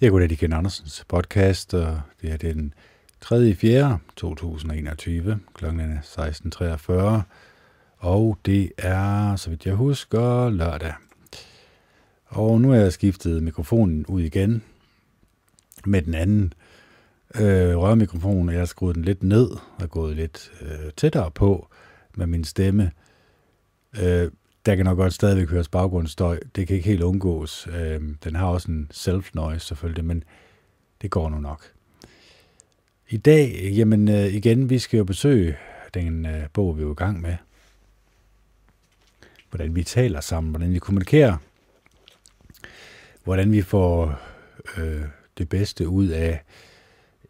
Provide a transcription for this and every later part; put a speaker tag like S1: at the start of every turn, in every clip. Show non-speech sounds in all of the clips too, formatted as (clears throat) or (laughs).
S1: Jeg går det Ken Andersens podcast, og det er den 3. 4. 2021. Klokken 16.43, og det er, så vidt jeg husker, lørdag. Og nu har jeg skiftet mikrofonen ud igen med den anden øh, rørmikrofon, og jeg har skruet den lidt ned og gået lidt øh, tættere på med min stemme. Øh, der kan nok godt stadigvæk høres baggrundsstøj. Det kan ikke helt undgås. Øh, den har også en self-noise selvfølgelig, men det går nu nok. I dag, jamen øh, igen, vi skal jo besøge den øh, bog, vi er i gang med. Hvordan vi taler sammen, hvordan vi kommunikerer. Hvordan vi får øh, det bedste ud af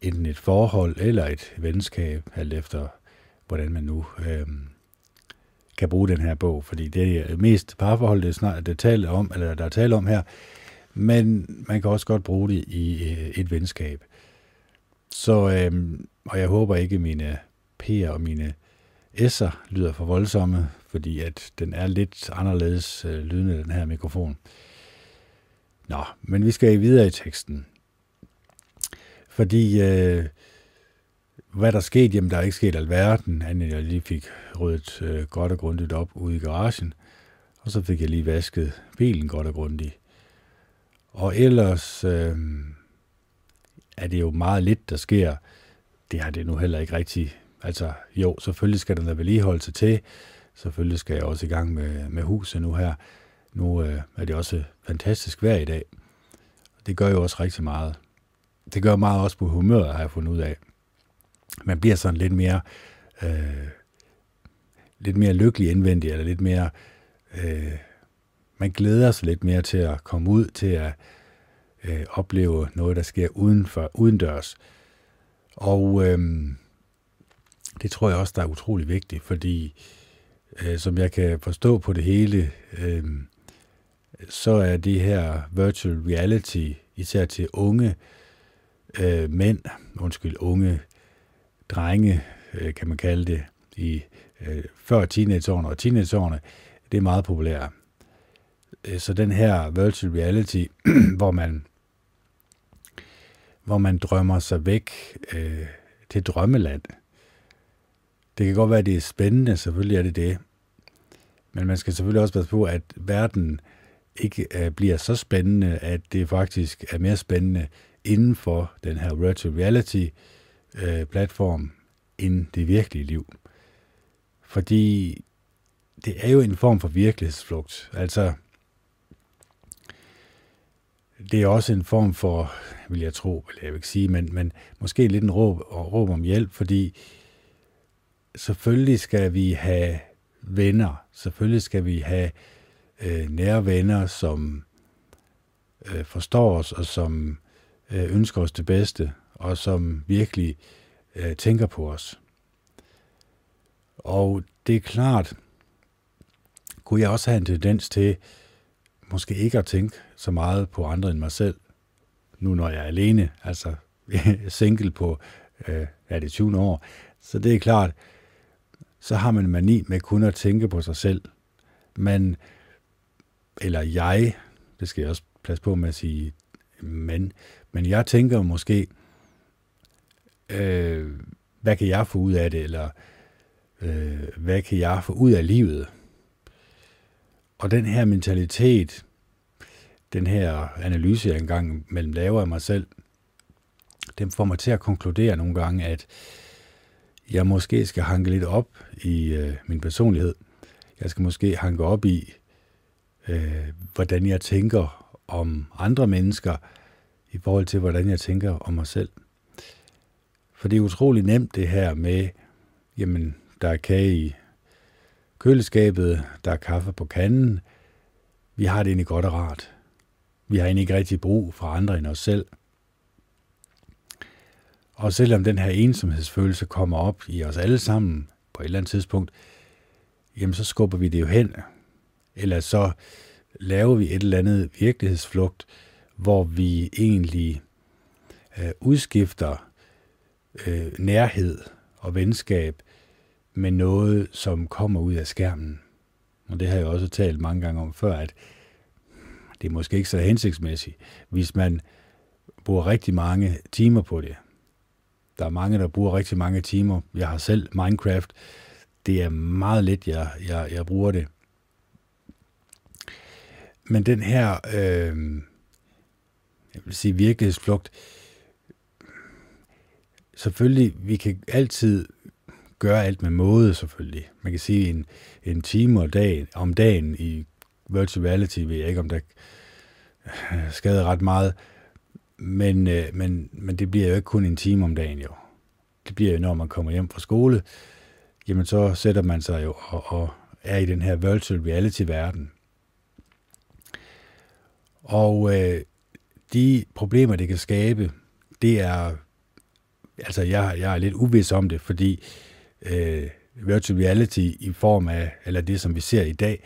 S1: enten et forhold eller et venskab, alt efter hvordan man nu øh, kan bruge den her bog, fordi det er mest parforhold, det er snart det taler om, eller der er tale om her, men man kan også godt bruge det i øh, et venskab. Så, øhm, og jeg håber ikke, at mine P'er og mine S'er lyder for voldsomme, fordi at den er lidt anderledes øh, lydende, den her mikrofon. Nå, men vi skal videre i teksten. Fordi øh, hvad der skete, jamen der er ikke sket alverden, andet jeg lige fik ryddet øh, godt og grundigt op ude i garagen, og så fik jeg lige vasket bilen godt og grundigt. Og ellers øh, er det jo meget lidt, der sker. Det har det nu heller ikke rigtigt. Altså jo, selvfølgelig skal der vedligeholdelse til. Selvfølgelig skal jeg også i gang med, med huset nu her. Nu øh, er det også fantastisk vejr i dag. Det gør jo også rigtig meget. Det gør meget også på humøret, har jeg fundet ud af man bliver sådan lidt mere, øh, lidt mere lykkelig indvendig, eller lidt mere, øh, man glæder sig lidt mere til at komme ud, til at øh, opleve noget, der sker uden for, udendørs. Og øh, det tror jeg også, der er utrolig vigtigt, fordi øh, som jeg kan forstå på det hele, øh, så er det her virtual reality, især til unge øh, mænd, undskyld, unge drenge, øh, kan man kalde det, i øh, før teenageårene og teenageårene, det er meget populært. Øh, så den her virtual reality, (clears throat) hvor man hvor man drømmer sig væk øh, til drømmeland. Det kan godt være, at det er spændende, selvfølgelig er det det. Men man skal selvfølgelig også passe på, at verden ikke øh, bliver så spændende, at det faktisk er mere spændende inden for den her virtual reality, øh, Øh, platform end det virkelige liv. Fordi det er jo en form for virkelighedsflugt. Altså, det er også en form for, vil jeg tro, eller jeg ikke sige, men, men måske lidt en råb, råb om hjælp, fordi selvfølgelig skal vi have venner. Selvfølgelig skal vi have øh, nære venner, som øh, forstår os og som øh, ønsker os det bedste og som virkelig øh, tænker på os. Og det er klart, kunne jeg også have en tendens til måske ikke at tænke så meget på andre end mig selv, nu når jeg er alene, altså (laughs) single på, øh, er det 20 år. Så det er klart, så har man mani med kun at tænke på sig selv. Men, eller jeg, det skal jeg også plads på med at sige, men, men jeg tænker måske, øh, hvad kan jeg få ud af det, eller øh, hvad kan jeg få ud af livet? Og den her mentalitet, den her analyse, jeg engang mellem laver af mig selv, den får mig til at konkludere nogle gange, at jeg måske skal hanke lidt op i øh, min personlighed. Jeg skal måske hanke op i, øh, hvordan jeg tænker om andre mennesker, i forhold til, hvordan jeg tænker om mig selv. For det er utrolig nemt det her med, jamen, der er kage i køleskabet, der er kaffe på kanden. Vi har det egentlig godt og rart. Vi har egentlig ikke rigtig brug for andre end os selv. Og selvom den her ensomhedsfølelse kommer op i os alle sammen på et eller andet tidspunkt, jamen så skubber vi det jo hen. Eller så laver vi et eller andet virkelighedsflugt, hvor vi egentlig øh, udskifter øh, nærhed og venskab med noget, som kommer ud af skærmen. Og det har jeg også talt mange gange om før, at det er måske ikke så hensigtsmæssigt, hvis man bruger rigtig mange timer på det. Der er mange, der bruger rigtig mange timer. Jeg har selv Minecraft. Det er meget lidt, jeg, jeg, jeg bruger det. Men den her, øh, jeg vil sige virkelighedsflugt, selvfølgelig, vi kan altid gøre alt med måde, selvfølgelig. Man kan sige en, en time om dagen, om dagen i virtual reality, ved jeg ikke, om der skader ret meget, men, øh, men, men det bliver jo ikke kun en time om dagen, jo. Det bliver jo, når man kommer hjem fra skole, jamen så sætter man sig jo og, og er i den her virtual reality-verden. Og øh, de problemer, det kan skabe, det er, altså jeg, jeg er lidt uvis om det, fordi øh, virtual reality i form af, eller det som vi ser i dag,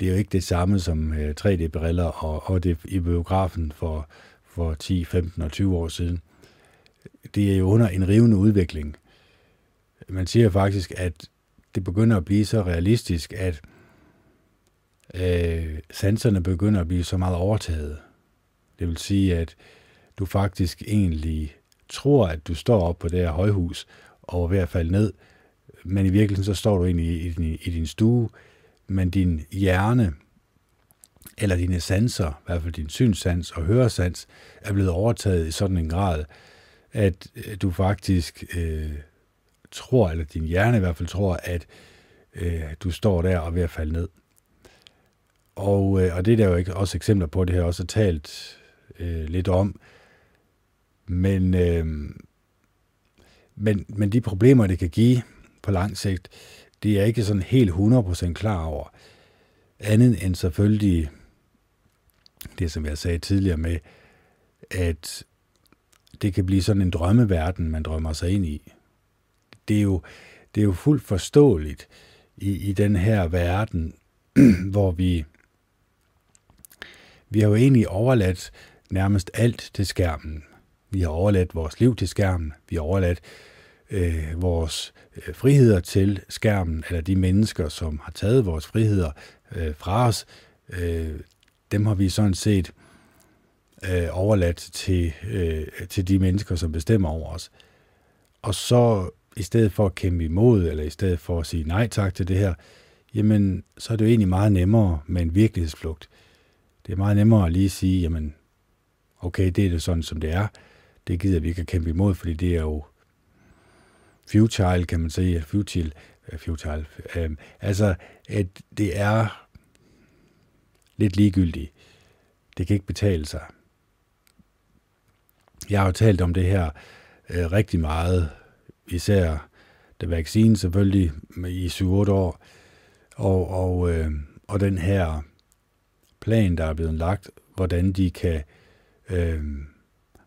S1: det er jo ikke det samme som øh, 3D-briller og, og det i biografen for, for 10, 15 og 20 år siden. Det er jo under en rivende udvikling. Man siger faktisk, at det begynder at blive så realistisk, at øh, sanserne begynder at blive så meget overtaget. Det vil sige, at du faktisk egentlig tror, at du står op på det her højhus og er ved at falde ned, men i virkeligheden så står du egentlig i, i, din, i din stue, men din hjerne, eller dine sanser, i hvert fald din synssans og høresans, er blevet overtaget i sådan en grad, at øh, du faktisk øh, tror, eller din hjerne i hvert fald tror, at øh, du står der og er ved at falde ned. Og, øh, og det er der jo også eksempler på, det her også talt øh, lidt om. Men, øh, men, men de problemer, det kan give på lang sigt, det er ikke sådan helt 100% klar over. Andet end selvfølgelig det, som jeg sagde tidligere med, at det kan blive sådan en drømmeverden, man drømmer sig ind i. Det er jo, det er jo fuldt forståeligt i, i den her verden, (clears throat) hvor vi, vi har jo egentlig overladt nærmest alt til skærmen. Vi har overladt vores liv til skærmen. Vi har overladt øh, vores øh, friheder til skærmen, eller de mennesker, som har taget vores friheder øh, fra os, øh, dem har vi sådan set øh, overladt til, øh, til de mennesker, som bestemmer over os. Og så i stedet for at kæmpe imod, eller i stedet for at sige nej tak til det her, jamen, så er det jo egentlig meget nemmere med en virkelighedsflugt. Det er meget nemmere at lige sige, jamen, okay, det er det sådan, som det er. Det gider vi ikke at kæmpe imod, fordi det er jo futile, kan man sige, futile, øh, futile. Um, altså, at det er lidt ligegyldigt. Det kan ikke betale sig. Jeg har jo talt om det her øh, rigtig meget, især da vaccinen selvfølgelig i 7-8 år, og, og, øh, og den her plan, der er blevet lagt, hvordan de kan, øh,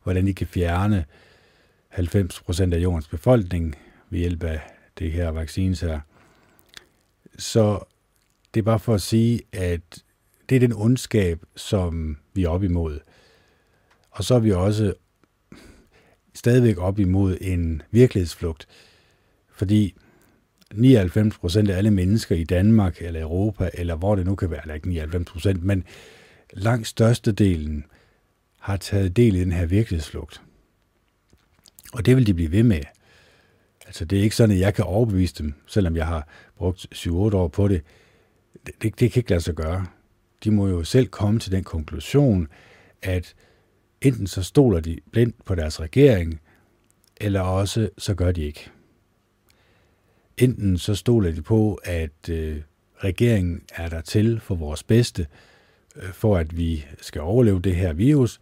S1: hvordan de kan fjerne 90 procent af jordens befolkning ved hjælp af det her vaccines her. Så det er bare for at sige, at det er den ondskab, som vi er op imod. Og så er vi også stadigvæk op imod en virkelighedsflugt, fordi 99 procent af alle mennesker i Danmark eller Europa, eller hvor det nu kan være, eller ikke 99 procent, men langt størstedelen har taget del i den her virkelighedsflugt. Og det vil de blive ved med. Altså, det er ikke sådan, at jeg kan overbevise dem, selvom jeg har brugt 7-8 år på det. Det, det. det kan ikke lade sig gøre. De må jo selv komme til den konklusion, at enten så stoler de blindt på deres regering, eller også så gør de ikke. Enten så stoler de på, at øh, regeringen er der til for vores bedste, øh, for at vi skal overleve det her virus,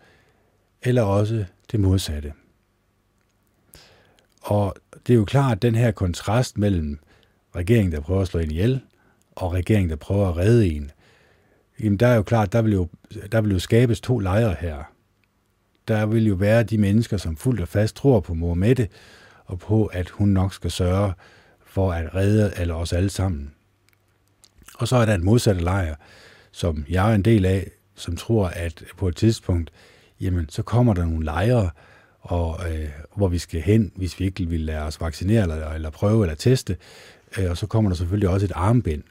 S1: eller også det modsatte. Og det er jo klart, at den her kontrast mellem regeringen, der prøver at slå en ihjel, og regeringen, der prøver at redde en, jamen der er jo klart, der vil jo, der vil jo skabes to lejre her. Der vil jo være de mennesker, som fuldt og fast tror på Mohammed, og på, at hun nok skal sørge for at redde alle os alle sammen. Og så er der en modsatte lejr, som jeg er en del af, som tror, at på et tidspunkt, jamen, så kommer der nogle lejre, og øh, hvor vi skal hen, hvis vi ikke vil lade os vaccinere, eller, eller prøve, eller teste. Øh, og så kommer der selvfølgelig også et armbind.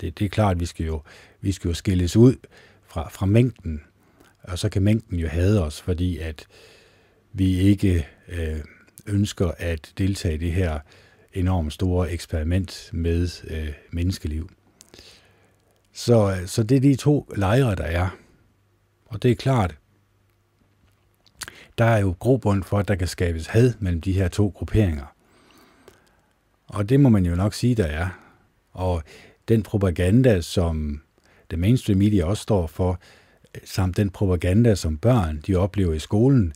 S1: Det, det er klart, at vi skal jo, vi skal jo skilles ud fra, fra mængden, og så kan mængden jo hade os, fordi at vi ikke øh, ønsker at deltage i det her enormt store eksperiment med øh, menneskeliv. Så, så det er de to lejre, der er. Og det er klart, der er jo grobund for, at der kan skabes had mellem de her to grupperinger. Og det må man jo nok sige, der er. Og den propaganda, som det mainstream media også står for, samt den propaganda, som børn de oplever i skolen,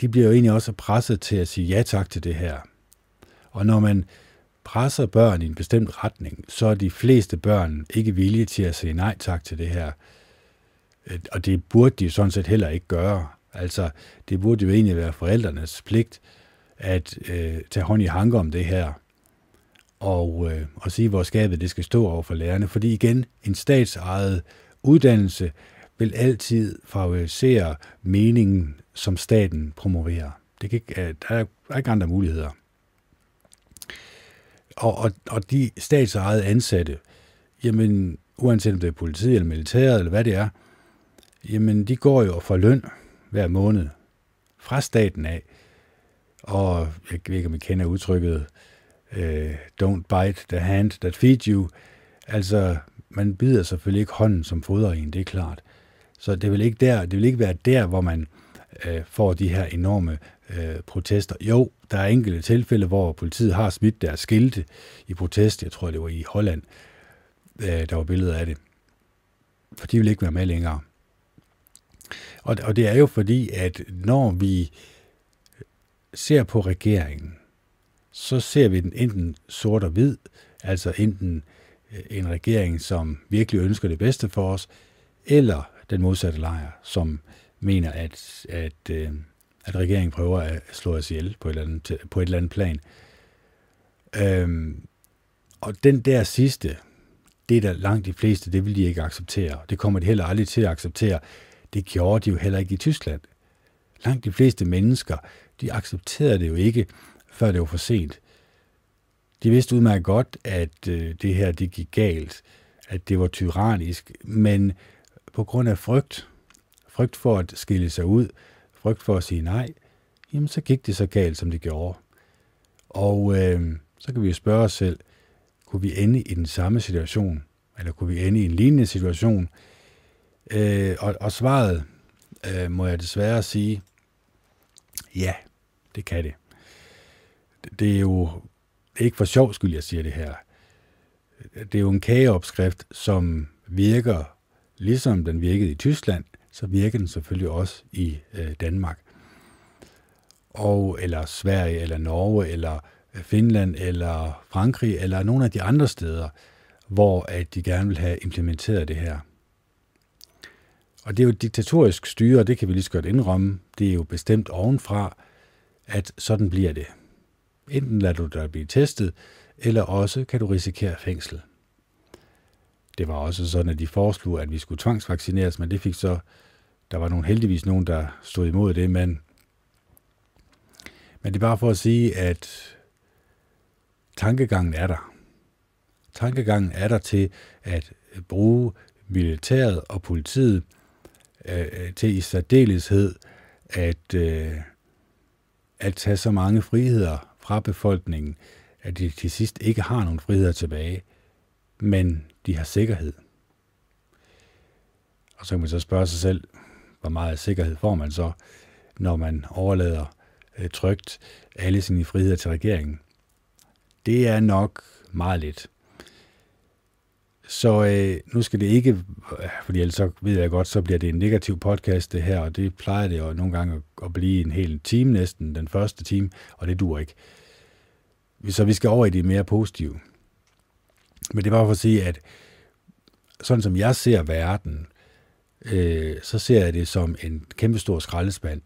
S1: de bliver jo egentlig også presset til at sige ja tak til det her. Og når man presser børn i en bestemt retning, så er de fleste børn ikke villige til at sige nej tak til det her. Øh, og det burde de sådan set heller ikke gøre. Altså, det burde jo egentlig være forældrenes pligt at øh, tage hånd i hanke om det her og, øh, og sige, hvor skabet det skal stå over for lærerne. Fordi igen, en statsejet uddannelse vil altid favorisere meningen, som staten promoverer. Det kan ikke, øh, der er ikke andre muligheder. Og, og, og de statsejede ansatte, jamen, uanset om det er politiet eller militæret eller hvad det er, jamen, de går jo for løn hver måned fra staten af. Og jeg ved ikke, om I kender udtrykket, øh, don't bite the hand that feeds you. Altså, man bider selvfølgelig ikke hånden, som fodrer en, det er klart. Så det vil ikke, der, det vil ikke være der, hvor man øh, får de her enorme øh, protester. Jo, der er enkelte tilfælde, hvor politiet har smidt deres skilte i protest. Jeg tror, det var i Holland, øh, der var billeder af det. For de vil ikke være med længere. Og, og det er jo fordi, at når vi ser på regeringen, så ser vi den enten sort og hvid, altså enten øh, en regering, som virkelig ønsker det bedste for os, eller den modsatte lejr, som mener, at, at, øh, at regeringen prøver at slå os ihjel på et eller andet, på et eller andet plan. Øhm, og den der sidste, det er der langt de fleste, det vil de ikke acceptere. Det kommer de heller aldrig til at acceptere. Det gjorde de jo heller ikke i Tyskland. Langt de fleste mennesker, de accepterede det jo ikke, før det var for sent. De vidste udmærket godt, at øh, det her det gik galt, at det var tyrannisk, men på grund af frygt, frygt for at skille sig ud, frygt for at sige nej, jamen så gik det så galt, som det gjorde. Og øh, så kan vi jo spørge os selv, kunne vi ende i den samme situation, eller kunne vi ende i en lignende situation? Øh, og, og svaret, øh, må jeg desværre sige, ja, det kan det. Det er jo ikke for sjov skyld, jeg siger det her. Det er jo en kageopskrift, som virker, ligesom den virkede i Tyskland, så virker den selvfølgelig også i øh, Danmark. Og, eller Sverige, eller Norge, eller øh, Finland, eller Frankrig, eller nogle af de andre steder, hvor at de gerne vil have implementeret det her. Og det er jo et diktatorisk styre, og det kan vi lige så godt indrømme. Det er jo bestemt ovenfra, at sådan bliver det. Enten lader du dig blive testet, eller også kan du risikere fængsel. Det var også sådan, at de foreslog, at vi skulle tvangsvaccineres, men det fik så, der var nogle heldigvis nogen, der stod imod det, men, men det er bare for at sige, at tankegangen er der. Tankegangen er der til at bruge militæret og politiet Øh, øh, til i særdeleshed at, øh, at tage så mange friheder fra befolkningen, at de til sidst ikke har nogen friheder tilbage, men de har sikkerhed. Og så kan man så spørge sig selv, hvor meget sikkerhed får man så, når man overlader øh, trygt alle sine friheder til regeringen. Det er nok meget lidt. Så øh, nu skal det ikke, fordi ellers så ved jeg godt, så bliver det en negativ podcast det her, og det plejer det jo nogle gange at blive en hel time næsten, den første time, og det dur ikke. Så vi skal over i det mere positive. Men det var for at sige, at sådan som jeg ser verden, øh, så ser jeg det som en kæmpestor skraldespand.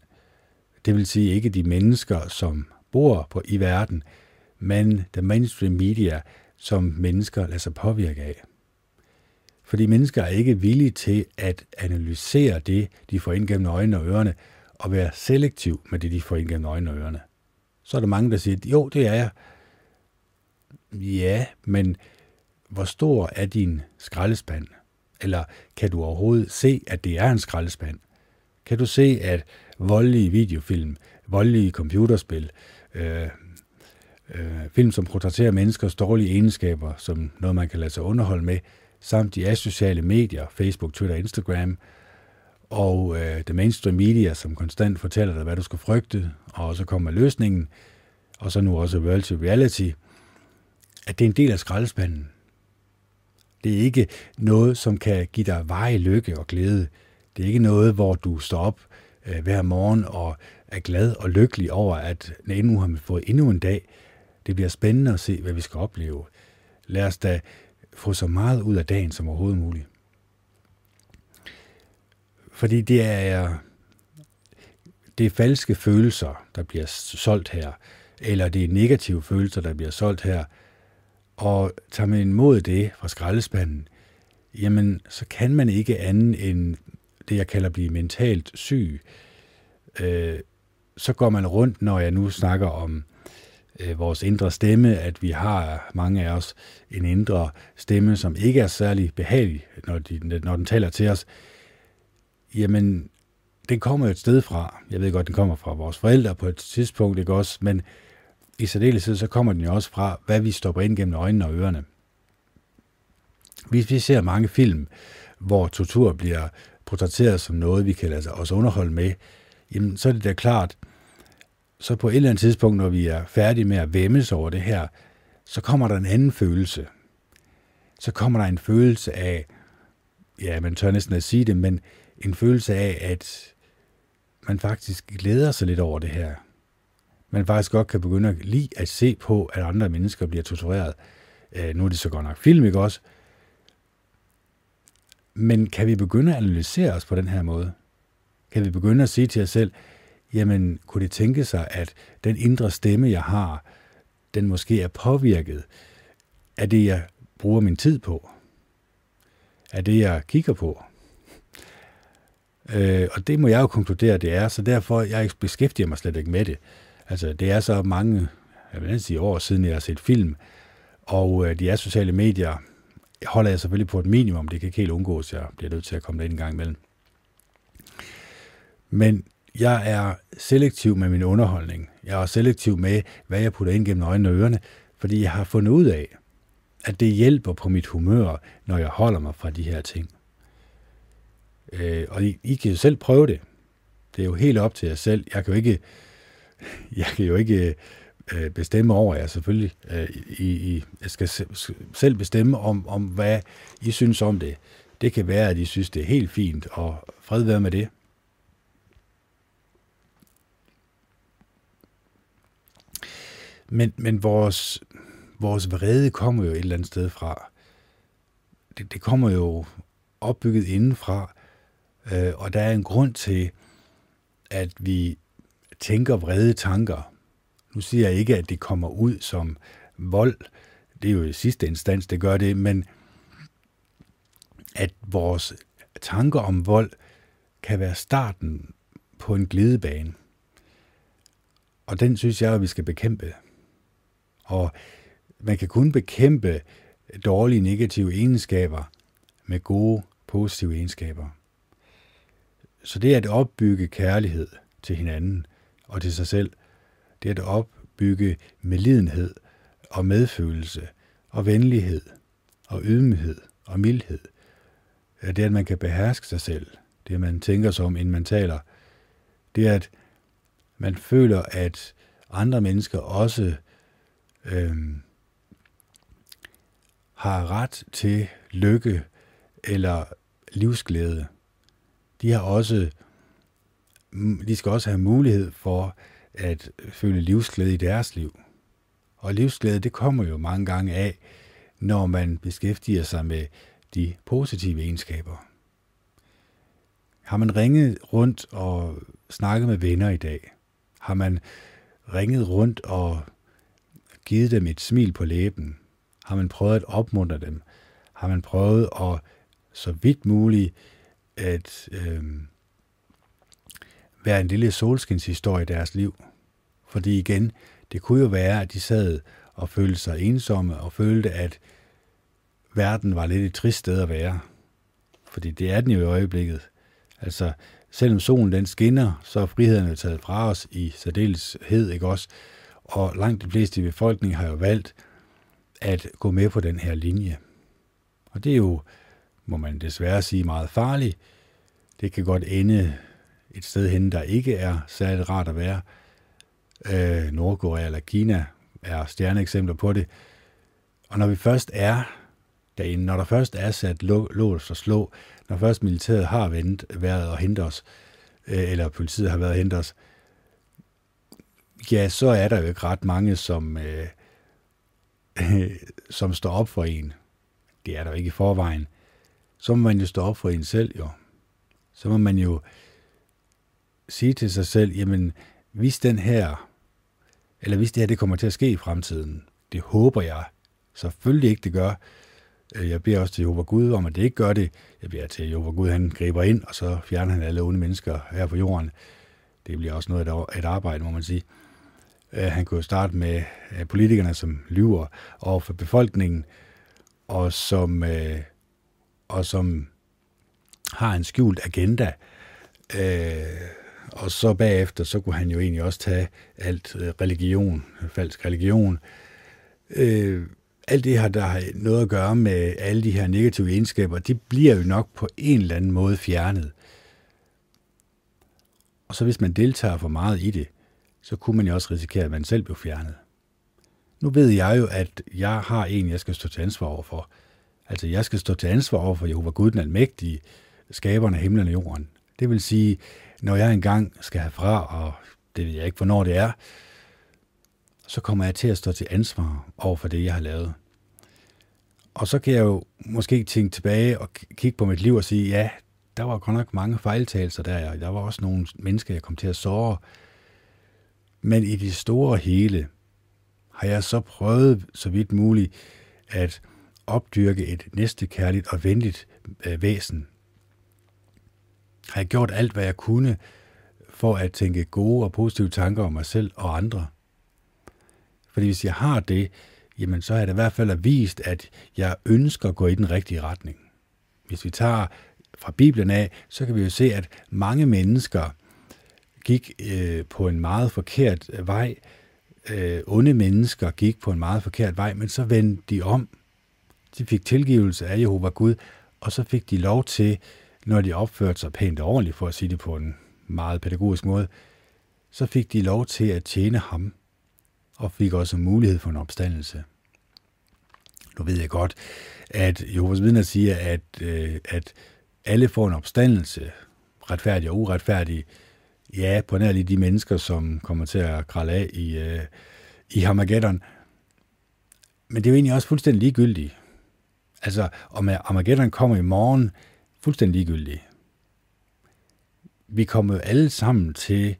S1: Det vil sige ikke de mennesker, som bor på, i verden, men the mainstream media, som mennesker lader sig påvirke af. Fordi mennesker er ikke villige til at analysere det, de får ind gennem øjnene og ørerne, og være selektiv med det, de får ind gennem øjnene og ørerne. Så er der mange, der siger, jo, det er jeg. Ja, men hvor stor er din skraldespand? Eller kan du overhovedet se, at det er en skraldespand? Kan du se, at voldelige videofilm, voldelige computerspil, øh, øh, film, som portrætterer menneskers dårlige egenskaber, som noget, man kan lade sig underholde med, samt de asociale medier, Facebook, Twitter, Instagram, og øh, det mainstream media, som konstant fortæller dig, hvad du skal frygte, og så kommer løsningen, og så nu også virtual reality, at det er en del af skraldespanden. Det er ikke noget, som kan give dig varig lykke og glæde. Det er ikke noget, hvor du står op øh, hver morgen og er glad og lykkelig over, at nu har vi fået endnu en dag. Det bliver spændende at se, hvad vi skal opleve. Lad os da få så meget ud af dagen som overhovedet muligt. Fordi det er, det er falske følelser, der bliver solgt her, eller det er negative følelser, der bliver solgt her, og tager man imod det fra skraldespanden, jamen så kan man ikke andet end det, jeg kalder blive mentalt syg. Øh, så går man rundt, når jeg nu snakker om øh, vores indre stemme, at vi har mange af os en indre stemme, som ikke er særlig behagelig, når, de, når den taler til os. Jamen, den kommer et sted fra. Jeg ved godt, den kommer fra vores forældre på et tidspunkt, ikke også? Men i særdeleshed så kommer den jo også fra, hvad vi stopper ind gennem øjnene og ørerne. Hvis vi ser mange film, hvor tortur bliver portrætteret som noget, vi kan lade os underholde med, jamen så er det da klart, så på et eller andet tidspunkt, når vi er færdige med at væmmes over det her, så kommer der en anden følelse. Så kommer der en følelse af, ja, man tør næsten at sige det, men en følelse af, at man faktisk glæder sig lidt over det her man faktisk godt kan begynde at lide at se på, at andre mennesker bliver tortureret. Øh, nu er det så godt nok film, ikke også? Men kan vi begynde at analysere os på den her måde? Kan vi begynde at sige til os selv, jamen kunne det tænke sig, at den indre stemme, jeg har, den måske er påvirket af det, jeg bruger min tid på? Af det, jeg kigger på? Øh, og det må jeg jo konkludere, det er, så derfor jeg beskæftiger mig slet ikke med det. Altså, det er så mange, jeg vil sige år siden, jeg har set film, og øh, de er sociale medier holder jeg selvfølgelig på et minimum. Det kan ikke helt undgås. Jeg bliver nødt til at komme ind en gang imellem. Men jeg er selektiv med min underholdning. Jeg er selektiv med, hvad jeg putter ind gennem øjnene og ørerne, fordi jeg har fundet ud af, at det hjælper på mit humør, når jeg holder mig fra de her ting. Øh, og I, I kan jo selv prøve det. Det er jo helt op til jer selv. Jeg kan jo ikke (laughs) jeg kan jo ikke øh, bestemme over jer selvfølgelig. Øh, I, I, jeg skal selv bestemme om, om, hvad I synes om det. Det kan være, at I synes, det er helt fint, og fred være med det. Men, men vores, vores vrede kommer jo et eller andet sted fra. Det, det kommer jo opbygget indenfra, øh, og der er en grund til, at vi tænker vrede tanker. Nu siger jeg ikke, at det kommer ud som vold. Det er jo i sidste instans, det gør det, men at vores tanker om vold kan være starten på en glidebane. Og den synes jeg, at vi skal bekæmpe. Og man kan kun bekæmpe dårlige negative egenskaber med gode positive egenskaber. Så det er at opbygge kærlighed til hinanden, og til sig selv, det er at opbygge medlidenhed og medfølelse og venlighed og ydmyghed og mildhed. Det er, at man kan beherske sig selv. Det er, at man tænker sig om, inden man taler. Det er, at man føler, at andre mennesker også øhm, har ret til lykke eller livsglæde. De har også mm, de skal også have mulighed for at føle livsglæde i deres liv. Og livsglæde, det kommer jo mange gange af, når man beskæftiger sig med de positive egenskaber. Har man ringet rundt og snakket med venner i dag? Har man ringet rundt og givet dem et smil på læben? Har man prøvet at opmuntre dem? Har man prøvet at så vidt muligt at øh, være en lille solskinshistorie i deres liv. Fordi igen, det kunne jo være, at de sad og følte sig ensomme og følte, at verden var lidt et trist sted at være. Fordi det er den jo i øjeblikket. Altså, selvom solen den skinner, så er friheden taget fra os i særdeleshed, ikke også? Og langt de fleste i befolkningen har jo valgt at gå med på den her linje. Og det er jo, må man desværre sige, meget farligt. Det kan godt ende et sted hen, der ikke er særligt rart at være. Øh, Nordkorea eller Kina er stjerneeksempler på det. Og når vi først er derinde, når der først er sat lås og slå, når først militæret har vendt, været og hentet os, øh, eller politiet har været og hentet os, ja, så er der jo ikke ret mange, som, øh, (laughs) som står op for en. Det er der jo ikke i forvejen. Så må man jo stå op for en selv, jo. Så må man jo sige til sig selv, jamen, hvis den her, eller hvis det her det kommer til at ske i fremtiden, det håber jeg selvfølgelig ikke, det gør. Øh, jeg beder også til Jehova Gud om, at det ikke gør det. Jeg beder til Jehova Gud, han griber ind, og så fjerner han alle onde mennesker her på jorden. Det bliver også noget af et arbejde, må man sige. Øh, han kunne starte med øh, politikerne, som lyver over for befolkningen, og som, øh, og som har en skjult agenda. Og så bagefter, så kunne han jo egentlig også tage alt religion, falsk religion, alt det her, der har noget at gøre med alle de her negative egenskaber, de bliver jo nok på en eller anden måde fjernet. Og så hvis man deltager for meget i det, så kunne man jo også risikere, at man selv blev fjernet. Nu ved jeg jo, at jeg har en, jeg skal stå til ansvar over for. Altså, jeg skal stå til ansvar over for Jehova Gud, den almægtige, skaberen af himlen og jorden. Det vil sige, når jeg engang skal have fra, og det ved jeg ikke, hvornår det er, så kommer jeg til at stå til ansvar over for det, jeg har lavet. Og så kan jeg jo måske tænke tilbage og kigge på mit liv og sige, ja, der var godt nok mange fejltagelser der, der var også nogle mennesker, jeg kom til at såre. Men i det store hele har jeg så prøvet så vidt muligt at opdyrke et næstekærligt og venligt øh, væsen. Har jeg gjort alt, hvad jeg kunne for at tænke gode og positive tanker om mig selv og andre. Fordi hvis jeg har det, jamen så har det i hvert fald vist, at jeg ønsker at gå i den rigtige retning. Hvis vi tager fra Bibelen af, så kan vi jo se, at mange mennesker gik øh, på en meget forkert øh, vej. Øh, onde mennesker gik på en meget forkert vej, men så vendte de om. De fik tilgivelse af Jehova Gud, og så fik de lov til, når de opførte sig pænt og ordentligt, for at sige det på en meget pædagogisk måde, så fik de lov til at tjene ham og fik også mulighed for en opstandelse. Nu ved jeg godt, at Jehovas vidner siger, at, øh, at alle får en opstandelse, retfærdig og uretfærdig. Ja, på nær lige de mennesker, som kommer til at kralde af i, øh, i Armageddon. Men det er jo egentlig også fuldstændig ligegyldigt. Altså, om Armageddon kommer i morgen, fuldstændig ligegyldigt. Vi kommer alle sammen til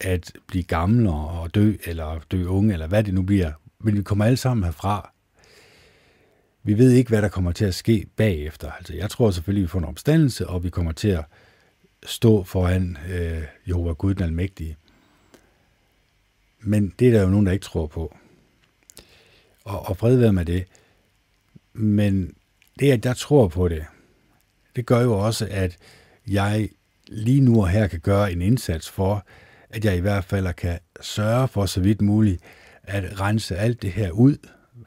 S1: at blive gamle og dø, eller dø unge, eller hvad det nu bliver. Men vi kommer alle sammen herfra. Vi ved ikke, hvad der kommer til at ske bagefter. Altså, jeg tror selvfølgelig, vi får en opstandelse, og vi kommer til at stå foran øh, Jehova Gud den Almægtige. Men det er der jo nogen, der ikke tror på. Og, og fred være med det. Men det, at jeg tror på det, det gør jo også, at jeg lige nu og her kan gøre en indsats for, at jeg i hvert fald kan sørge for så vidt muligt at rense alt det her ud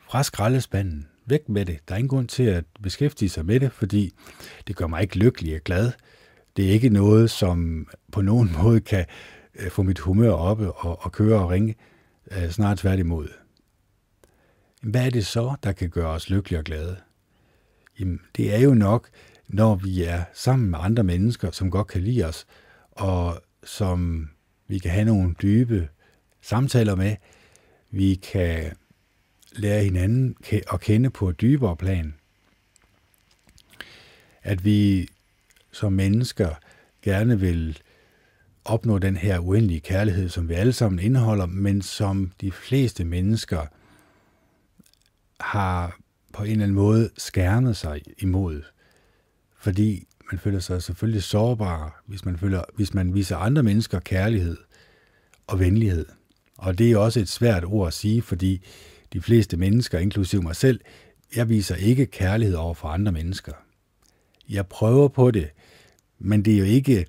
S1: fra skraldespanden. Væk med det. Der er ingen grund til at beskæftige sig med det, fordi det gør mig ikke lykkelig og glad. Det er ikke noget, som på nogen (laughs) måde kan øh, få mit humør op og, og køre og ringe. Øh, Snart tværtimod. Hvad er det så, der kan gøre os lykkelige og glade? Jamen, det er jo nok, når vi er sammen med andre mennesker, som godt kan lide os, og som vi kan have nogle dybe samtaler med. Vi kan lære hinanden at kende på et dybere plan. At vi som mennesker gerne vil opnå den her uendelige kærlighed, som vi alle sammen indeholder, men som de fleste mennesker har på en eller anden måde skærmet sig imod. Fordi man føler sig selvfølgelig sårbar, hvis man, føler, hvis man viser andre mennesker kærlighed og venlighed. Og det er også et svært ord at sige, fordi de fleste mennesker, inklusive mig selv, jeg viser ikke kærlighed over for andre mennesker. Jeg prøver på det, men det er jo ikke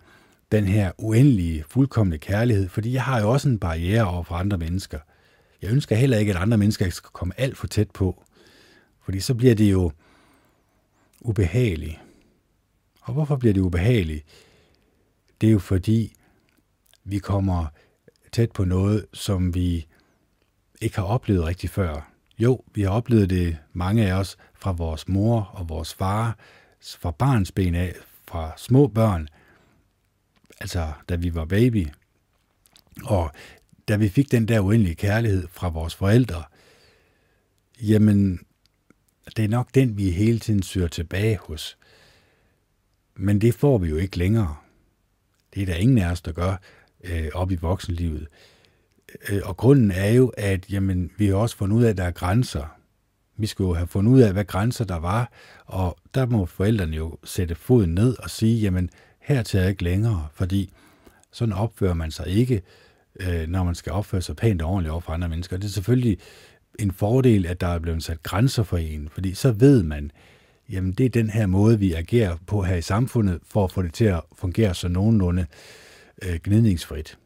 S1: den her uendelige, fuldkommende kærlighed, fordi jeg har jo også en barriere over for andre mennesker. Jeg ønsker heller ikke, at andre mennesker skal komme alt for tæt på, fordi så bliver det jo ubehageligt. Og hvorfor bliver det ubehageligt? Det er jo fordi, vi kommer tæt på noget, som vi ikke har oplevet rigtig før. Jo, vi har oplevet det, mange af os, fra vores mor og vores far, fra barns ben af, fra små børn, altså da vi var baby. Og da vi fik den der uendelige kærlighed fra vores forældre, jamen, det er nok den, vi hele tiden søger tilbage hos. Men det får vi jo ikke længere. Det er der ingen af os, der gør øh, op i voksenlivet. Øh, og grunden er jo, at jamen, vi har også fundet ud af, at der er grænser. Vi skulle jo have fundet ud af, hvad grænser der var, og der må forældrene jo sætte foden ned og sige, jamen, her til jeg ikke længere, fordi sådan opfører man sig ikke, øh, når man skal opføre sig pænt og ordentligt over for andre mennesker. Det er selvfølgelig en fordel, at der er blevet sat grænser for en, fordi så ved man, jamen det er den her måde, vi agerer på her i samfundet, for at få det til at fungere så nogenlunde øh, gnidningsfrit.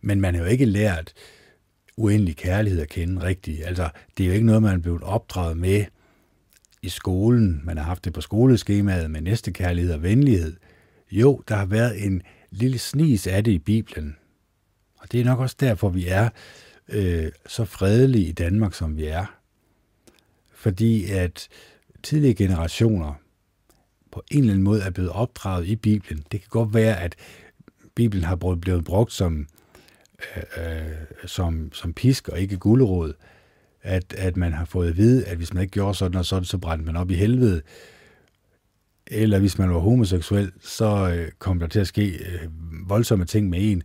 S1: Men man har jo ikke lært uendelig kærlighed at kende rigtigt. Altså, det er jo ikke noget, man er blevet opdraget med i skolen. Man har haft det på skoleskemaet med næste kærlighed og venlighed. Jo, der har været en lille snis af det i Bibelen. Og det er nok også derfor, vi er øh, så fredelige i Danmark, som vi er. Fordi at tidligere generationer på en eller anden måde er blevet opdraget i Bibelen. Det kan godt være, at Bibelen har blevet brugt som, øh, som, som pisk og ikke gulerod. At, at man har fået at vide, at hvis man ikke gjorde sådan og sådan, så brændte man op i helvede. Eller hvis man var homoseksuel, så øh, kom der til at ske øh, voldsomme ting med en.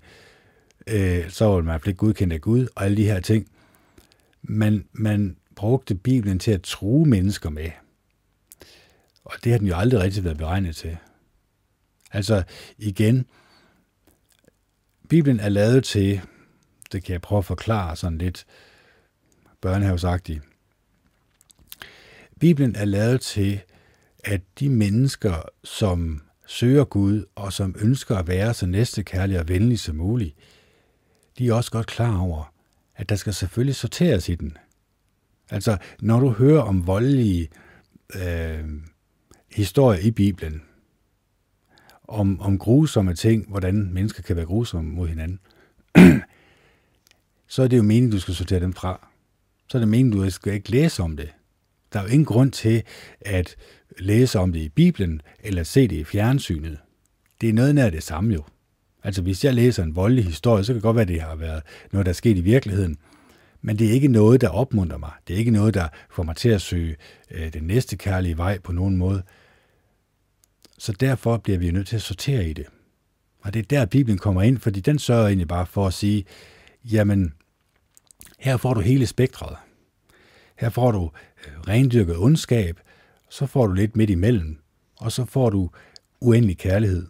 S1: Øh, så var man ikke godkendt af Gud, og alle de her ting. Man, man brugte Bibelen til at true mennesker med. Og det har den jo aldrig rigtig været beregnet til. Altså igen, Bibelen er lavet til, det kan jeg prøve at forklare sådan lidt børnehavesagtigt. Bibelen er lavet til, at de mennesker, som søger Gud og som ønsker at være så næstekærlige og venlige som muligt, de er også godt klar over, at der skal selvfølgelig sorteres i den. Altså, når du hører om voldelige øh, historier i Bibelen, om, om grusomme ting, hvordan mennesker kan være grusomme mod hinanden, (clears throat) så er det jo meningen, du skal sortere dem fra. Så er det meningen, du skal ikke læse om det. Der er jo ingen grund til at læse om det i Bibelen, eller se det i fjernsynet. Det er noget nær det samme jo. Altså hvis jeg læser en voldelig historie, så kan det godt være, at det har været noget, der er sket i virkeligheden. Men det er ikke noget, der opmunter mig. Det er ikke noget, der får mig til at søge øh, den næste kærlige vej på nogen måde. Så derfor bliver vi nødt til at sortere i det. Og det er der, Bibelen kommer ind, fordi den sørger egentlig bare for at sige, jamen, her får du hele spektret. Her får du øh, rendyrket ondskab, så får du lidt midt imellem, og så får du uendelig kærlighed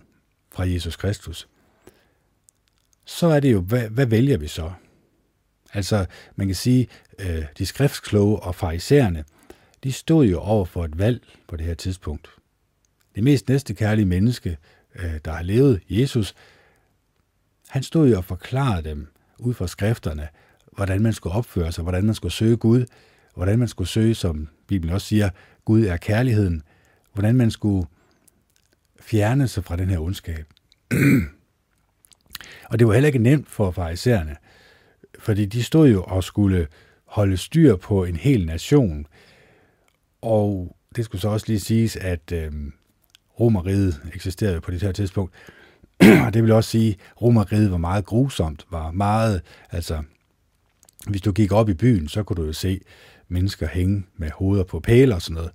S1: fra Jesus Kristus. Så er det jo, hvad, hvad vælger vi så? Altså, man kan sige, øh, de skriftskloge og farisæerne, de stod jo over for et valg på det her tidspunkt. Det mest næste kærlige menneske, øh, der har levet, Jesus, han stod jo og forklarede dem ud fra skrifterne, hvordan man skulle opføre sig, hvordan man skulle søge Gud, hvordan man skulle søge, som Bibelen også siger, Gud er kærligheden, hvordan man skulle fjerne sig fra den her ondskab. og det var heller ikke nemt for farisæerne, fordi de stod jo og skulle holde styr på en hel nation. Og det skulle så også lige siges, at øh, Romeriet eksisterede på det her tidspunkt. (clears throat) og det vil også sige, at Romeriet var meget grusomt, var meget, altså, hvis du gik op i byen, så kunne du jo se mennesker hænge med hoveder på pæle og sådan noget.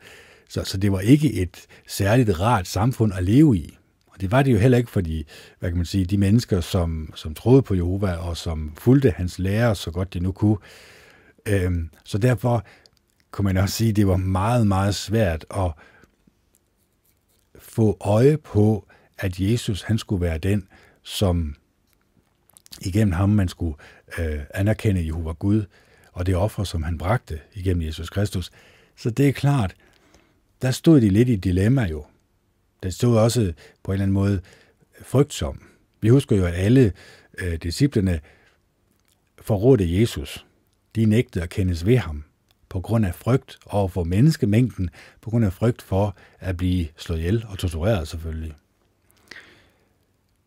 S1: Så, så det var ikke et særligt rart samfund at leve i. Og det var det jo heller ikke for de, hvad kan man sige, de mennesker, som, som troede på Jehova og som fulgte hans lærer så godt de nu kunne. Øhm, så derfor kunne man også sige, at det var meget, meget svært at få øje på, at Jesus han skulle være den, som igennem ham man skulle øh, anerkende Jehova Gud og det offer, som han bragte igennem Jesus Kristus. Så det er klart, der stod de lidt i dilemma jo. Der stod også på en eller anden måde øh, frygtsom. Vi husker jo, at alle øh, disciplene forrådte Jesus. De nægtede at kendes ved ham på grund af frygt over for menneskemængden, på grund af frygt for at blive slået ihjel og tortureret selvfølgelig.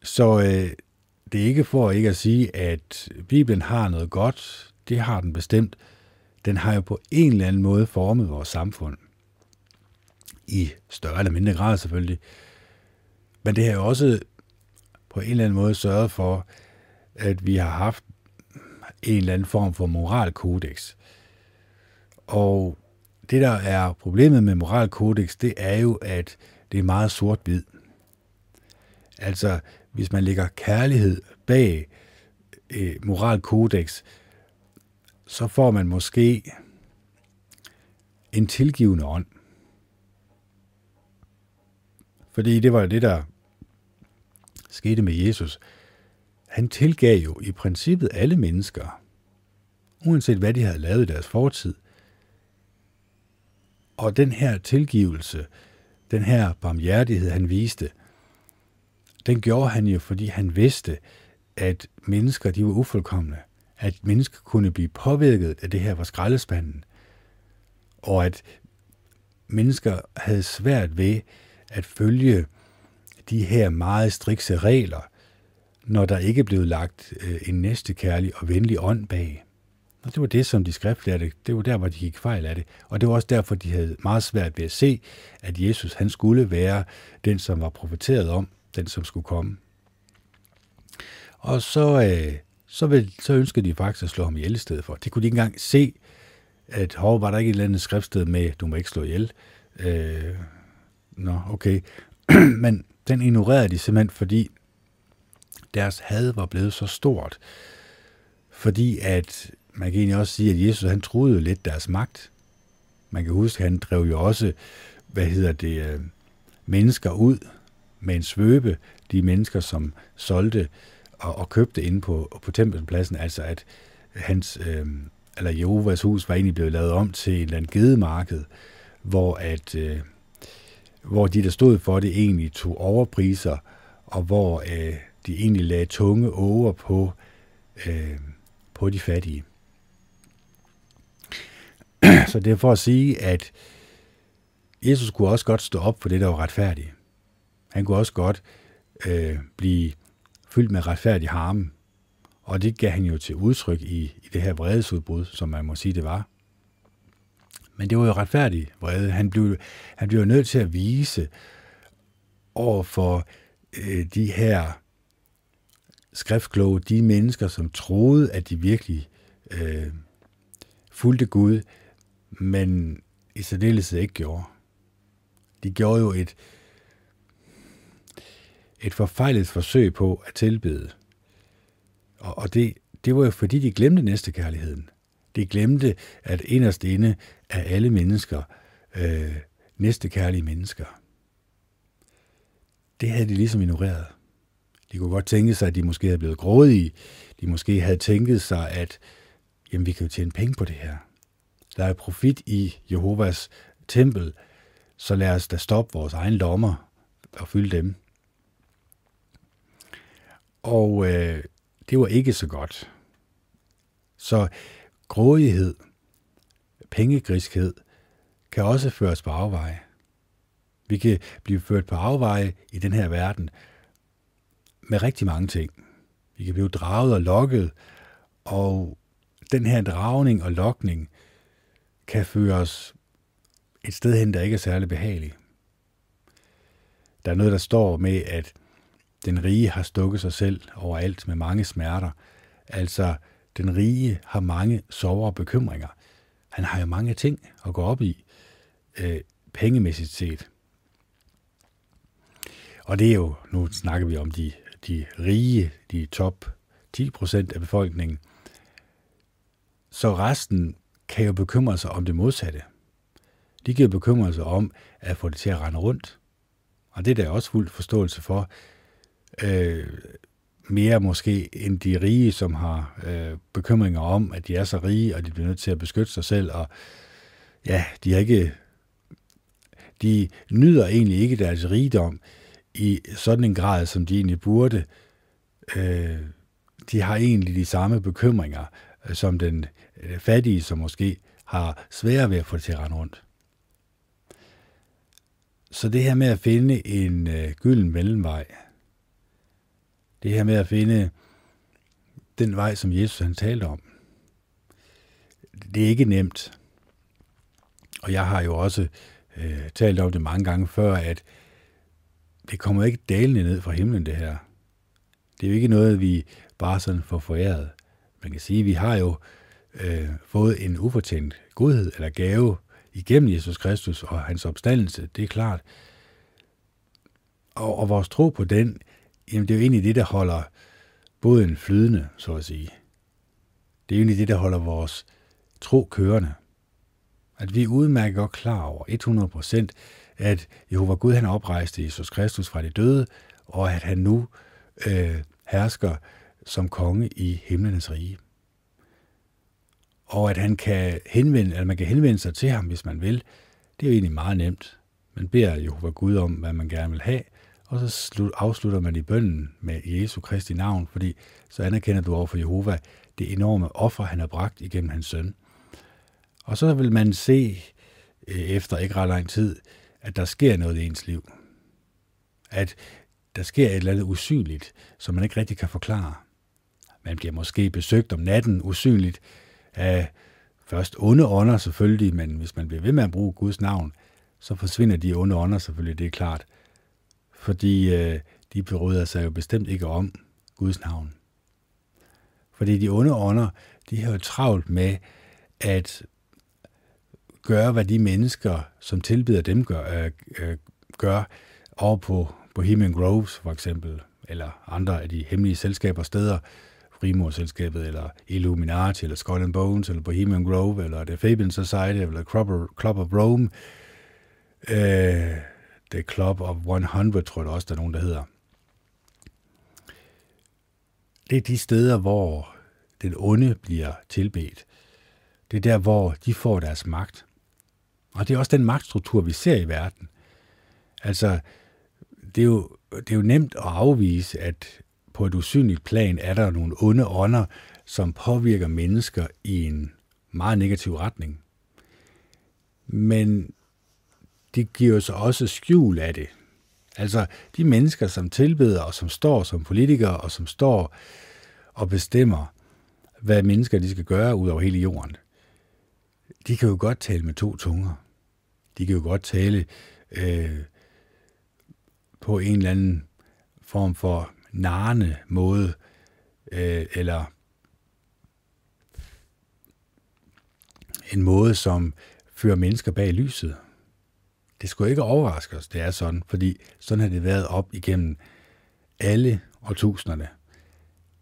S1: Så øh, det er ikke for ikke at sige, at Bibelen har noget godt. Det har den bestemt. Den har jo på en eller anden måde formet vores samfund. I større eller mindre grad selvfølgelig. Men det har jo også på en eller anden måde sørget for, at vi har haft en eller anden form for moralkodex. Og det, der er problemet med moralkodex, det er jo, at det er meget sort-hvid. Altså, hvis man lægger kærlighed bag øh, moralkodex, så får man måske en tilgivende ånd. Fordi det var det, der skete med Jesus. Han tilgav jo i princippet alle mennesker, uanset hvad de havde lavet i deres fortid. Og den her tilgivelse, den her barmhjertighed, han viste, den gjorde han jo, fordi han vidste, at mennesker de var ufuldkommende. At mennesker kunne blive påvirket af det her var skraldespanden. Og at mennesker havde svært ved at følge de her meget strikse regler, når der ikke blev lagt en en næstekærlig og venlig ånd bag. Og det var det, som de skriftlærte, det var der, hvor de gik fejl af det. Og det var også derfor, de havde meget svært ved at se, at Jesus han skulle være den, som var profeteret om, den som skulle komme. Og så, øh, så, vil, så ønskede de faktisk at slå ham ihjel i stedet for. Det kunne de ikke engang se, at hov, var der ikke et eller andet skriftsted med, du må ikke slå ihjel. Øh, nå, okay. (clears throat) Men den ignorerede de simpelthen, fordi deres had var blevet så stort. Fordi at, man kan egentlig også sige, at Jesus han troede lidt deres magt. Man kan huske, at han drev jo også, hvad hedder det, øh, mennesker ud med en svøbe, de mennesker, som solgte og, og købte inde på, på tempelpladsen, altså at hans, øh, eller Jehovas hus var egentlig blevet lavet om til en eller gedemarked, hvor at, øh, hvor de, der stod for det, egentlig tog overpriser, og hvor øh, de egentlig lagde tunge over på, øh, på de fattige. (clears throat) Så det er for at sige, at Jesus kunne også godt stå op for det, der var retfærdigt. Han kunne også godt øh, blive fyldt med retfærdig harme. Og det gav han jo til udtryk i, i det her vredesudbrud, som man må sige, det var. Men det var jo retfærdig vrede. Han blev, han blev nødt til at vise over for øh, de her skriftkloge, de mennesker, som troede, at de virkelig øh, fulgte Gud, men i særdeleshed ikke gjorde. De gjorde jo et, et forfejlet forsøg på at tilbede. Og, og det, det var jo fordi, de glemte næstekærligheden. De glemte, at inderst inde er alle mennesker øh, næstekærlige mennesker. Det havde de ligesom ignoreret. De kunne godt tænke sig, at de måske havde blevet grådige. De måske havde tænket sig, at jamen, vi kan jo tjene penge på det her. Der er profit i Jehovas tempel, så lad os da stoppe vores egen lommer og fylde dem. Og øh, det var ikke så godt. Så grådighed, pengegriskhed, kan også føres på afveje. Vi kan blive ført på afveje i den her verden med rigtig mange ting. Vi kan blive draget og lokket, og den her dragning og lokning kan føre os et sted hen, der ikke er særlig behageligt. Der er noget, der står med, at den rige har stukket sig selv overalt med mange smerter. Altså, den rige har mange sorger og bekymringer. Han har jo mange ting at gå op i, øh, pengemæssigt set. Og det er jo, nu snakker vi om de, de rige, de top 10 procent af befolkningen. Så resten kan jo bekymre sig om det modsatte. De kan jo bekymre sig om at få det til at rende rundt. Og det er der også fuld forståelse for, øh, mere måske end de rige, som har øh, bekymringer om, at de er så rige, og de bliver nødt til at beskytte sig selv, og ja, de har ikke, de nyder egentlig ikke deres rigdom i sådan en grad, som de egentlig burde. Øh, de har egentlig de samme bekymringer øh, som den Øh, fattige, som måske har sværere ved at få det til at rende rundt. Så det her med at finde en øh, gylden mellemvej, det her med at finde den vej, som Jesus han talte om, det er ikke nemt. Og jeg har jo også øh, talt om det mange gange før, at det kommer ikke dalende ned fra himlen, det her. Det er jo ikke noget, vi bare sådan får foræret. Man kan sige, at vi har jo øh, fået en ufortjent godhed eller gave igennem Jesus Kristus og hans opstandelse, det er klart. Og, og vores tro på den, jamen det er jo egentlig det, der holder båden flydende, så at sige. Det er jo egentlig det, der holder vores tro kørende. At vi er udmærket godt klar over 100%, at Jehova Gud han oprejste Jesus Kristus fra de døde, og at han nu øh, hersker som konge i himlenes rige. Og at han kan henvende, at man kan henvende sig til ham, hvis man vil, det er jo egentlig meget nemt. Man beder Jehova Gud om, hvad man gerne vil have, og så slut, afslutter man i bønden med Jesu Kristi navn, fordi så anerkender du over for Jehova det enorme offer, han har bragt igennem hans søn. Og så vil man se øh, efter ikke ret lang tid, at der sker noget i ens liv. At der sker et eller andet usynligt, som man ikke rigtig kan forklare. Man bliver måske besøgt om natten usynligt af først onde ånder selvfølgelig, men hvis man bliver ved med at bruge Guds navn, så forsvinder de onde ånder selvfølgelig, det er klart. Fordi øh, de bryder sig jo bestemt ikke om Guds navn. Fordi de onde ånder, de har jo travlt med at gøre, hvad de mennesker, som tilbyder dem, gør, øh, øh, gør over på Bohemian Groves for eksempel, eller andre af de hemmelige selskaber steder, Frimurselskabet, eller Illuminati, eller Skull and Bones, eller Bohemian Grove, eller The Fabian Society, eller Club of, Club of Rome, øh, The Club of 100, tror jeg også, der er nogen, der hedder. Det er de steder, hvor den onde bliver tilbedt. Det er der, hvor de får deres magt. Og det er også den magtstruktur, vi ser i verden. Altså, det er jo, det er jo nemt at afvise, at på et usynligt plan er der nogle onde ånder, som påvirker mennesker i en meget negativ retning. Men de giver sig også skjul af det. Altså de mennesker, som tilbeder og som står som politikere og som står og bestemmer, hvad mennesker de skal gøre ud over hele jorden. De kan jo godt tale med to tunger. De kan jo godt tale øh, på en eller anden form for narrende måde, øh, eller en måde, som fører mennesker bag lyset. Det skulle ikke overraske os, det er sådan, fordi sådan har det været op igennem alle årtusinderne.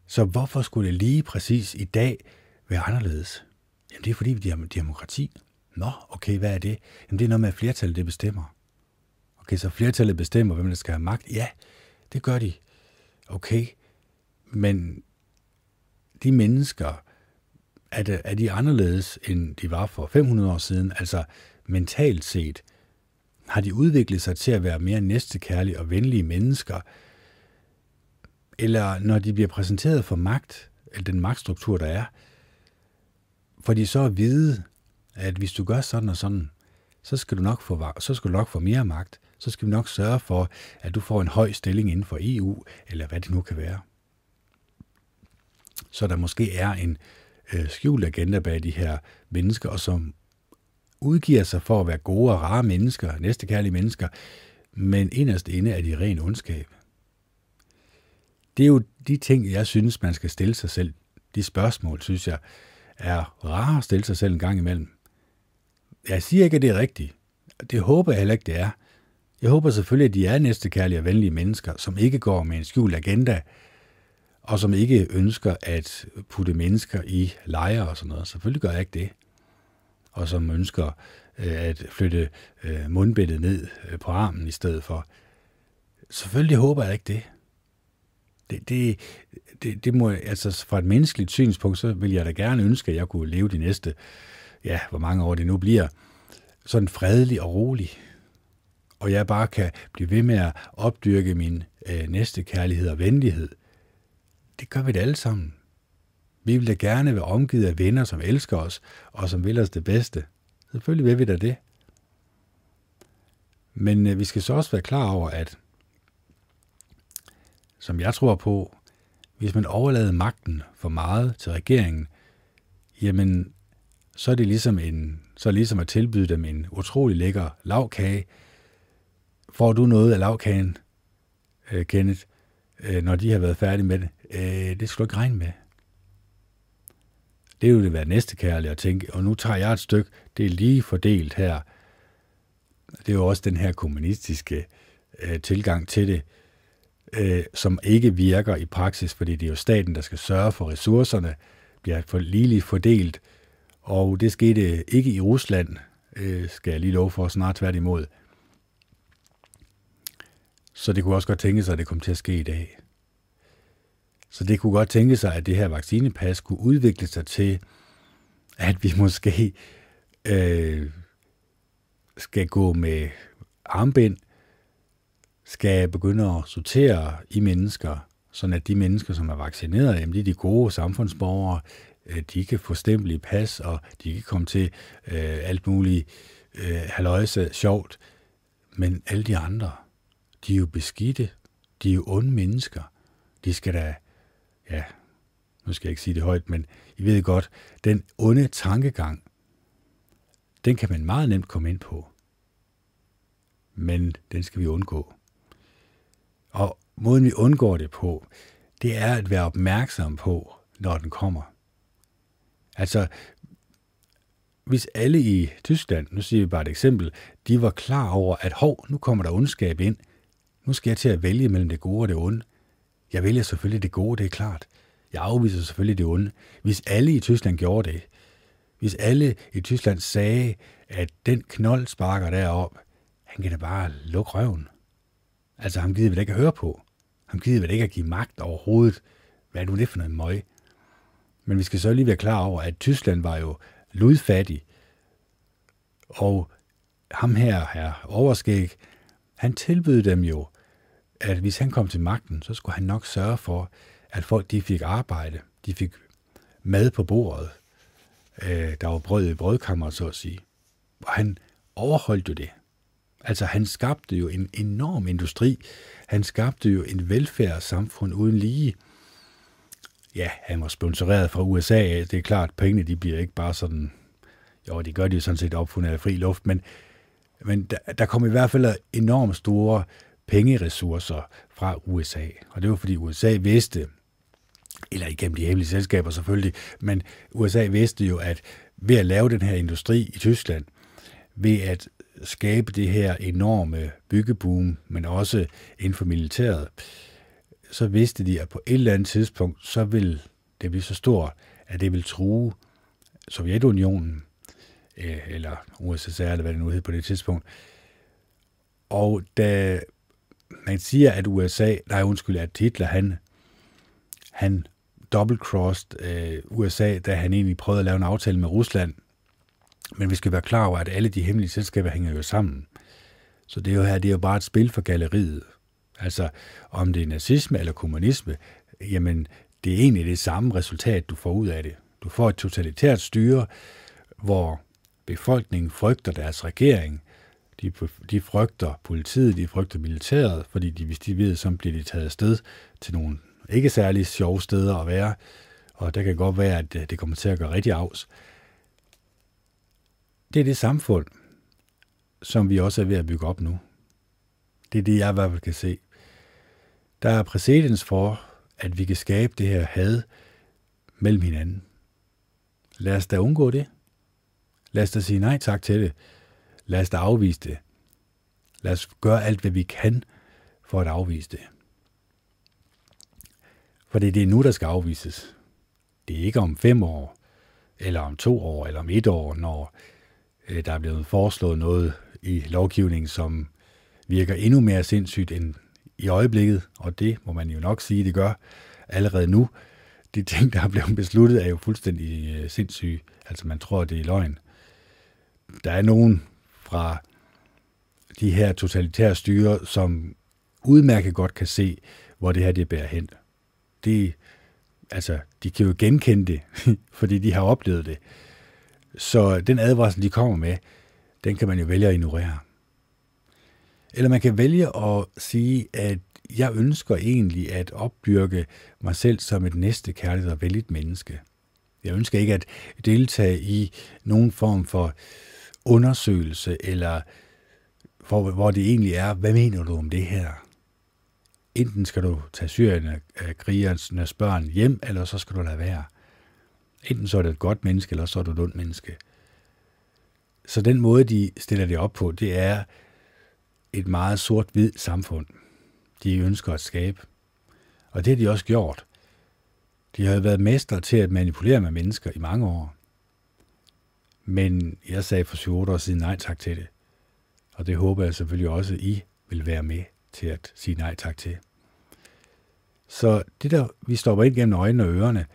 S1: Så hvorfor skulle det lige præcis i dag være anderledes? Jamen det er fordi, vi har demokrati. Nå, okay, hvad er det? Jamen det er noget med, at flertallet det bestemmer. Okay, så flertallet bestemmer, hvem der skal have magt. Ja, det gør de. Okay, men de mennesker, er, det, er de anderledes, end de var for 500 år siden? Altså mentalt set, har de udviklet sig til at være mere næstekærlige og venlige mennesker? Eller når de bliver præsenteret for magt, eller den magtstruktur, der er, får de så at vide, at hvis du gør sådan og sådan, så skal du nok få, så skal du nok få mere magt. Så skal vi nok sørge for, at du får en høj stilling inden for EU, eller hvad det nu kan være. Så der måske er en øh, skjult agenda bag de her mennesker, og som udgiver sig for at være gode og rare mennesker, næstekærlige mennesker, men inderst inde er de ren ondskab. Det er jo de ting, jeg synes, man skal stille sig selv. De spørgsmål, synes jeg, er rare at stille sig selv en gang imellem. Jeg siger ikke, at det er rigtigt. Det håber jeg heller ikke, det er. Jeg håber selvfølgelig, at de er næstekærlige og venlige mennesker, som ikke går med en skjult agenda, og som ikke ønsker at putte mennesker i lejre og sådan noget. Selvfølgelig gør jeg ikke det. Og som ønsker øh, at flytte øh, mundbindet ned øh, på armen i stedet for. Selvfølgelig håber jeg ikke det. Det, det, det, det må, altså fra et menneskeligt synspunkt, så vil jeg da gerne ønske, at jeg kunne leve de næste, ja, hvor mange år det nu bliver, sådan fredelig og rolig og jeg bare kan blive ved med at opdyrke min øh, næste kærlighed og venlighed. Det gør vi det alle sammen. Vi vil da gerne være omgivet af venner, som elsker os, og som vil os det bedste. Selvfølgelig vil vi da det. Men øh, vi skal så også være klar over, at som jeg tror på, hvis man overlader magten for meget til regeringen, jamen så er det ligesom, en, så er det ligesom at tilbyde dem en utrolig lækker lavkage. Får du noget af lavkagen, øh, Kenneth, øh, når de har været færdige med det? Øh, det skal du ikke regne med. Det vil være næste kærlige at tænke, og nu tager jeg et stykke, det er lige fordelt her. Det er jo også den her kommunistiske øh, tilgang til det, øh, som ikke virker i praksis, fordi det er jo staten, der skal sørge for ressourcerne, bliver for ligeligt fordelt, og det skete ikke i Rusland, øh, skal jeg lige love for, snart tværtimod. Så det kunne også godt tænke sig, at det kom til at ske i dag. Så det kunne godt tænke sig, at det her vaccinepas kunne udvikle sig til, at vi (laughs) måske øh, skal gå med armbind, skal begynde at sortere i mennesker, sådan at de mennesker, som er vaccineret, jamen de er de gode samfundsborgere, øh, de kan få stempel i pas, og de kan komme til øh, alt muligt øh, haløjse sjovt. Men alle de andre, de er jo beskidte, de er jo onde mennesker. De skal da, ja, nu skal jeg ikke sige det højt, men I ved godt, den onde tankegang, den kan man meget nemt komme ind på. Men den skal vi undgå. Og måden vi undgår det på, det er at være opmærksom på, når den kommer. Altså, hvis alle i Tyskland, nu siger vi bare et eksempel, de var klar over, at hov, nu kommer der ondskab ind, nu skal jeg til at vælge mellem det gode og det onde. Jeg vælger selvfølgelig det gode, det er klart. Jeg afviser selvfølgelig det onde. Hvis alle i Tyskland gjorde det, hvis alle i Tyskland sagde, at den knold sparker derop, han kan da bare lukke røven. Altså, ham gider vi da ikke at høre på. Ham gider vi da ikke at give magt overhovedet. Hvad er nu det for noget møg? Men vi skal så lige være klar over, at Tyskland var jo ludfattig. Og ham her, her overskæg, han tilbød dem jo, at hvis han kom til magten, så skulle han nok sørge for, at folk de fik arbejde, de fik mad på bordet. Øh, der var brød i brødkammer, så at sige. Og han overholdt jo det. Altså han skabte jo en enorm industri. Han skabte jo en velfærdssamfund uden lige. Ja, han var sponsoreret fra USA. Det er klart, pengene de bliver ikke bare sådan... Jo, de gør de jo sådan set opfundet af fri luft, men, men der, der kom i hvert fald enormt store pengeressourcer fra USA. Og det var fordi USA vidste, eller igennem de hemmelige selskaber selvfølgelig, men USA vidste jo, at ved at lave den her industri i Tyskland, ved at skabe det her enorme byggeboom, men også inden for militæret, så vidste de, at på et eller andet tidspunkt, så vil det blive så stort, at det vil true Sovjetunionen, eh, eller USSR, eller hvad det nu hed på det tidspunkt. Og da man siger, at USA, nej undskyld, at Hitler, han, han double-crossed øh, USA, da han egentlig prøvede at lave en aftale med Rusland, men vi skal være klar over, at alle de hemmelige selskaber hænger jo sammen. Så det er jo her, det er jo bare et spil for galleriet. Altså, om det er nazisme eller kommunisme, jamen, det er egentlig det samme resultat, du får ud af det. Du får et totalitært styre, hvor befolkningen frygter deres regering, de, de frygter politiet, de frygter militæret, fordi de, hvis de ved, så bliver de taget afsted til nogle ikke særlig sjove steder at være, og der kan godt være, at øh, det kommer til at gøre rigtig afs. Det er det samfund, som vi også er ved at bygge op nu. Det er det, jeg i hvert fald kan se. Der er præcedens for, at vi kan skabe det her had mellem hinanden. Lad os da undgå det. Lad os da sige nej tak til det. Lad os da afvise det. Lad os gøre alt, hvad vi kan for at afvise det. For det er det nu, der skal afvises. Det er ikke om fem år, eller om to år, eller om et år, når øh, der er blevet foreslået noget i lovgivningen, som virker endnu mere sindssygt end i øjeblikket, og det må man jo nok sige, det gør allerede nu. De ting, der er blevet besluttet, er jo fuldstændig øh, sindssyge. Altså man tror, det er løgn. Der er nogen fra de her totalitære styre, som udmærket godt kan se, hvor det her det bærer hen. De, altså, de kan jo genkende det, (laughs) fordi de har oplevet det. Så den advarsel, de kommer med, den kan man jo vælge at ignorere. Eller man kan vælge at sige, at jeg ønsker egentlig at opdyrke mig selv som et næste kærligt og vældigt menneske. Jeg ønsker ikke at deltage i nogen form for undersøgelse, eller hvor, hvor det egentlig er, hvad mener du om det her? Enten skal du tage syrerne, øh, krigernes børn hjem, eller så skal du lade være. Enten så er du et godt menneske, eller så er du et ondt menneske. Så den måde, de stiller det op på, det er et meget sort-hvid samfund, de ønsker at skabe. Og det har de også gjort. De har været mestre til at manipulere med mennesker i mange år. Men jeg sagde for 7 år siden nej tak til det. Og det håber jeg selvfølgelig også, I vil være med til at sige nej tak til. Så det der, vi stopper ind gennem øjnene og ørerne,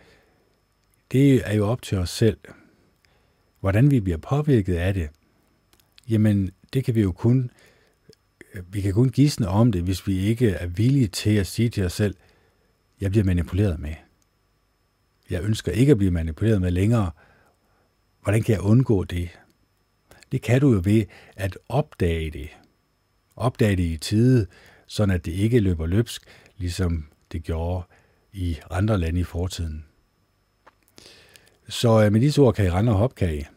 S1: det er jo op til os selv. Hvordan vi bliver påvirket af det, jamen det kan vi jo kun, vi kan kun gisne om det, hvis vi ikke er villige til at sige til os selv, jeg bliver manipuleret med. Jeg ønsker ikke at blive manipuleret med længere. Hvordan kan jeg undgå det? Det kan du jo ved at opdage det. Opdage det i tide, så at det ikke løber løbsk, ligesom det gjorde i andre lande i fortiden. Så øh, med disse ord kan I rende og hopkage.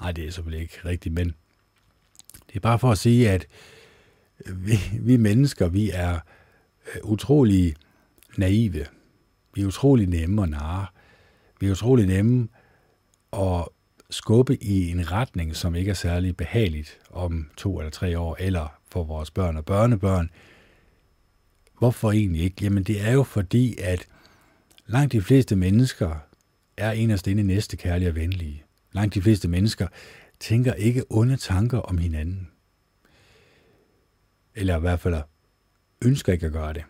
S1: Nej, det er selvfølgelig ikke rigtigt, men det er bare for at sige, at øh, vi, vi mennesker, vi er øh, utrolig naive. Vi er utrolig nemme at narre. Vi er utrolig nemme at skubbe i en retning, som ikke er særlig behageligt om to eller tre år, eller for vores børn og børnebørn. Hvorfor egentlig ikke? Jamen det er jo fordi, at langt de fleste mennesker er inderst inde næste kærlige og venlige. Langt de fleste mennesker tænker ikke onde tanker om hinanden. Eller i hvert fald ønsker ikke at gøre det.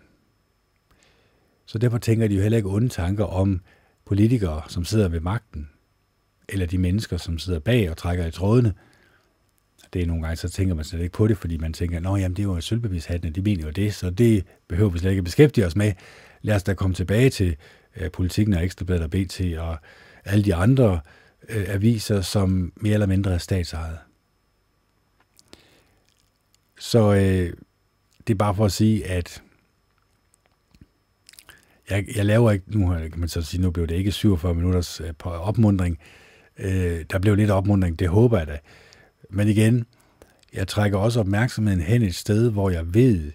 S1: Så derfor tænker de jo heller ikke onde tanker om politikere, som sidder ved magten, eller de mennesker, som sidder bag og trækker i trådene. Det er nogle gange, så tænker man slet ikke på det, fordi man tænker, nå jamen, det er jo sølvbevishattene, de mener jo det, så det behøver vi slet ikke at beskæftige os med. Lad os da komme tilbage til øh, politikken og Ekstrabladet og BT og alle de andre øh, aviser, som mere eller mindre er statsejet. Så øh, det er bare for at sige, at jeg, jeg laver ikke, nu kan man så sige, nu blev det ikke 47 minutters øh, på opmundring. Øh, Øh, der blev lidt opmundring, det håber jeg da. Men igen, jeg trækker også opmærksomheden hen et sted, hvor jeg ved,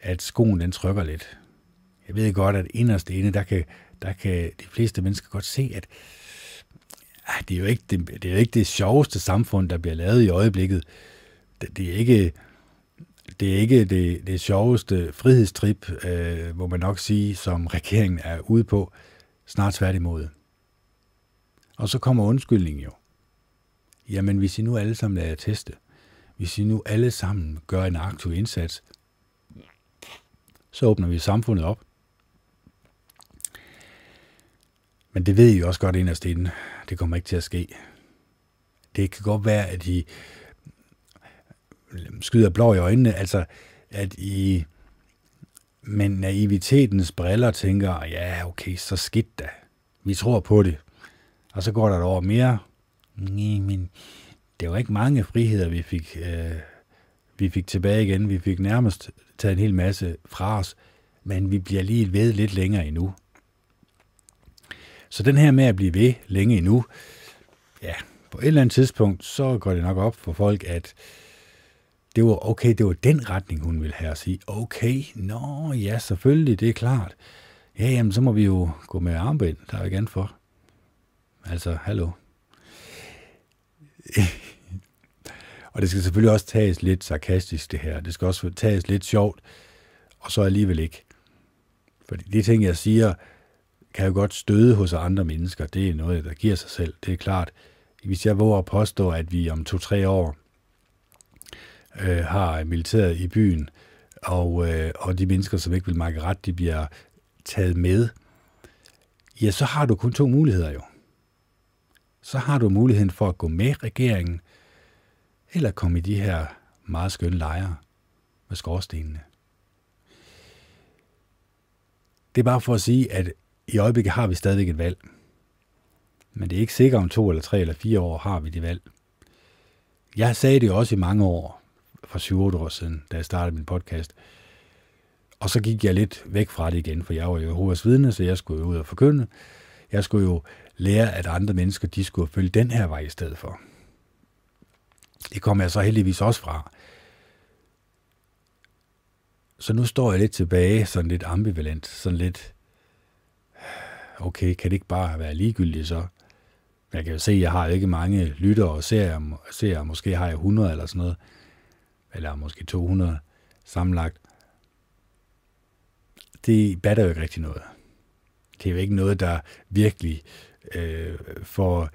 S1: at skoen den trykker lidt. Jeg ved godt, at inderst inde, der kan, der kan de fleste mennesker godt se, at ah, det, er jo ikke det, det er jo ikke det sjoveste samfund, der bliver lavet i øjeblikket. Det, det er ikke det er ikke det, det sjoveste frihedstrip, øh, må man nok sige, som regeringen er ude på. Snart tværtimod. Og så kommer undskyldningen jo. Jamen, hvis I nu alle sammen lader teste, hvis I nu alle sammen gør en aktiv indsats, så åbner vi samfundet op. Men det ved I også godt inderst inde. Det kommer ikke til at ske. Det kan godt være, at I skyder blå i øjnene, altså at I med naivitetens briller tænker, ja, okay, så skidt da. Vi tror på det. Og så går der et år mere. Nej, men det var ikke mange friheder, vi fik, øh, vi fik tilbage igen. Vi fik nærmest taget en hel masse fra os, men vi bliver lige ved lidt længere endnu. Så den her med at blive ved længe endnu, ja, på et eller andet tidspunkt, så går det nok op for folk, at det var okay, det var den retning, hun ville have at sige, okay, nå ja, selvfølgelig, det er klart. Ja, jamen, så må vi jo gå med armbind, der er igen for. Altså, hallo. (laughs) og det skal selvfølgelig også tages lidt sarkastisk, det her. Det skal også tages lidt sjovt, og så alligevel ikke. Fordi de ting, jeg siger, kan jo godt støde hos andre mennesker. Det er noget, der giver sig selv. Det er klart. Hvis jeg våger at påstå, at vi om to-tre år øh, har militæret i byen, og, øh, og de mennesker, som ikke vil markere ret, de bliver taget med, ja, så har du kun to muligheder jo. Så har du muligheden for at gå med regeringen, eller komme i de her meget skønne lejre med skorstenene. Det er bare for at sige, at i øjeblikket har vi stadigvæk et valg. Men det er ikke sikkert om to eller tre eller fire år har vi det valg. Jeg sagde det også i mange år, for 7 år siden, da jeg startede min podcast. Og så gik jeg lidt væk fra det igen, for jeg var jo Jehovas vidne, så jeg skulle jo ud og forkynde. Jeg skulle jo lære, at andre mennesker, de skulle følge den her vej i stedet for. Det kom jeg så heldigvis også fra. Så nu står jeg lidt tilbage, sådan lidt ambivalent, sådan lidt, okay, kan det ikke bare være ligegyldigt så? Jeg kan jo se, at jeg har ikke mange lyttere og serier, serier, måske har jeg 100 eller sådan noget, eller måske 200 sammenlagt. Det batter jo ikke rigtig noget. Det er jo ikke noget, der virkelig øh, Øh, får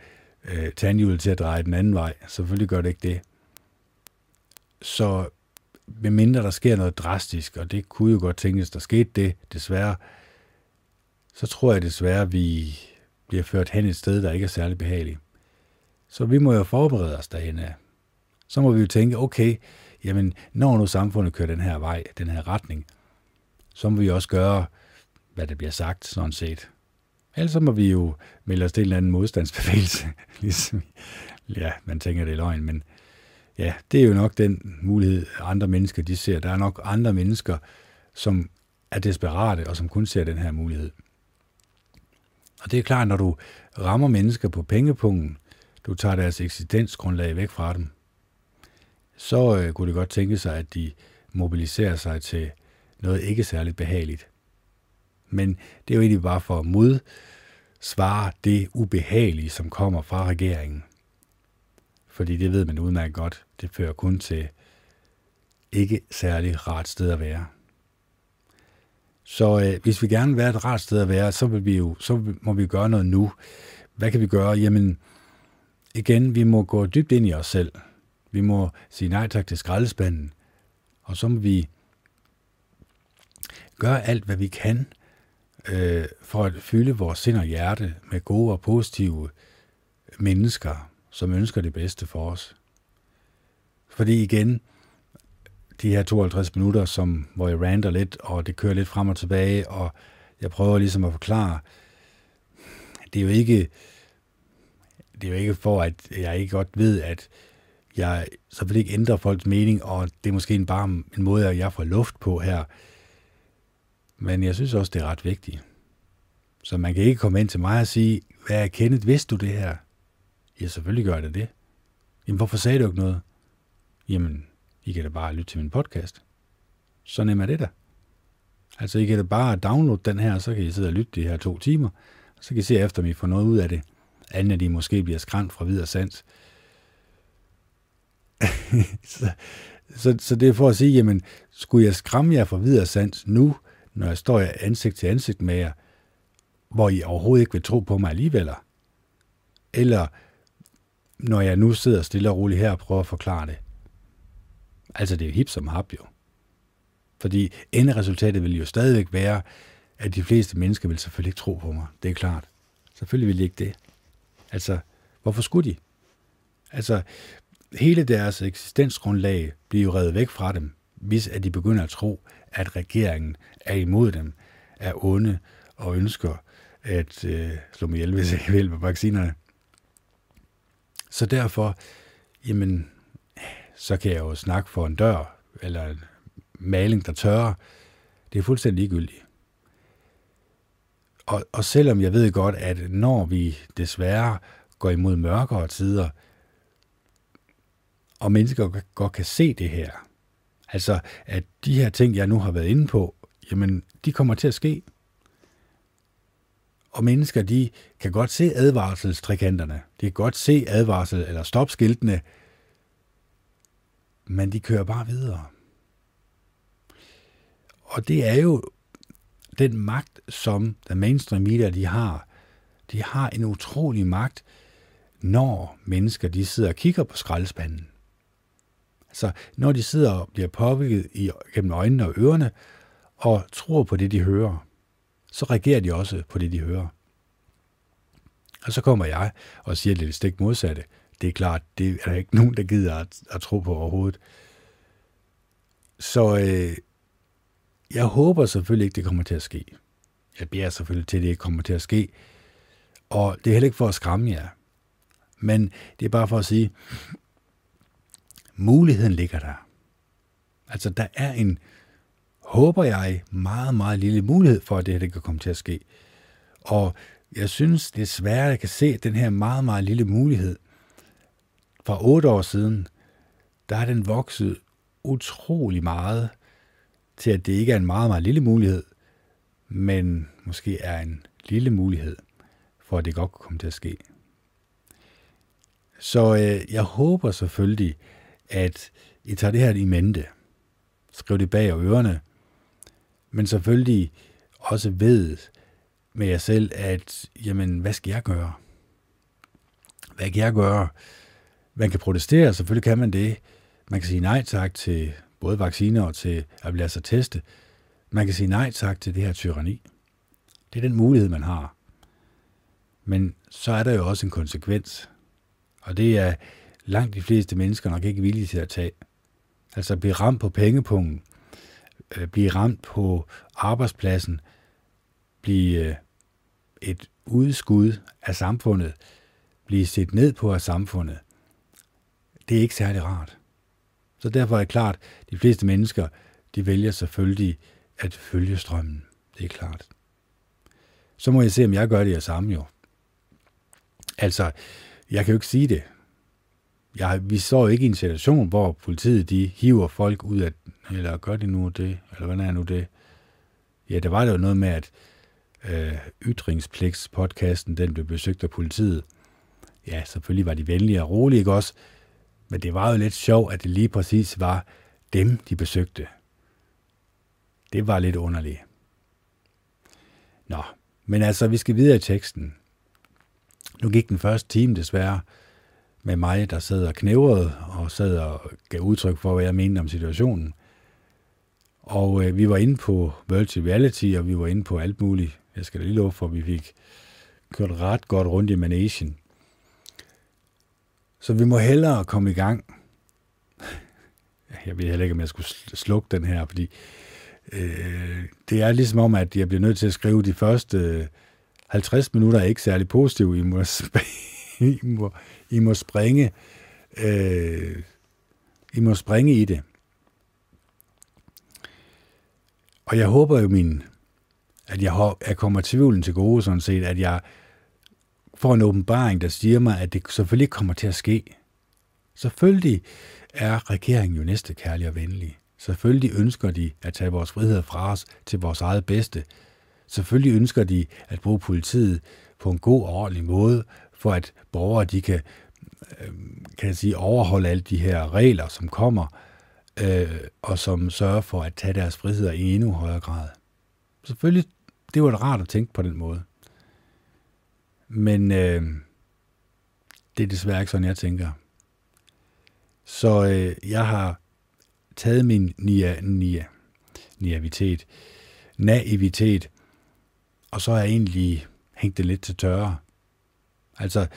S1: øh, tandhjulet til at dreje den anden vej. Selvfølgelig gør det ikke det. Så medmindre der sker noget drastisk, og det kunne jo godt tænkes, der skete det, desværre, så tror jeg desværre, vi bliver ført hen et sted, der ikke er særlig behageligt. Så vi må jo forberede os derhen af. Så må vi jo tænke, okay, jamen, når nu samfundet kører den her vej, den her retning, så må vi også gøre, hvad der bliver sagt, sådan set. Ellers må vi jo melde os til en eller anden modstandsbevægelse. (laughs) ligesom, ja, man tænker, det er løgn, men ja, det er jo nok den mulighed, andre mennesker de ser. Der er nok andre mennesker, som er desperate, og som kun ser den her mulighed. Og det er klart, når du rammer mennesker på pengepunkten, du tager deres eksistensgrundlag væk fra dem, så øh, kunne det godt tænke sig, at de mobiliserer sig til noget ikke særligt behageligt. Men det er jo egentlig bare for at modsvare det ubehagelige, som kommer fra regeringen. Fordi det ved man udmærket godt, det fører kun til ikke særlig rart sted at være. Så øh, hvis vi gerne vil være et rart sted at være, så, vil vi jo, så må vi gøre noget nu. Hvad kan vi gøre? Jamen, igen, vi må gå dybt ind i os selv. Vi må sige nej tak til skraldespanden. Og så må vi gøre alt, hvad vi kan, øh, for at fylde vores sind og hjerte med gode og positive mennesker, som ønsker det bedste for os. Fordi igen, de her 52 minutter, som, hvor jeg rander lidt, og det kører lidt frem og tilbage, og jeg prøver ligesom at forklare, det er jo ikke, det er jo ikke for, at jeg ikke godt ved, at jeg så ikke ændre folks mening, og det er måske en bare en måde, at jeg får luft på her. Men jeg synes også, det er ret vigtigt. Så man kan ikke komme ind til mig og sige, hvad er Kenneth, vidste du det her? Ja, selvfølgelig gør det det. Jamen, hvorfor sagde du ikke noget? Jamen, I kan da bare lytte til min podcast. Så nem er det da. Altså, I kan da bare downloade den her, så kan I sidde og lytte de her to timer, og så kan I se efter, om I får noget ud af det. andet at I måske bliver skræmt fra videre sans. (laughs) så, så, så det er for at sige, jamen, skulle jeg skræmme jer fra videre sans nu, når jeg står ansigt til ansigt med jer, hvor I overhovedet ikke vil tro på mig alligevel? Eller når jeg nu sidder stille og roligt her og prøver at forklare det. Altså, det er jo hip som hap jo. Fordi enderesultatet vil jo stadigvæk være, at de fleste mennesker vil selvfølgelig ikke tro på mig. Det er klart. Selvfølgelig vil de ikke det. Altså, hvorfor skulle de? Altså, hele deres eksistensgrundlag bliver jo reddet væk fra dem, hvis at de begynder at tro, at regeringen er imod dem, er onde og ønsker at øh, slå mig ihjel, hvis jeg ikke vil med vaccinerne. Så derfor, jamen, så kan jeg jo snakke for en dør, eller en maling, der tørrer. Det er fuldstændig ligegyldigt. Og, og selvom jeg ved godt, at når vi desværre går imod mørkere tider, og mennesker godt kan se det her, altså at de her ting, jeg nu har været inde på, jamen, de kommer til at ske. Og mennesker, de kan godt se advarselstrikanterne. De kan godt se advarsel eller stopskiltene, men de kører bare videre. Og det er jo den magt, som den mainstream media de har. De har en utrolig magt, når mennesker de sidder og kigger på skraldespanden. Så når de sidder og bliver påvirket i, gennem øjnene og ørerne, og tror på det, de hører, så reagerer de også på det, de hører. Og så kommer jeg og siger det stik modsatte. Det er klart, det er der ikke nogen, der gider at, at tro på overhovedet. så øh, jeg håber selvfølgelig ikke, det kommer til at ske. Jeg beder selvfølgelig til, at det ikke kommer til at ske. Og det er heller ikke for at skræmme jer. Men det er bare for at sige, muligheden ligger der. Altså, der er en, håber jeg, meget, meget lille mulighed for, at det her det kan komme til at ske. Og jeg synes det er svært, at jeg kan se den her meget, meget lille mulighed. For otte år siden, der er den vokset utrolig meget til, at det ikke er en meget, meget lille mulighed, men måske er en lille mulighed for, at det godt kan komme til at ske. Så øh, jeg håber selvfølgelig, at I tager det her i mente. Skriv det bag ørerne. Men selvfølgelig også ved med jer selv, at jamen, hvad skal jeg gøre? Hvad kan jeg gøre? Man kan protestere, selvfølgelig kan man det. Man kan sige nej tak til både vacciner og til at lade sig teste. Man kan sige nej tak til det her tyranni. Det er den mulighed, man har. Men så er der jo også en konsekvens. Og det er langt de fleste mennesker nok ikke villige til at tage. Altså blive ramt på pengepungen, øh, blive ramt på arbejdspladsen, blive øh, et udskud af samfundet, blive set ned på af samfundet. Det er ikke særlig rart. Så derfor er det klart, at de fleste mennesker, de vælger selvfølgelig at følge strømmen. Det er klart. Så må jeg se, om jeg gør det jeg samme jo. Altså, jeg kan jo ikke sige det. Jeg, vi så ikke i en situation, hvor politiet de hiver folk ud af, eller gør de nu det, eller hvad er nu det? Ja, der var der jo noget med, at øh, Ytringspligts-podcasten, den blev besøgt af politiet. Ja, selvfølgelig var de venlige og rolige, ikke også? Men det var jo lidt sjovt, at det lige præcis var dem, de besøgte. Det var lidt underligt. Nå, men altså, vi skal videre i teksten. Nu gik den første time desværre med mig, der sad og knævrede og sad og gav udtryk for, hvad jeg mente om situationen. Og øh, vi var inde på virtual reality, og vi var inde på alt muligt. Jeg skal da lige love for, at vi fik kørt ret godt rundt i managen. Så vi må hellere komme i gang. Jeg ved heller ikke, om jeg skulle slukke den her, fordi øh, det er ligesom om, at jeg bliver nødt til at skrive de første øh, 50 minutter er ikke særlig positive. I må, (laughs) I må, i må springe øh, I må springe i det. Og jeg håber jo, min, at jeg, jeg kommer tvivlen til gode, sådan set, at jeg får en åbenbaring, der siger mig, at det selvfølgelig kommer til at ske. Selvfølgelig er regeringen jo næste kærlig og venlig. Selvfølgelig ønsker de at tage vores frihed fra os til vores eget bedste. Selvfølgelig ønsker de at bruge politiet på en god og ordentlig måde, for at borgere de kan, øh, kan jeg sige, overholde alle de her regler, som kommer, øh, og som sørger for at tage deres friheder i endnu højere grad. Selvfølgelig, det var rart at tænke på den måde. Men øh, det er desværre ikke sådan, jeg tænker. Så øh, jeg har taget min nia, nia, naivitet, naivitet, og så har jeg egentlig hængt det lidt til tørre. Altså,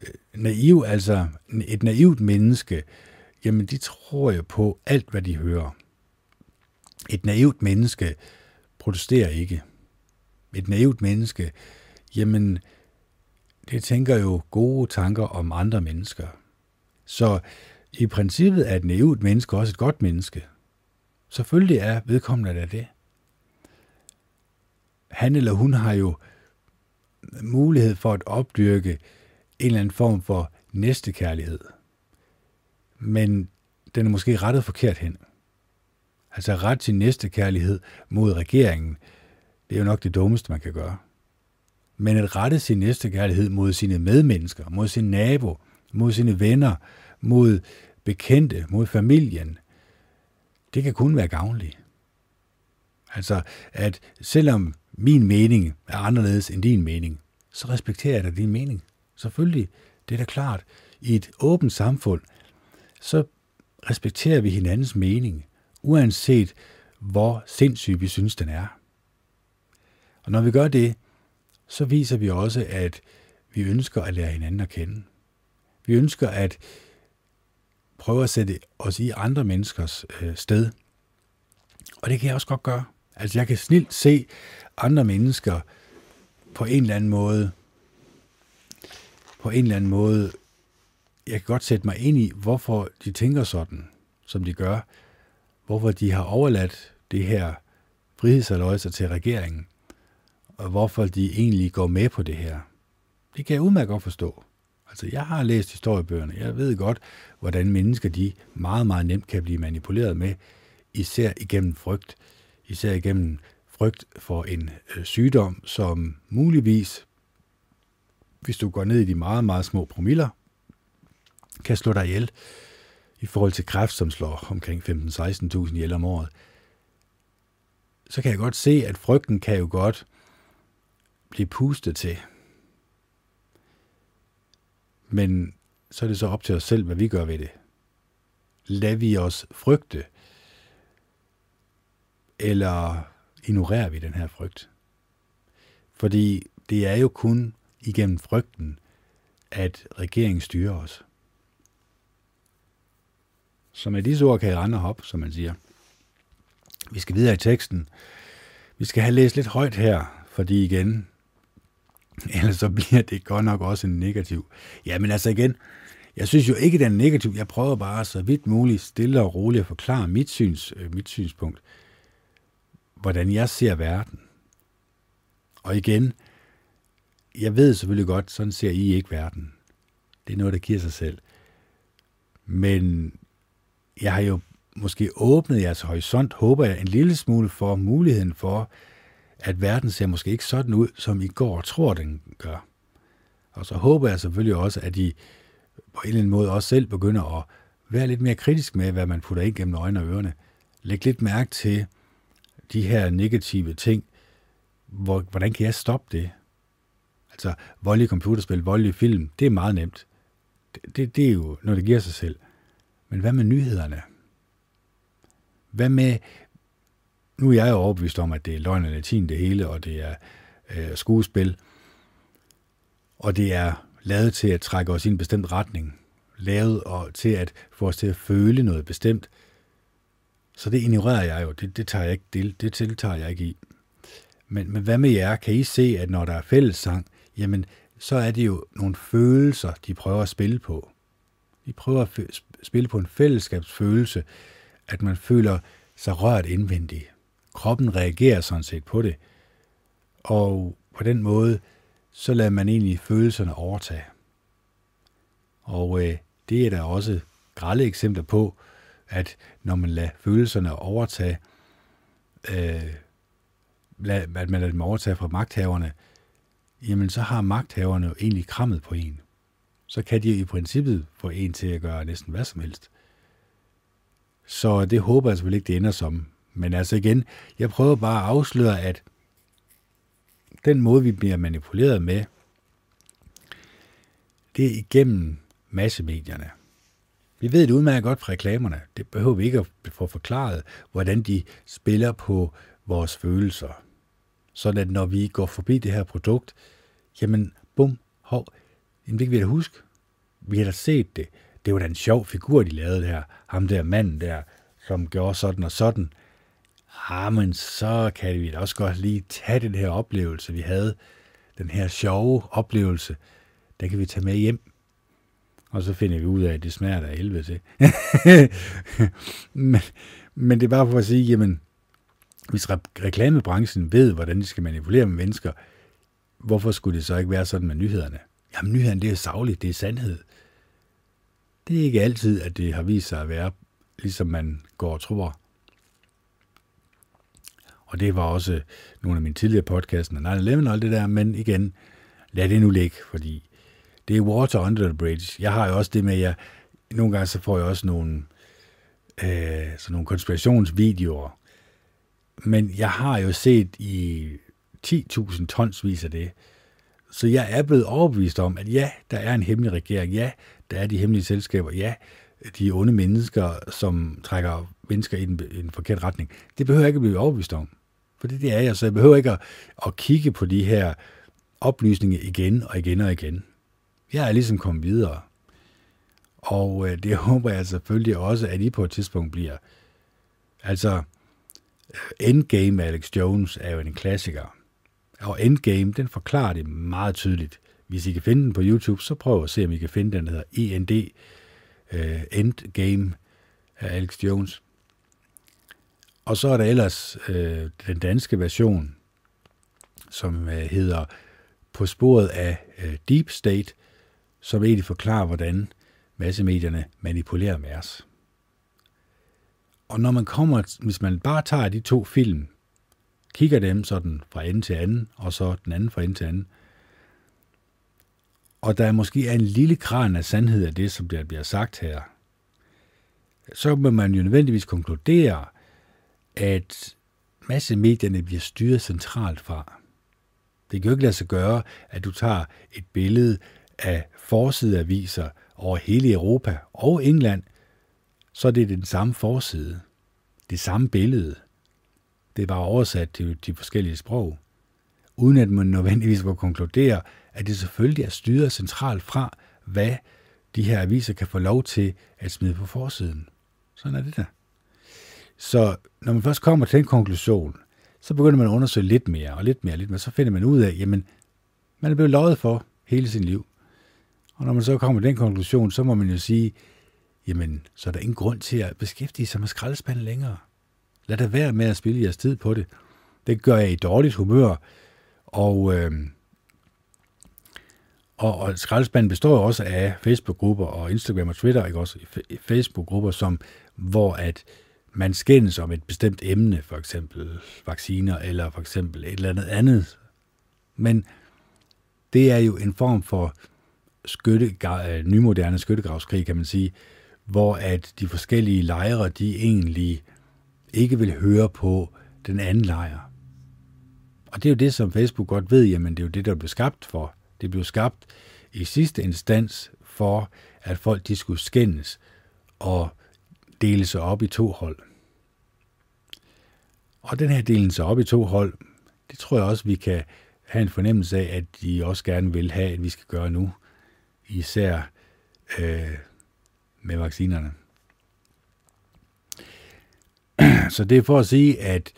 S1: øh, naiv, altså et naivt menneske, jamen de tror jo på alt, hvad de hører. Et naivt menneske protesterer ikke. Et naivt menneske, jamen det tænker jo gode tanker om andre mennesker. Så i princippet er et naivt menneske også et godt menneske. Selvfølgelig er vedkommende af det. Han eller hun har jo mulighed for at opdyrke en eller anden form for næstekærlighed. Men den er måske rettet forkert hen. Altså ret til næstekærlighed mod regeringen, det er jo nok det dummeste, man kan gøre. Men at rette sin næstekærlighed mod sine medmennesker, mod sin nabo, mod sine venner, mod bekendte, mod familien, det kan kun være gavnligt. Altså, at selvom min mening er anderledes end din mening, så respekterer jeg da din mening. Selvfølgelig, det er da klart. I et åbent samfund, så respekterer vi hinandens mening, uanset hvor sindssyg vi synes, den er. Og når vi gør det, så viser vi også, at vi ønsker at lære hinanden at kende. Vi ønsker at prøve at sætte os i andre menneskers øh, sted. Og det kan jeg også godt gøre. Altså jeg kan snilt se andre mennesker på en eller anden måde, på en eller anden måde, jeg kan godt sætte mig ind i, hvorfor de tænker sådan, som de gør. Hvorfor de har overladt det her frihedsaløjser til regeringen, og hvorfor de egentlig går med på det her. Det kan jeg udmærket godt forstå. Altså, jeg har læst historiebøgerne. Jeg ved godt, hvordan mennesker de meget, meget nemt kan blive manipuleret med, især igennem frygt. Især igennem frygt for en øh, sygdom, som muligvis, hvis du går ned i de meget, meget små promiller, kan slå dig ihjel i forhold til kræft, som slår omkring 15-16.000 ihjel om året. Så kan jeg godt se, at frygten kan jo godt blive pustet til. Men så er det så op til os selv, hvad vi gør ved det. Lad vi os frygte, eller ignorerer vi den her frygt? Fordi det er jo kun igennem frygten, at regeringen styrer os. Så med disse ord kan jeg rende op, som man siger. Vi skal videre i teksten. Vi skal have læst lidt højt her, fordi igen, (laughs) ellers så bliver det godt nok også en negativ. Ja, men altså igen, jeg synes jo ikke, den er negativ. Jeg prøver bare så vidt muligt stille og roligt at forklare mit, syns, øh, mit synspunkt. Hvordan jeg ser verden. Og igen, jeg ved selvfølgelig godt, sådan ser I ikke verden. Det er noget, der giver sig selv. Men jeg har jo måske åbnet jeres horisont, håber jeg, en lille smule for muligheden for, at verden ser måske ikke sådan ud, som I går og tror, den gør. Og så håber jeg selvfølgelig også, at I på en eller anden måde også selv begynder at være lidt mere kritisk med, hvad man putter ind gennem øjnene og ørerne. Læg lidt mærke til de her negative ting. Hvor, hvordan kan jeg stoppe det? Altså, voldelige computerspil, voldelige film, det er meget nemt. Det, det, det er jo når det giver sig selv. Men hvad med nyhederne? Hvad med, nu er jeg jo overbevist om, at det er løgn og latin det hele, og det er øh, skuespil, og det er lavet til at trække os i en bestemt retning, lavet og til at få os til at føle noget bestemt. Så det ignorerer jeg jo, det, det, tager jeg ikke, det, det tiltager jeg ikke i. Men, men hvad med jer? Kan I se, at når der er fællessang, jamen, så er det jo nogle følelser, de prøver at spille på. De prøver at spille på en fællesskabsfølelse, at man føler sig rørt indvendigt. Kroppen reagerer sådan set på det. Og på den måde, så lader man egentlig følelserne overtage. Og øh, det er der også grælde eksempler på, at når man lader følelserne overtage, øh, lad, at man lader dem overtage fra magthaverne, jamen så har magthaverne jo egentlig krammet på en. Så kan de i princippet få en til at gøre næsten hvad som helst. Så det håber jeg selvfølgelig ikke, det ender som. Men altså igen, jeg prøver bare at afsløre, at den måde, vi bliver manipuleret med, det er igennem massemedierne. Vi ved det udmærket godt fra reklamerne. Det behøver vi ikke at få forklaret, hvordan de spiller på vores følelser. Sådan at når vi går forbi det her produkt, jamen bum, hov, jamen det kan vi da huske. Vi har da set det. Det var da en sjov figur, de lavede der. Ham der manden der, som gjorde sådan og sådan ah, men så kan vi da også godt lige tage den her oplevelse, vi havde, den her sjove oplevelse, den kan vi tage med hjem. Og så finder vi ud af, at det smager der helvede til. (laughs) men, men det er bare for at sige, jamen, hvis reklamebranchen ved, hvordan de skal manipulere med mennesker, hvorfor skulle det så ikke være sådan med nyhederne? Jamen, nyhederne, det er savligt, det er sandhed. Det er ikke altid, at det har vist sig at være, ligesom man går og tror. Og det var også nogle af mine tidligere podcasts, 9-11 og alt det der, men igen, lad det nu ligge, fordi det er water under the bridge. Jeg har jo også det med, at jeg, nogle gange så får jeg også nogle, øh, sådan nogle konspirationsvideoer, men jeg har jo set i 10.000 tonsvis af det, så jeg er blevet overbevist om, at ja, der er en hemmelig regering, ja, der er de hemmelige selskaber, ja, de onde mennesker, som trækker mennesker i en, i en forkert retning. Det behøver jeg ikke at blive overbevist om. For det, det er jeg, så jeg behøver ikke at, at kigge på de her oplysninger igen og igen og igen. Jeg er ligesom kommet videre. Og øh, det (laughs) håber jeg selvfølgelig også, at I på et tidspunkt bliver. Altså, øh, Endgame af Alex Jones er jo en klassiker. Og Endgame, den forklarer det meget tydeligt. Hvis I kan finde den på YouTube, så prøv at se, om I kan finde den, der hedder END, øh, Endgame af Alex Jones. Og så er der ellers øh, den danske version, som øh, hedder På sporet af øh, Deep State, som egentlig forklarer, hvordan massemedierne manipulerer med os. Og når man kommer, hvis man bare tager de to film, kigger dem sådan fra ende til anden, og så den anden fra ende til anden, og der måske er en lille kran af sandhed af det, som der bliver sagt her, så må man jo nødvendigvis konkludere, at massemedierne bliver styret centralt fra. Det kan jo ikke lade sig gøre, at du tager et billede af forsideaviser over hele Europa og England, så det er det den samme forside, det samme billede. Det var oversat til de forskellige sprog, uden at man nødvendigvis må konkludere, at det selvfølgelig er styret centralt fra, hvad de her aviser kan få lov til at smide på forsiden. Sådan er det der. Så når man først kommer til en konklusion, så begynder man at undersøge lidt mere, og lidt mere, og lidt mere, så finder man ud af, jamen, man er blevet lovet for hele sin liv. Og når man så kommer til den konklusion, så må man jo sige, jamen, så er der ingen grund til at beskæftige sig med skraldespanden længere. Lad det være med at spille jeres tid på det. Det gør jeg i dårligt humør, og, øh, og, og skraldespanden består også af Facebook-grupper og Instagram og Twitter, ikke også? Facebook-grupper, som, hvor at man skændes om et bestemt emne, for eksempel vacciner, eller for eksempel et eller andet andet. Men det er jo en form for skytte, øh, nymoderne skyttegravskrig, kan man sige, hvor at de forskellige lejre, de egentlig ikke vil høre på den anden lejr. Og det er jo det, som Facebook godt ved, jamen det er jo det, der blev skabt for. Det blev skabt i sidste instans for, at folk de skulle skændes og dele sig op i to hold. Og den her delen sig op i to hold, det tror jeg også, vi kan have en fornemmelse af, at de også gerne vil have, at vi skal gøre nu. Især øh, med vaccinerne. (clears throat) Så det er for at sige, at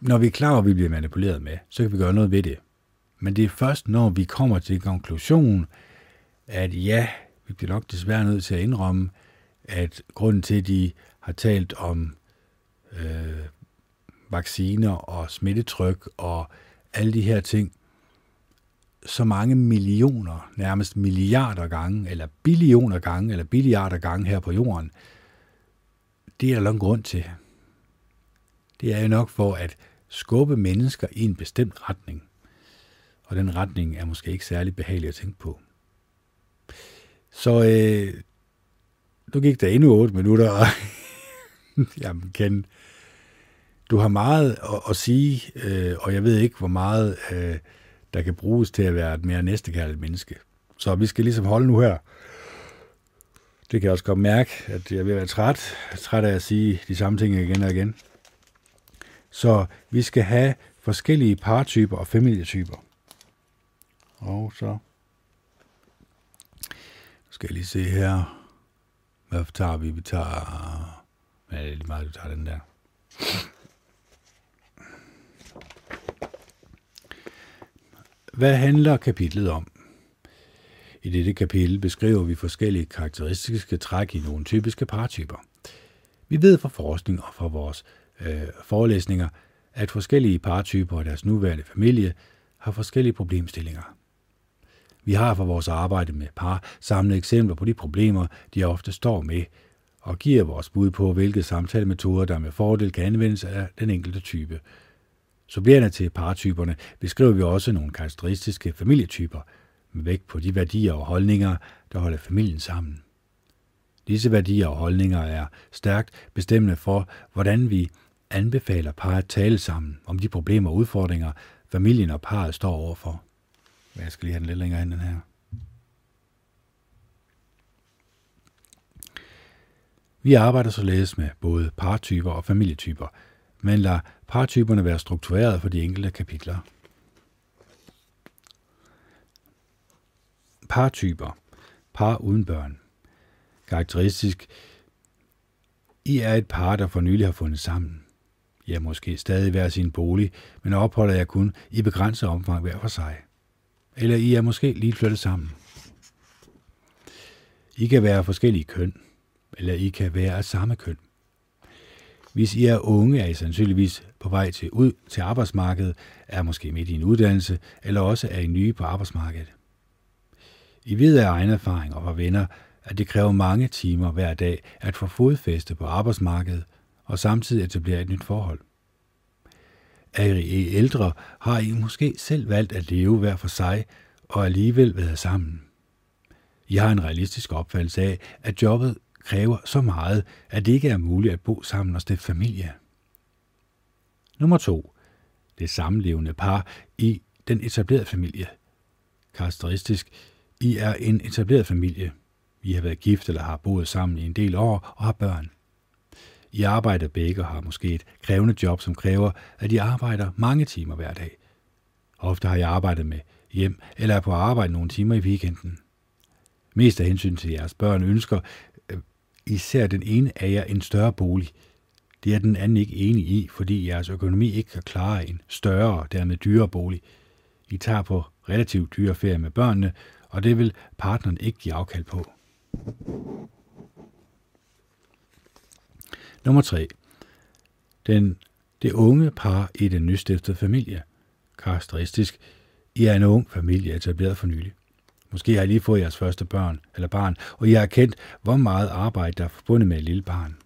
S1: når vi er klar over, at vi bliver manipuleret med, så kan vi gøre noget ved det. Men det er først, når vi kommer til konklusion, at ja, vi bliver nok desværre nødt til at indrømme, at grunden til, at de har talt om øh, vacciner og smittetryk og alle de her ting, så mange millioner, nærmest milliarder gange, eller billioner gange, eller billiarder gange her på jorden, det er der lang grund til. Det er jo nok for at skubbe mennesker i en bestemt retning. Og den retning er måske ikke særlig behagelig at tænke på. Så øh, nu gik der endnu 8 minutter, og (laughs) jamen Ken, du har meget at, at sige, øh, og jeg ved ikke, hvor meget øh, der kan bruges til at være et mere næstekærligt menneske. Så vi skal ligesom holde nu her. Det kan jeg også godt mærke, at jeg er ved at være træt. Træt af at sige de samme ting igen og igen. Så vi skal have forskellige partyper og familietyper. Og så skal jeg lige se her. Hvad tager vi? Vi tager... Ja, det lige meget, du tager den der. Hvad handler kapitlet om? I dette kapitel beskriver vi forskellige karakteristiske træk i nogle typiske partyper. Vi ved fra forskning og fra vores øh, forelæsninger, at forskellige partyper og deres nuværende familie har forskellige problemstillinger. Vi har fra vores arbejde med par samlet eksempler på de problemer, de ofte står med, og giver vores bud på, hvilke samtalemetoder, der med fordel kan anvendes af den enkelte type. Supplerende til partyperne beskriver vi også nogle karakteristiske familietyper, med vægt på de værdier og holdninger, der holder familien sammen. Disse værdier og holdninger er stærkt bestemmende for, hvordan vi anbefaler par at tale sammen om de problemer og udfordringer, familien og parret står overfor. Jeg skal lige have den lidt længere hen, den her. Vi arbejder således med både partyper og familietyper, men lader partyperne være struktureret for de enkelte kapitler. Partyper. Par uden børn. Karakteristisk. I er et par, der for nylig har fundet sammen. I er måske stadig hver sin bolig, men opholder jeg kun i begrænset omfang hver for sig. Eller I er måske lige flyttet sammen. I kan være forskellige køn, eller I kan være af samme køn. Hvis I er unge, er I sandsynligvis på vej til ud til arbejdsmarkedet, er måske midt i en uddannelse, eller også er I nye på arbejdsmarkedet. I ved af egen erfaring og fra venner, at det kræver mange timer hver dag at få fodfæste på arbejdsmarkedet og samtidig etablere et nyt forhold. Er I ældre, har I måske selv valgt at leve hver for sig og alligevel været sammen. I har en realistisk opfattelse af, at jobbet kræver så meget, at det ikke er muligt at bo sammen og stifte familie. Nummer 2. Det samlevende par i den etablerede familie. Karakteristisk. I er en etableret familie. I har været gift eller har boet sammen i en del år og har børn. I arbejder begge og har måske et krævende job, som kræver, at I arbejder mange timer hver dag. Ofte har jeg arbejdet med hjem eller er på arbejde nogle timer i weekenden. Mest af hensyn til jeres børn ønsker især den ene af jer en større bolig. Det er den anden ikke enig i, fordi jeres økonomi ikke kan klare en større og dermed dyrere bolig. I tager på relativt dyre ferie med børnene, og det vil partneren ikke give afkald på. Nummer 3. Den, det unge par i den nystiftede familie. Karakteristisk. I er en ung familie etableret for nylig. Måske har I lige fået jeres første børn eller barn, og I har kendt, hvor meget arbejde der er forbundet med et lille barn.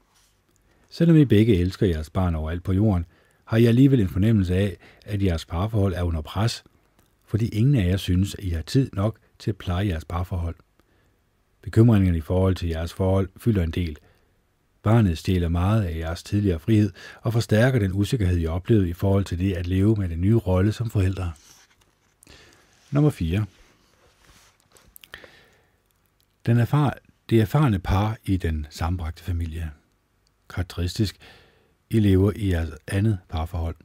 S1: Selvom I begge elsker jeres barn overalt på jorden, har I alligevel en fornemmelse af, at jeres parforhold er under pres, fordi ingen af jer synes, at I har tid nok til at pleje jeres parforhold. Bekymringerne i forhold til jeres forhold fylder en del. Barnet stjæler meget af jeres tidligere frihed og forstærker den usikkerhed, I oplevede i forhold til det at leve med den nye rolle som forældre. Nummer 4. Den erfar det erfarne par i den sambragte familie. Karakteristisk, I lever i jeres andet parforhold.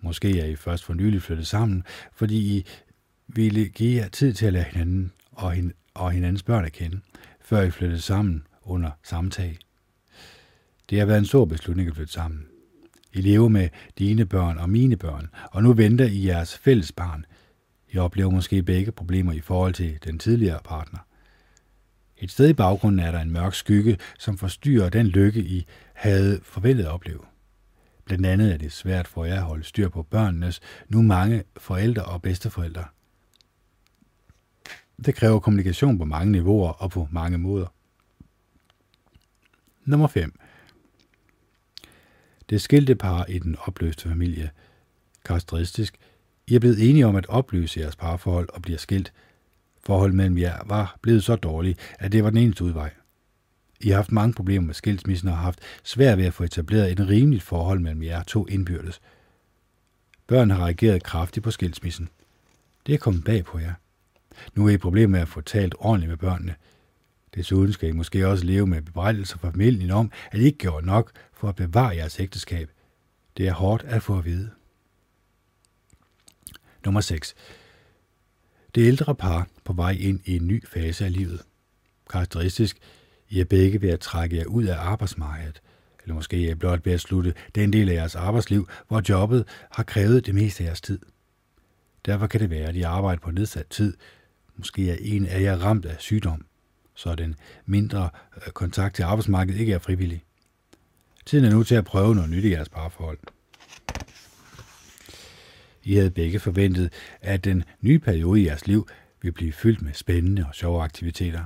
S1: Måske er I først for nylig flyttet sammen, fordi I ville give jer tid til at lære hinanden og, hin og hinandens børn at kende, før I flyttede sammen under samtag. Det har været en stor beslutning at flytte sammen. I lever med dine børn og mine børn, og nu venter I jeres fælles barn. I oplever måske begge problemer i forhold til den tidligere partner. Et sted i baggrunden er der en mørk skygge, som forstyrrer den lykke, I havde forventet at opleve. Blandt andet er det svært for jer at holde styr på børnenes nu mange forældre og bedsteforældre. Det kræver kommunikation på mange niveauer og på mange måder. Nummer 5. Det skilte par i den opløste familie. Karakteristisk. I er blevet enige om at opløse jeres parforhold og bliver skilt forhold mellem jer var blevet så dårligt, at det var den eneste udvej. I har haft mange problemer med skilsmissen og har haft svært ved at få etableret et rimeligt forhold mellem jer to indbyrdes. Børn har reageret kraftigt på skilsmissen. Det er kommet bag på jer. Nu er I problemer med at få talt ordentligt med børnene. Desuden skal I måske også leve med bebrejdelser fra familien om, at I ikke gjorde nok for at bevare jeres ægteskab. Det er hårdt at få at vide. Nummer 6. Det ældre par på vej ind i en ny fase af livet. Karakteristisk, I er begge ved at trække jer ud af arbejdsmarkedet, eller måske er I blot ved at slutte den del af jeres arbejdsliv, hvor jobbet har krævet det meste af jeres tid. Derfor kan det være, at I arbejder på nedsat tid. Måske er en af jer ramt af sygdom, så den mindre øh, kontakt til arbejdsmarkedet ikke er frivillig. Tiden er nu til at prøve noget nyt i jeres parforhold. I havde begge forventet, at den nye periode i jeres liv vil blive fyldt med spændende og sjove aktiviteter.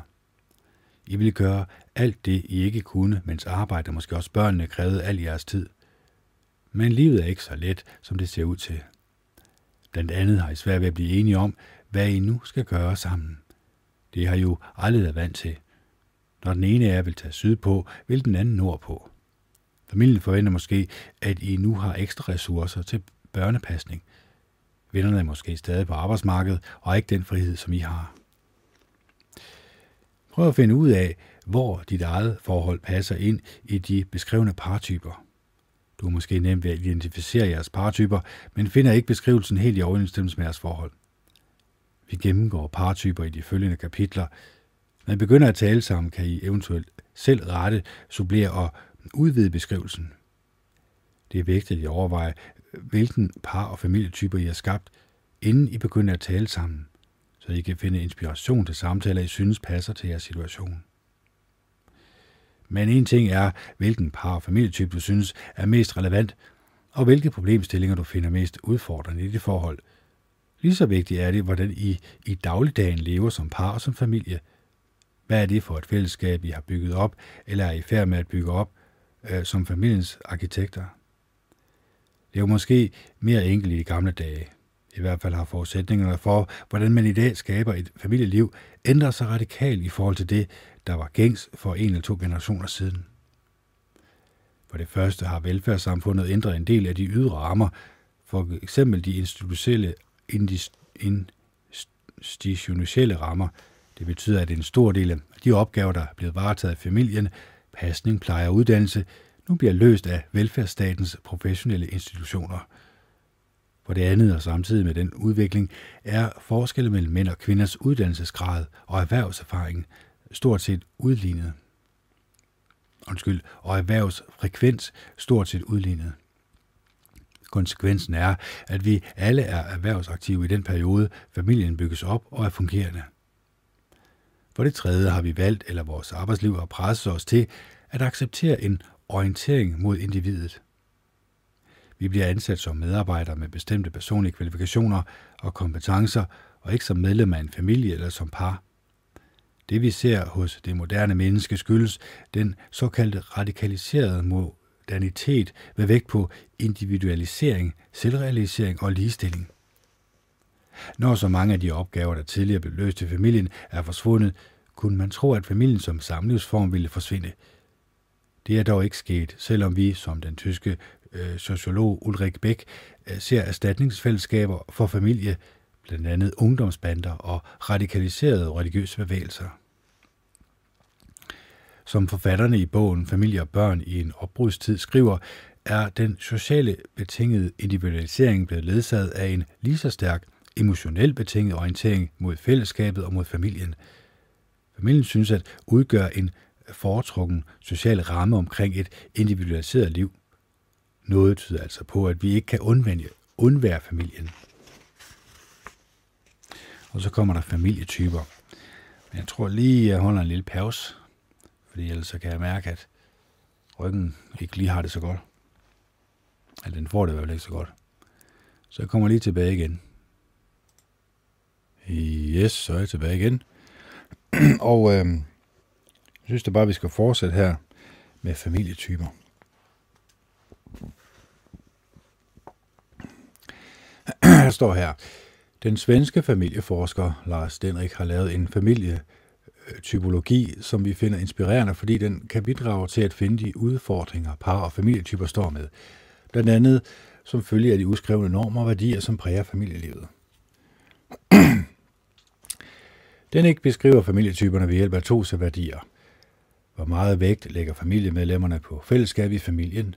S1: I ville gøre alt det, I ikke kunne, mens arbejde og måske også børnene krævede al jeres tid. Men livet er ikke så let, som det ser ud til. Blandt andet har I svært ved at blive enige om, hvad I nu skal gøre sammen. Det har I jo aldrig været vant til. Når den ene af jer vil tage sydpå, vil den anden nordpå. Familien forventer måske, at I nu har ekstra ressourcer til børnepasning. Vennerne er måske stadig på arbejdsmarkedet og ikke den frihed, som I har. Prøv at finde ud af, hvor dit eget forhold passer ind i de beskrevne partyper. Du er måske nemt ved at identificere jeres partyper, men finder ikke beskrivelsen helt i overensstemmelse med jeres forhold. Vi gennemgår partyper i de følgende kapitler. Når I begynder at tale sammen, kan I eventuelt selv rette, supplere og udvide beskrivelsen. Det er vigtigt at overveje, hvilken par- og familietyper I har skabt, inden I begynder at tale sammen, så I kan finde inspiration til samtaler, I synes passer til jeres situation. Men en ting er, hvilken par- og familietype du synes er mest relevant, og hvilke problemstillinger du finder mest udfordrende i det forhold. Lige så vigtigt er det, hvordan I i dagligdagen lever som par og som familie. Hvad er det for et fællesskab, I har bygget op, eller er I færd med at bygge op øh, som familiens arkitekter? Det var måske mere enkelt i de gamle dage. I hvert fald har forudsætningerne for, hvordan man i dag skaber et familieliv, ændret sig radikalt i forhold til det, der var gængs for en eller to generationer siden. For det første har velfærdssamfundet ændret en del af de ydre rammer, for eksempel de institutionelle, institutionelle rammer. Det betyder, at en stor del af de opgaver, der er blevet varetaget af familien, pasning, pleje og uddannelse, nu bliver løst af velfærdsstatens professionelle institutioner. For det andet og samtidig med den udvikling er forskelle mellem mænd og kvinders uddannelsesgrad og erhvervserfaring stort set udlignet. Undskyld, og erhvervsfrekvens stort set udlignet. Konsekvensen er, at vi alle er erhvervsaktive i den periode, familien bygges op og er fungerende. For det tredje har vi valgt, eller vores arbejdsliv har presset os til, at acceptere en orientering mod individet. Vi bliver ansat som medarbejdere med bestemte personlige kvalifikationer og kompetencer, og ikke som medlem af en familie eller som par. Det vi ser hos det moderne menneske skyldes den såkaldte radikaliserede modernitet med vægt på individualisering, selvrealisering og ligestilling. Når så mange af de opgaver, der tidligere blev løst i familien, er forsvundet, kunne man tro, at familien som samlivsform ville forsvinde – det er dog ikke sket, selvom vi, som den tyske øh, sociolog Ulrik Bæk, øh, ser erstatningsfællesskaber for familie, blandt andet ungdomsbander og radikaliserede religiøse bevægelser. Som forfatterne i bogen Familie og børn i en opbrudstid skriver, er den sociale betingede individualisering blevet ledsaget af en lige så stærk emotionel betinget orientering mod fællesskabet og mod familien. Familien synes at udgøre en foretrukken social ramme omkring et individualiseret liv. Noget tyder altså på, at vi ikke kan undvende, undvære familien. Og så kommer der familietyper. Men jeg tror lige, jeg holder en lille pause, fordi ellers så kan jeg mærke, at ryggen ikke lige har det så godt. Eller den får det vel ikke så godt. Så jeg kommer lige tilbage igen. Yes, så er jeg tilbage igen. (clears throat) og øh, jeg synes da bare, vi skal fortsætte her med familietyper. (clears throat) Der står her, den svenske familieforsker Lars Denrik har lavet en familietypologi, som vi finder inspirerende, fordi den kan bidrage til at finde de udfordringer, par og familietyper står med. Blandt andet som følge af de uskrevne normer og værdier, som præger familielivet. (clears throat) Den ikke beskriver familietyperne ved hjælp af to værdier – hvor meget vægt lægger familiemedlemmerne på fællesskab i familien?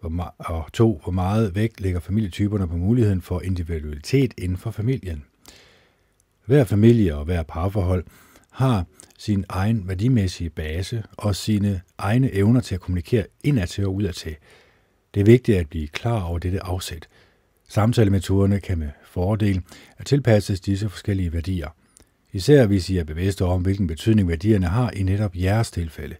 S1: Hvor og to, hvor meget vægt lægger familietyperne på muligheden for individualitet inden for familien? Hver familie og hver parforhold har sin egen værdimæssige base og sine egne evner til at kommunikere indadtil og udadtil. Det er vigtigt at blive klar over dette afsæt. Samtalemetoderne kan med fordel at tilpasses disse forskellige værdier – især hvis I er bevidste om, hvilken betydning værdierne har i netop jeres tilfælde.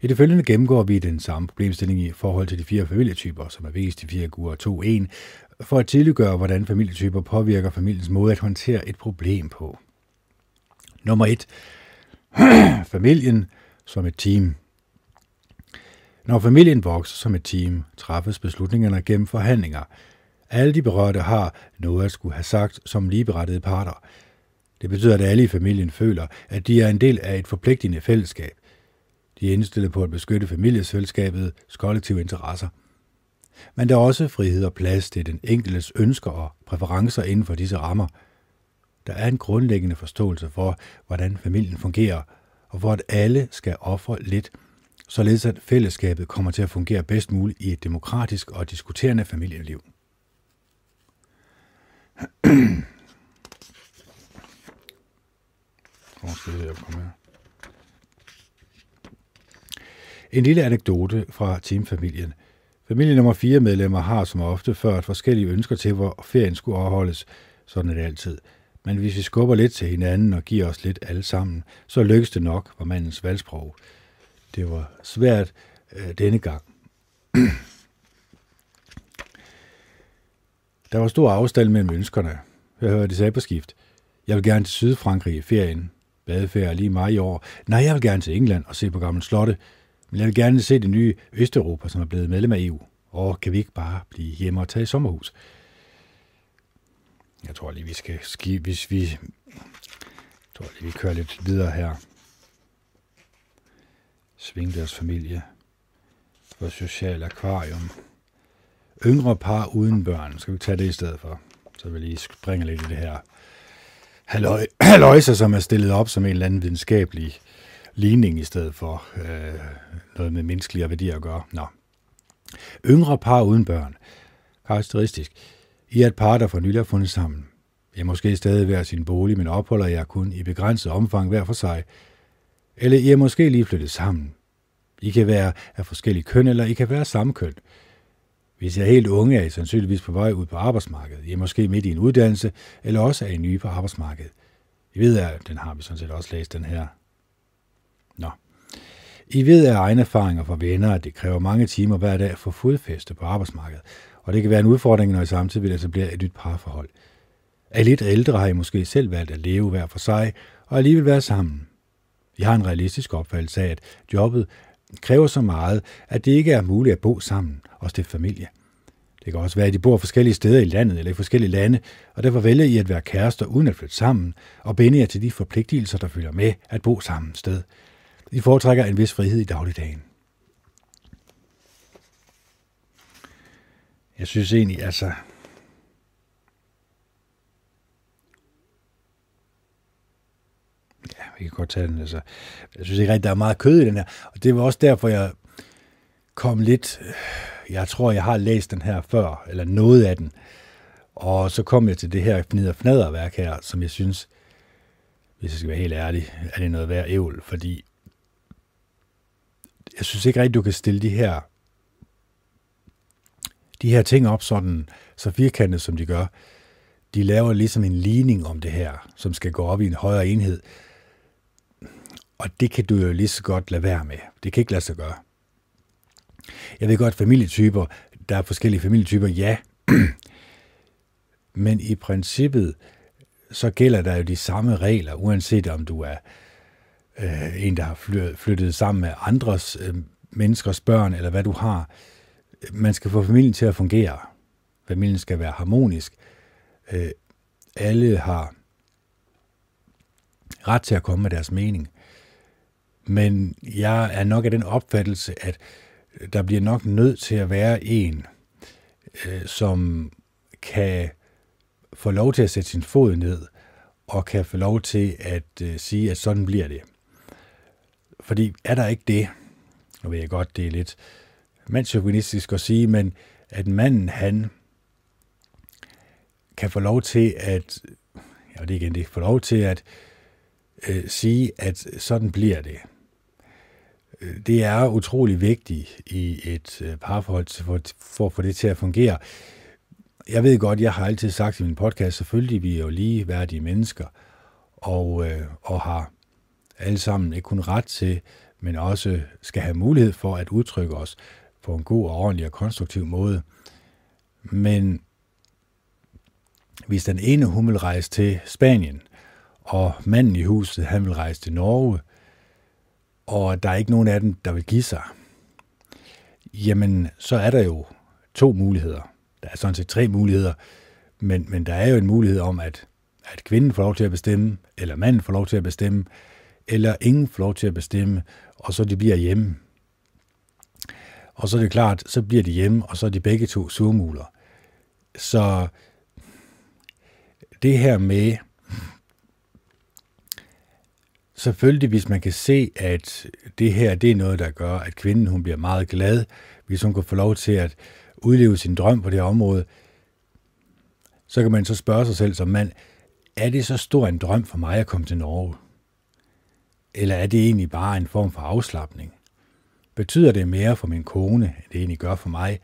S1: I det følgende gennemgår vi den samme problemstilling i forhold til de fire familietyper, som er vist i 4 guer 2.1, for at tydeliggøre, hvordan familietyper påvirker familiens måde at håndtere et problem på. Nummer 1. (clears throat) Familien som et team. Når familien vokser som et team, træffes beslutningerne gennem forhandlinger. Alle de berørte har noget at skulle have sagt som ligeberettede parter – det betyder, at alle i familien føler, at de er en del af et forpligtende fællesskab. De er indstillet på at beskytte familiesfællesskabets kollektive interesser. Men der er også frihed og plads til den enkeltes ønsker og præferencer inden for disse rammer. Der er en grundlæggende forståelse for, hvordan familien fungerer, og for at alle skal ofre lidt, således at fællesskabet kommer til at fungere bedst muligt i et demokratisk og diskuterende familieliv. (clears throat) Hvor skal det her komme her? En lille anekdote fra teamfamilien. Familie nummer fire medlemmer har som ofte ført forskellige ønsker til, hvor ferien skulle afholdes. Sådan er det altid. Men hvis vi skubber lidt til hinanden og giver os lidt alle sammen, så lykkes det nok, var mandens valgsprog. Det var svært øh, denne gang. Der var stor afstand mellem ønskerne. Jeg hørte det sagde på skift. Jeg vil gerne til Sydfrankrig i ferien. Badeferie lige mig i år. Nej, jeg vil gerne til England og se på gamle slotte. Men jeg vil gerne se det nye Østeuropa, som er blevet medlem af EU. Og kan vi ikke bare blive hjemme og tage i sommerhus? Jeg tror lige, vi skal ski, hvis vi... Jeg tror lige, vi kører lidt videre her. Sving deres familie. For social akvarium. Yngre par uden børn. Skal vi tage det i stedet for? Så vil jeg lige springe lidt i det her halløj, (clears throat) halløjser, som er stillet op som en eller anden videnskabelig ligning i stedet for øh, noget med menneskelige værdier at gøre. Nå. Yngre par uden børn. Karakteristisk. I er et par, der for nylig har fundet sammen. Jeg er måske stadig hver sin bolig, men opholder jer kun i begrænset omfang hver for sig. Eller I er måske lige flyttet sammen. I kan være af forskellige køn, eller I kan være samme køn. Hvis jeg er helt unge, er I sandsynligvis på vej ud på arbejdsmarkedet. I er måske midt i en uddannelse, eller også er I nye på arbejdsmarkedet. I ved, at den har vi sådan set også læst, den her. Nå. I ved af egne erfaringer fra venner, at det kræver mange timer hver dag at få fodfæste på arbejdsmarkedet, og det kan være en udfordring, når I samtidig vil etablere et nyt parforhold. Er lidt ældre har I måske selv valgt at leve hver for sig, og alligevel være sammen. I har en realistisk opfattelse af, at jobbet kræver så meget, at det ikke er muligt at bo sammen og stifte familie. Det kan også være, at de bor forskellige steder i landet eller i forskellige lande, og derfor vælger I at være kærester uden at flytte sammen og binde jer til de forpligtelser, der følger med at bo sammen sted. I foretrækker en vis frihed i dagligdagen. Jeg synes egentlig, altså... Ja, vi kan godt tage den. Altså. Jeg synes ikke rigtigt, der er meget kød i den her. Og det var også derfor, jeg kom lidt... Øh, jeg tror, jeg har læst den her før, eller noget af den. Og så kom jeg til det her fnider fnaderværk her, som jeg synes, hvis jeg skal være helt ærlig, er det noget værd ævl, fordi jeg synes ikke rigtigt, du kan stille de her de her ting op sådan, så firkantet som de gør, de laver ligesom en ligning om det her, som skal gå op i en højere enhed. Og det kan du jo lige så godt lade være med. Det kan ikke lade sig gøre. Jeg ved godt, familietyper, der er forskellige familietyper, ja. (clears throat) Men i princippet, så gælder der jo de samme regler, uanset om du er øh, en, der har flyttet sammen med andres øh, menneskers børn, eller hvad du har man skal få familien til at fungere. Familien skal være harmonisk. Øh, alle har ret til at komme med deres mening. Men jeg er nok af den opfattelse, at der bliver nok nødt til at være en, øh, som kan få lov til at sætte sin fod ned, og kan få lov til at øh, sige, at sådan bliver det. Fordi er der ikke det, nu ved jeg godt, det er lidt mandsjovinistisk at sige, men at manden, han kan få lov til at, ja, det er igen det, få lov til at øh, sige, at sådan bliver det. Øh, det er utrolig vigtigt i et øh, parforhold for, for at få det til at fungere. Jeg ved godt, jeg har altid sagt i min podcast, selvfølgelig vi er jo lige værdige mennesker, og, øh, og har alle sammen ikke kun ret til, men også skal have mulighed for at udtrykke os på en god og ordentlig og konstruktiv måde. Men hvis den ene hun vil rejse til Spanien, og manden i huset han vil rejse til Norge, og der er ikke nogen af dem, der vil give sig, jamen så er der jo to muligheder. Der er sådan set tre muligheder, men, men der er jo en mulighed om, at, at kvinden får lov til at bestemme, eller manden får lov til at bestemme, eller ingen får lov til at bestemme, og så de bliver hjemme. Og så er det klart, så bliver de hjemme, og så er de begge to surmuler. Så det her med, selvfølgelig hvis man kan se, at det her det er noget, der gør, at kvinden hun bliver meget glad, hvis hun kan få lov til at udleve sin drøm på det her område, så kan man så spørge sig selv som mand, er det så stor en drøm for mig at komme til Norge? Eller er det egentlig bare en form for afslappning? betyder det mere for min kone, end det egentlig gør for mig,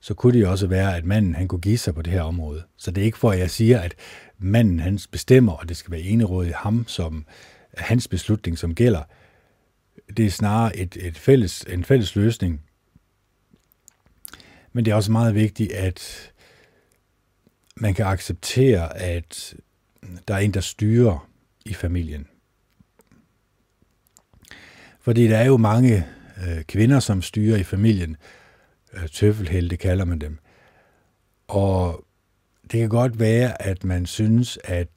S1: så kunne det jo også være, at manden han kunne give sig på det her område. Så det er ikke for, at jeg siger, at manden han bestemmer, og det skal være i ham, som hans beslutning, som gælder. Det er snarere et, et fælles, en fælles løsning. Men det er også meget vigtigt, at man kan acceptere, at der er en, der styrer i familien. Fordi der er jo mange øh, kvinder, som styrer i familien. Øh, tøffelhelte kalder man dem. Og det kan godt være, at man synes, at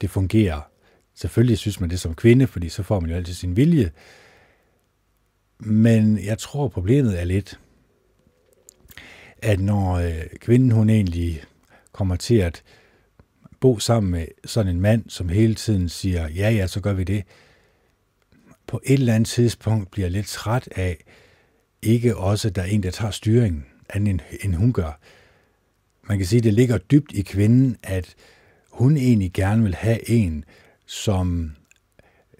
S1: det fungerer. Selvfølgelig synes man det som kvinde, fordi så får man jo altid sin vilje. Men jeg tror, problemet er lidt, at når øh, kvinden hun egentlig kommer til at bo sammen med sådan en mand, som hele tiden siger, ja ja, så gør vi det, på et eller andet tidspunkt bliver lidt træt af, ikke også, der er en, der tager styringen, anden end hun gør. Man kan sige, at det ligger dybt i kvinden, at hun egentlig gerne vil have en, som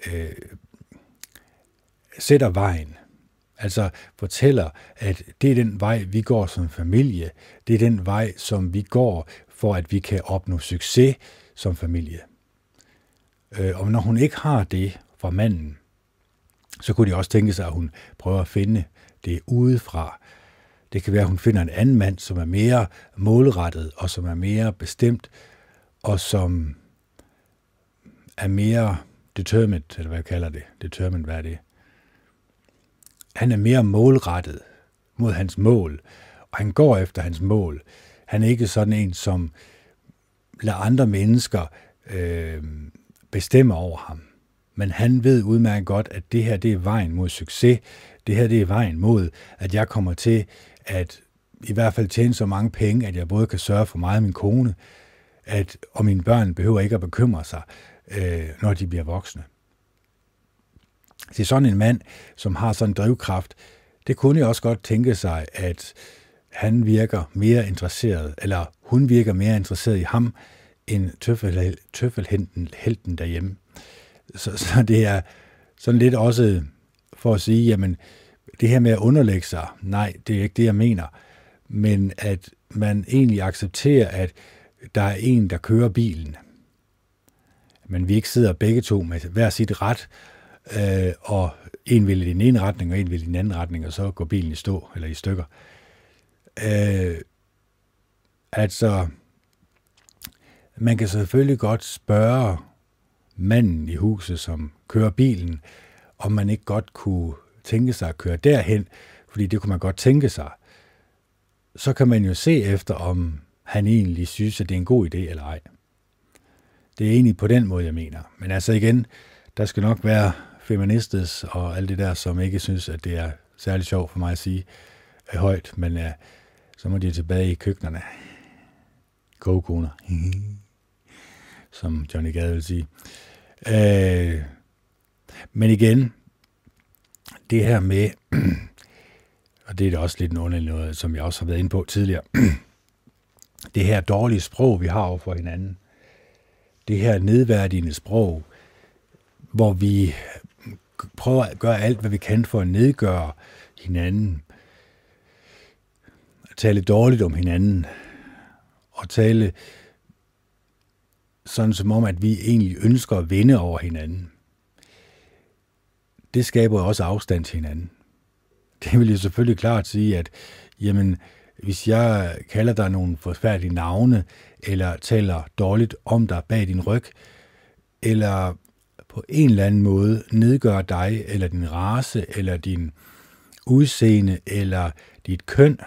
S1: øh, sætter vejen. Altså fortæller, at det er den vej, vi går som familie. Det er den vej, som vi går, for at vi kan opnå succes som familie. Øh, og når hun ikke har det fra manden, så kunne de også tænke sig, at hun prøver at finde det udefra. Det kan være, at hun finder en anden mand, som er mere målrettet, og som er mere bestemt, og som er mere determined, eller hvad jeg kalder det. Determined, hvad er det? Han er mere målrettet mod hans mål, og han går efter hans mål. Han er ikke sådan en, som lader andre mennesker øh, bestemme over ham. Men han ved udmærket godt, at det her det er vejen mod succes. Det her det er vejen mod, at jeg kommer til at i hvert fald tjene så mange penge, at jeg både kan sørge for mig og min kone, at, og mine børn behøver ikke at bekymre sig, øh, når de bliver voksne. Det er sådan en mand, som har sådan en drivkraft, det kunne jeg også godt tænke sig, at han virker mere interesseret, eller hun virker mere interesseret i ham, end tøffel, tøffelhelten helten derhjemme. Så, så det er sådan lidt også for at sige, jamen, det her med at underlægge sig, nej, det er ikke det, jeg mener. Men at man egentlig accepterer, at der er en, der kører bilen. Men vi ikke sidder begge to med hver sit ret, øh, og en vil i den ene retning, og en vil i den anden retning, og så går bilen i stå, eller i stykker. Øh, altså, man kan selvfølgelig godt spørge manden i huset, som kører bilen, om man ikke godt kunne tænke sig at køre derhen, fordi det kunne man godt tænke sig. Så kan man jo se efter, om han egentlig synes, at det er en god idé eller ej. Det er egentlig på den måde, jeg mener. Men altså igen, der skal nok være feministes og alt det der, som ikke synes, at det er særlig sjovt for mig at sige er højt, men uh, så må de tilbage i køkkenerne. Kogekoner. (laughs) som Johnny Gade vil sige. Øh, men igen, det her med, (clears throat) og det er da også lidt noget, noget, som jeg også har været inde på tidligere, (clears throat) det her dårlige sprog, vi har over for hinanden, det her nedværdigende sprog, hvor vi prøver at gøre alt, hvad vi kan for at nedgøre hinanden, tale dårligt om hinanden, og tale sådan som om, at vi egentlig ønsker at vinde over hinanden det skaber også afstand til hinanden. Det vil jo selvfølgelig klart sige, at jamen, hvis jeg kalder dig nogle forfærdelige navne, eller taler dårligt om dig bag din ryg, eller på en eller anden måde nedgør dig, eller din race, eller din udseende, eller dit køn,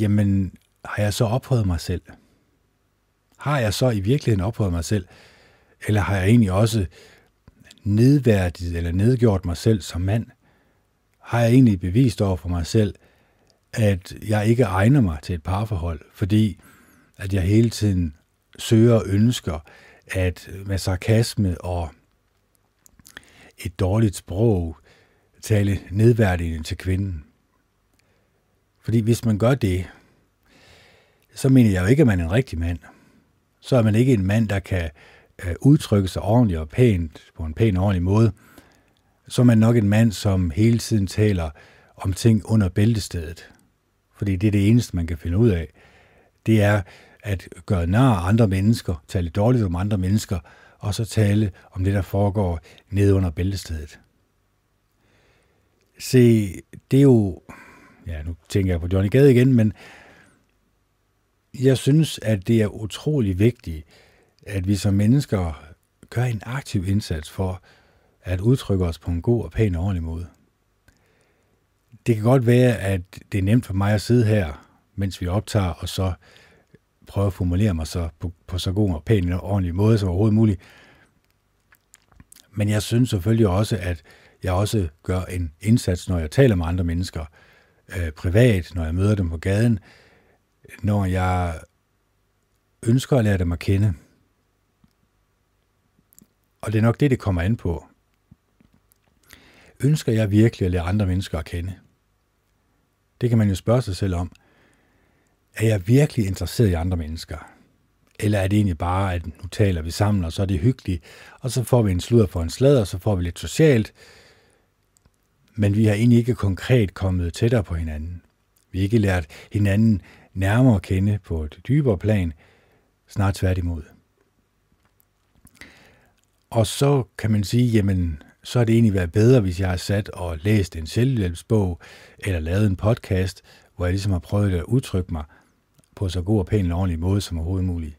S1: jamen har jeg så ophøjet mig selv? Har jeg så i virkeligheden ophøjet mig selv? Eller har jeg egentlig også nedværdiget eller nedgjort mig selv som mand, har jeg egentlig bevist over for mig selv, at jeg ikke egner mig til et parforhold, fordi at jeg hele tiden søger og ønsker at med sarkasme og et dårligt sprog tale nedværdigende til kvinden. Fordi hvis man gør det, så mener jeg jo ikke, at man er en rigtig mand. Så er man ikke en mand, der kan øh, udtrykke sig ordentligt og pænt, på en pæn og ordentlig måde, så er man nok en mand, som hele tiden taler om ting under bæltestedet. Fordi det er det eneste, man kan finde ud af. Det er at gøre nar andre mennesker, tale dårligt om andre mennesker, og så tale om det, der foregår nede under bæltestedet. Se, det er jo... Ja, nu tænker jeg på Johnny Gade igen, men jeg synes, at det er utrolig vigtigt, at vi som mennesker gør en aktiv indsats for at udtrykke os på en god og pæn og ordentlig måde. Det kan godt være, at det er nemt for mig at sidde her, mens vi optager, og så prøve at formulere mig så på, på så god og pæn og ordentlig måde som overhovedet muligt. Men jeg synes selvfølgelig også, at jeg også gør en indsats, når jeg taler med andre mennesker øh, privat, når jeg møder dem på gaden, når jeg ønsker at lære dem at kende. Og det er nok det, det kommer an på. Ønsker jeg virkelig at lære andre mennesker at kende? Det kan man jo spørge sig selv om. Er jeg virkelig interesseret i andre mennesker? Eller er det egentlig bare, at nu taler vi sammen, og så er det hyggeligt, og så får vi en sludder for en slader, og så får vi lidt socialt, men vi har egentlig ikke konkret kommet tættere på hinanden. Vi har ikke lært hinanden nærmere at kende på et dybere plan, snart tværtimod. Og så kan man sige, jamen, så har det egentlig været bedre, hvis jeg har sat og læst en selvhjælpsbog, eller lavet en podcast, hvor jeg ligesom har prøvet at udtrykke mig på så god og pæn og ordentlig måde som overhovedet muligt.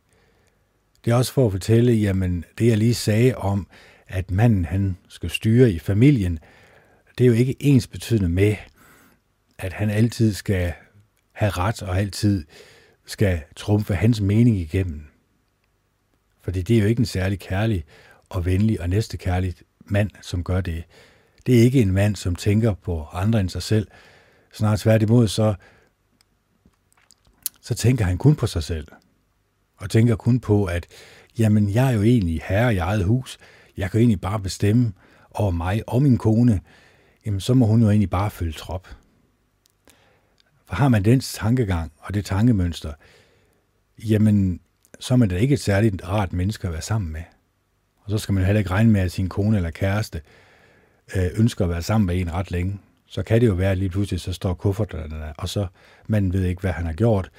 S1: Det er også for at fortælle, jamen, det jeg lige sagde om, at manden han skal styre i familien, det er jo ikke ens betydende med, at han altid skal have ret og altid skal trumfe hans mening igennem. Fordi det er jo ikke en særlig kærlig og venlig og næstekærlig mand, som gør det. Det er ikke en mand, som tænker på andre end sig selv. Snart tværtimod, så, så tænker han kun på sig selv. Og tænker kun på, at jamen, jeg er jo egentlig herre i eget hus. Jeg kan jo egentlig bare bestemme over mig og min kone. Jamen, så må hun jo egentlig bare følge trop. For har man den tankegang og det tankemønster, jamen, så er man da ikke et særligt rart menneske at være sammen med. Og så skal man heller ikke regne med, at sin kone eller kæreste øh, ønsker at være sammen med en ret længe. Så kan det jo være, at lige pludselig så står kufferterne der, og så man ved ikke, hvad han har gjort.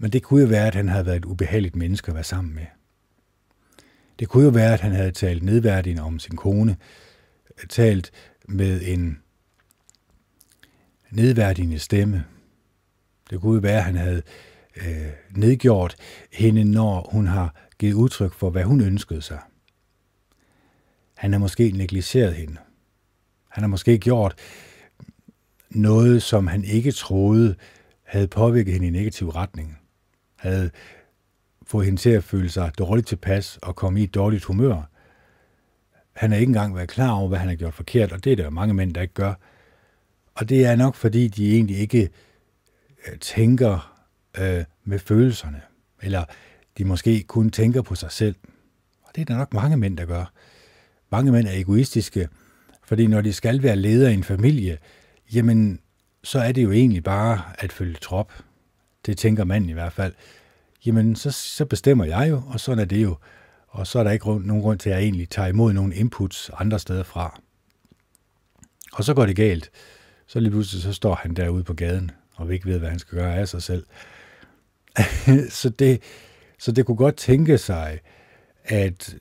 S1: Men det kunne jo være, at han havde været et ubehageligt menneske at være sammen med. Det kunne jo være, at han havde talt nedværdigende om sin kone, talt med en nedværdigende stemme. Det kunne jo være, at han havde øh, nedgjort hende, når hun har givet udtryk for, hvad hun ønskede sig. Han har måske negligeret hende. Han har måske gjort noget, som han ikke troede havde påvirket hende i negativ retning. Havde fået hende til at føle sig dårligt tilpas og komme i et dårligt humør. Han har ikke engang været klar over, hvad han har gjort forkert, og det er der mange mænd, der ikke gør. Og det er nok, fordi de egentlig ikke øh, tænker øh, med følelserne, eller de måske kun tænker på sig selv. Og det er der nok mange mænd, der gør. Mange mænd er egoistiske, fordi når de skal være leder i en familie, jamen, så er det jo egentlig bare at følge trop. Det tænker manden i hvert fald. Jamen, så, så bestemmer jeg jo, og sådan er det jo. Og så er der ikke nogen grund til, at jeg egentlig tager imod nogle inputs andre steder fra. Og så går det galt. Så lige pludselig så står han derude på gaden, og vi ikke ved, hvad han skal gøre af sig selv. (laughs) så, det, så det kunne godt tænke sig, at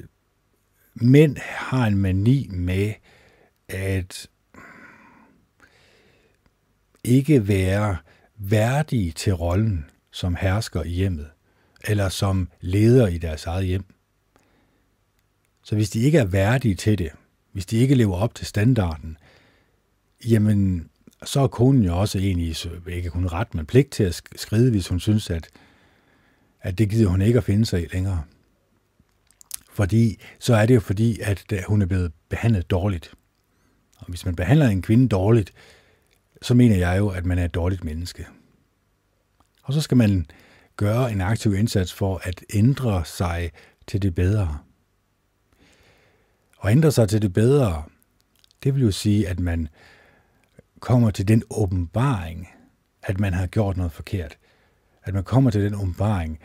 S1: mænd har en mani med at ikke være værdige til rollen som hersker i hjemmet, eller som leder i deres eget hjem. Så hvis de ikke er værdige til det, hvis de ikke lever op til standarden, jamen, så er konen jo også egentlig, ikke kun ret, men pligt til at skride, hvis hun synes, at, at det gider hun ikke at finde sig i længere. Fordi, så er det jo fordi, at øh, hun er blevet behandlet dårligt. Og hvis man behandler en kvinde dårligt, så mener jeg jo, at man er et dårligt menneske. Og så skal man gøre en aktiv indsats for at ændre sig til det bedre. Og ændre sig til det bedre, det vil jo sige, at man kommer til den åbenbaring, at man har gjort noget forkert. At man kommer til den åbenbaring,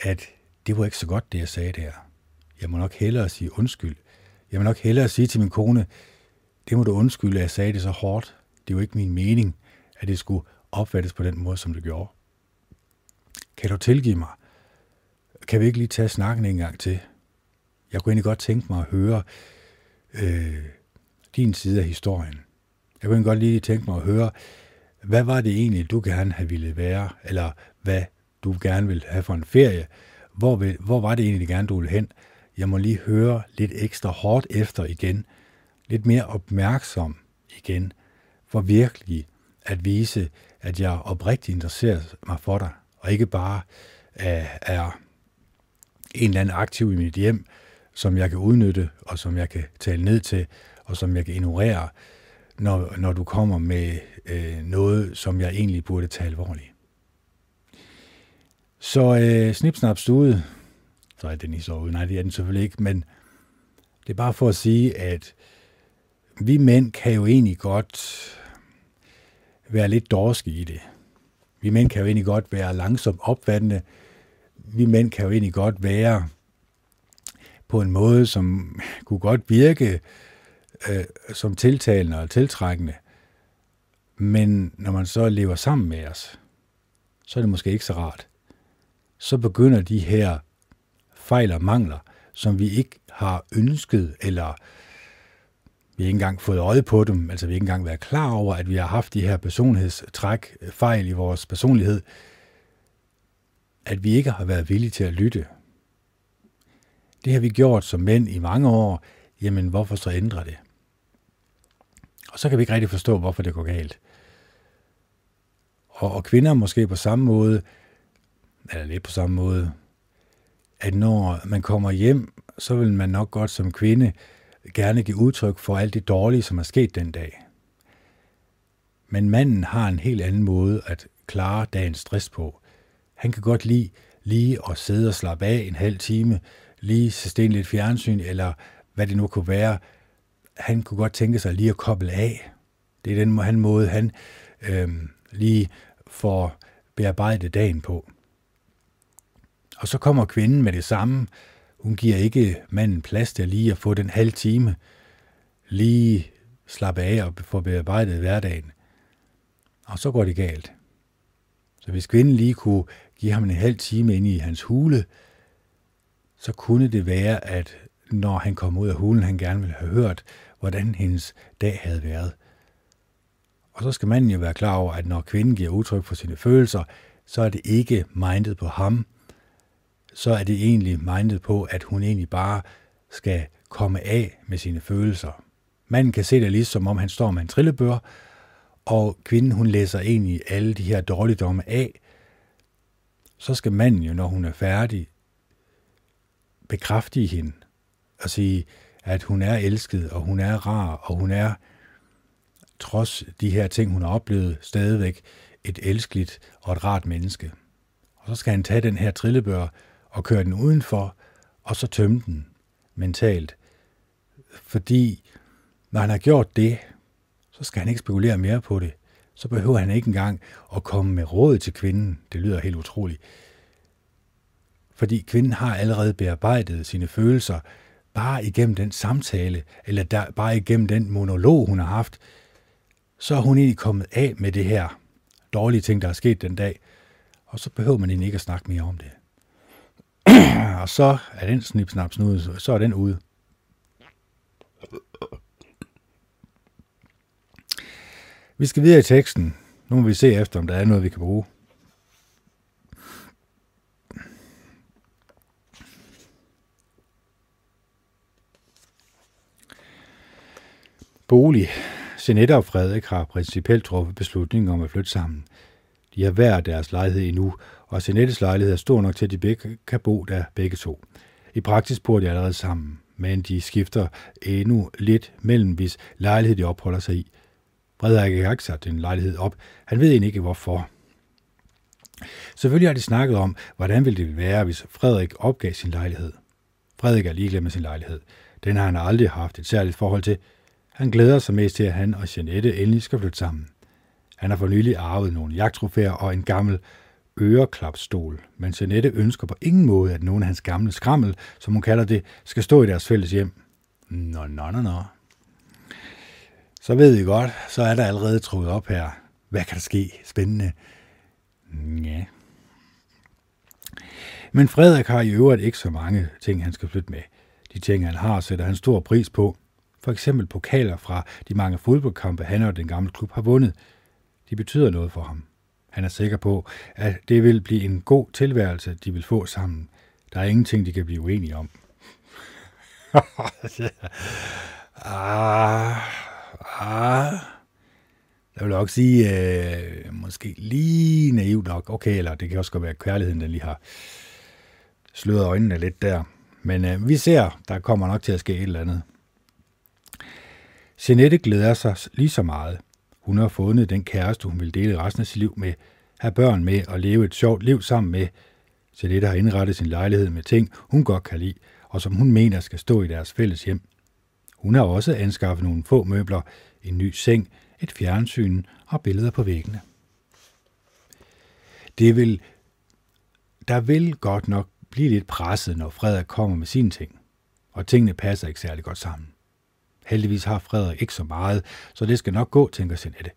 S1: at det var ikke så godt, det jeg sagde der. Jeg må nok hellere sige undskyld. Jeg må nok hellere sige til min kone, det må du undskylde, at jeg sagde det så hårdt. Det var ikke min mening, at det skulle opfattes på den måde, som det gjorde. Kan du tilgive mig? Kan vi ikke lige tage snakken en gang til? Jeg kunne egentlig godt tænke mig at høre øh, din side af historien. Jeg kunne godt lige tænke mig at høre, hvad var det egentlig, du gerne have ville være, eller hvad du gerne ville have for en ferie? Hvor, vil, hvor var det egentlig, gerne du ville hen? Jeg må lige høre lidt ekstra hårdt efter igen. Lidt mere opmærksom igen. For virkelig at vise, at jeg oprigtigt interesserer mig for dig, og ikke bare er, er en eller anden aktiv i mit hjem, som jeg kan udnytte, og som jeg kan tale ned til, og som jeg kan ignorere, når, når du kommer med øh, noget, som jeg egentlig burde tage alvorligt. Så øh, snip, snap, stude, så er den i så ude. Nej, det er den selvfølgelig ikke, men det er bare for at sige, at vi mænd kan jo egentlig godt være lidt dorske i det. Vi mænd kan jo egentlig godt være langsomt opfattende. Vi mænd kan jo egentlig godt være på en måde, som kunne godt virke øh, Øh, som tiltalende og tiltrækkende. Men når man så lever sammen med os, så er det måske ikke så rart. Så begynder de her fejl og mangler, som vi ikke har ønsket, eller vi har ikke engang fået øje på dem, altså vi har ikke engang været klar over, at vi har haft de her personlighedstræk, fejl i vores personlighed, at vi ikke har været villige til at lytte. Det har vi gjort som mænd i mange år, jamen hvorfor så ændre det? Og så kan vi ikke rigtig forstå, hvorfor det går galt. Og, og kvinder måske på samme måde, eller lidt på samme måde, at når man kommer hjem, så vil man nok godt som kvinde gerne give udtryk for alt det dårlige, som er sket den dag. Men manden har en helt anden måde at klare dagens stress på. Han kan godt lide lige at sidde og slappe af en halv time, lige se lidt fjernsyn, eller hvad det nu kunne være. Han kunne godt tænke sig lige at koble af. Det er den han måde, han øh, lige får bearbejdet dagen på. Og så kommer kvinden med det samme. Hun giver ikke manden plads til lige at få den halve time, lige slappe af og få bearbejdet hverdagen. Og så går det galt. Så hvis kvinden lige kunne give ham en halv time ind i hans hule, så kunne det være, at når han kom ud af hulen, han gerne ville have hørt, hvordan hendes dag havde været. Og så skal manden jo være klar over, at når kvinden giver udtryk for sine følelser, så er det ikke mindet på ham, så er det egentlig mindet på, at hun egentlig bare skal komme af med sine følelser. Manden kan se det lige som om han står med en trillebør, og kvinden hun læser egentlig alle de her dårligdomme af. Så skal manden jo, når hun er færdig, bekræfte hende og sige, at hun er elsket, og hun er rar, og hun er, trods de her ting, hun har oplevet, stadigvæk et elskeligt og et rart menneske. Og så skal han tage den her trillebør og køre den udenfor, og så tømme den mentalt. Fordi når han har gjort det, så skal han ikke spekulere mere på det. Så behøver han ikke engang at komme med råd til kvinden. Det lyder helt utroligt. Fordi kvinden har allerede bearbejdet sine følelser bare igennem den samtale, eller der, bare igennem den monolog, hun har haft, så er hun egentlig kommet af med det her dårlige ting, der er sket den dag, og så behøver man egentlig ikke at snakke mere om det. (clears throat) og så er den snip snap snude, så er den ude. Vi skal videre i teksten. Nu må vi se efter, om der er noget, vi kan bruge. Bolig. Jeanette og Frederik har principielt truffet beslutningen om at flytte sammen. De har hver deres lejlighed endnu, og Jeanettes lejlighed er stor nok til, at de begge kan bo der begge to. I praksis bor de allerede sammen, men de skifter endnu lidt mellem, hvis lejlighed de opholder sig i. Frederik har ikke sat en lejlighed op. Han ved egentlig ikke, hvorfor. Selvfølgelig har de snakket om, hvordan ville det være, hvis Frederik opgav sin lejlighed. Frederik er ligeglad med sin lejlighed. Den har han aldrig haft et særligt forhold til. Han glæder sig mest til, at han og Jeanette endelig skal flytte sammen. Han har for nylig arvet nogle jagttrofæer og en gammel øreklapstol, men Jeanette ønsker på ingen måde, at nogen af hans gamle skrammel, som hun kalder det, skal stå i deres fælles hjem. Nå, nå, nå, nå. så ved vi godt, så er der allerede troet op her. Hvad kan der ske? Spændende. Ja. Men Frederik har i øvrigt ikke så mange ting, han skal flytte med. De ting, han har, sætter han stor pris på. For eksempel pokaler fra de mange fodboldkampe, han og den gamle klub har vundet. De betyder noget for ham. Han er sikker på, at det vil blive en god tilværelse, de vil få sammen. Der er ingenting, de kan blive uenige om. (laughs) ah, ah. Jeg vil også sige, øh, måske lige naivt nok. Okay, eller det kan også godt være kærligheden, der lige har sløret øjnene lidt der. Men øh, vi ser, der kommer nok til at ske et eller andet. Jeanette glæder sig lige så meget. Hun har fundet den kæreste, hun vil dele resten af sit liv med, have børn med og leve et sjovt liv sammen med. Jeanette har indrettet sin lejlighed med ting, hun godt kan lide, og som hun mener skal stå i deres fælles hjem. Hun har også anskaffet nogle få møbler, en ny seng, et fjernsyn og billeder på væggene. Det vil, der vil godt nok blive lidt presset, når Frederik kommer med sine ting, og tingene passer ikke særlig godt sammen. Heldigvis har Frederik ikke så meget, så det skal nok gå, tænker Jeanette.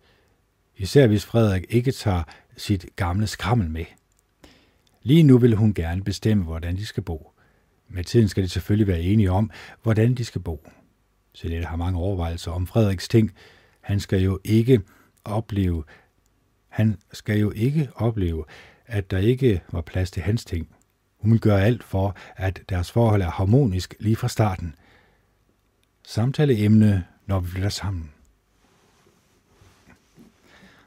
S1: Især hvis Frederik ikke tager sit gamle skrammel med. Lige nu vil hun gerne bestemme, hvordan de skal bo. Med tiden skal de selvfølgelig være enige om, hvordan de skal bo. Jeanette har mange overvejelser om Frederiks ting. Han skal jo ikke opleve, han skal jo ikke opleve, at der ikke var plads til hans ting. Hun vil gøre alt for, at deres forhold er harmonisk lige fra starten. Samtaleemne, når vi flytter sammen.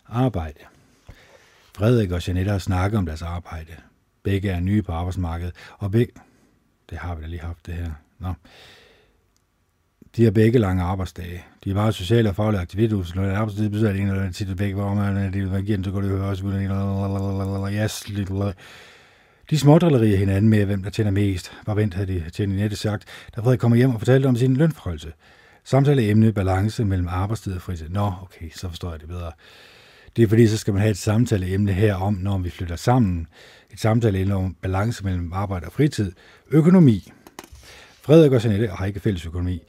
S1: Arbejde. Frederik og Janette har snakket om deres arbejde. Begge er nye på arbejdsmarkedet, og begge... Det har vi da lige haft, det her. Nå. De har begge lange arbejdsdage. De er bare sociale og faglige aktiviteter. Når det er arbejdstid, betyder det en eller anden tid, begge, hvor man det giver den, så går det jo også. De smådrillerier hinanden med, hvem der tjener mest. var vent, havde de til Ninette sagt, da Frederik kommer hjem og fortalte om sin lønforholdelse. Samtaleemne balance mellem arbejdstid og fritid. Nå, okay, så forstår jeg det bedre. Det er fordi, så skal man have et samtaleemne her om, når vi flytter sammen. Et samtaleemne om balance mellem arbejde og fritid. Økonomi. Frederik og Jeanette har ikke fælles økonomi.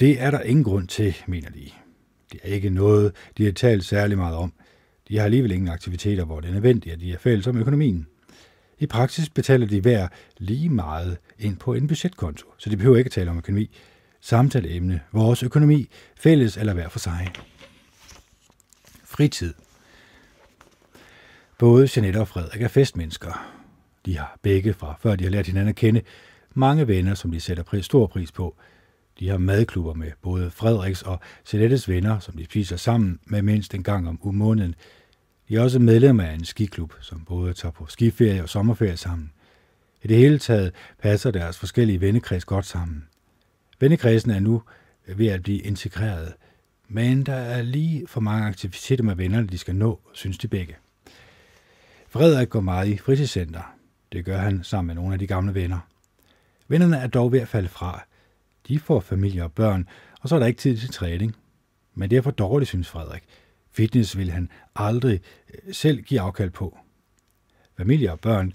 S1: Det er der ingen grund til, mener de. Det er ikke noget, de har talt særlig meget om. De har alligevel ingen aktiviteter, hvor det er nødvendigt, at de er fælles om økonomien. I praksis betaler de hver lige meget ind på en budgetkonto, så de behøver ikke at tale om økonomi. Samtaleemne, vores økonomi, fælles eller hver for sig. Fritid. Både Jeanette og Frederik er festmennesker. De har begge fra før de har lært hinanden at kende mange venner, som de sætter pris, stor pris på. De har madklubber med både Frederiks og Jeanettes venner, som de spiser sammen med mindst en gang om måneden. Vi er også medlemmer af en skiklub, som både tager på skiferie og sommerferie sammen. I det hele taget passer deres forskellige vennekreds godt sammen. Vennekredsen er nu ved at blive integreret, men der er lige for mange aktiviteter med vennerne, de skal nå, synes de begge. Frederik går meget i fritidscenter. Det gør han sammen med nogle af de gamle venner. Vennerne er dog ved at falde fra. De får familie og børn, og så er der ikke tid til træning. Men det er for dårligt, synes Frederik. Fitness vil han aldrig øh, selv give afkald på. Familie og børn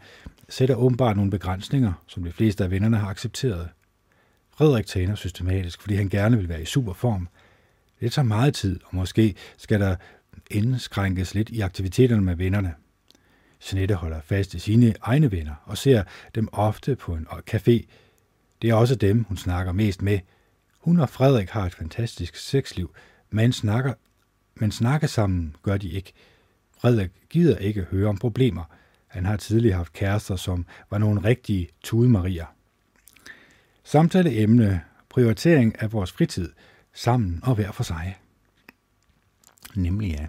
S1: sætter åbenbart nogle begrænsninger, som de fleste af vennerne har accepteret. Frederik træner systematisk, fordi han gerne vil være i super form. Det tager meget tid, og måske skal der indskrænkes lidt i aktiviteterne med vennerne. Jeanette holder fast i sine egne venner og ser dem ofte på en café. Det er også dem, hun snakker mest med. Hun og Frederik har et fantastisk sexliv, men snakker men snakke sammen gør de ikke. Frederik gider ikke høre om problemer. Han har tidligere haft kærester, som var nogle rigtige tudemarier. Samtaleemne, prioritering af vores fritid, sammen og hver for sig. Nemlig ja.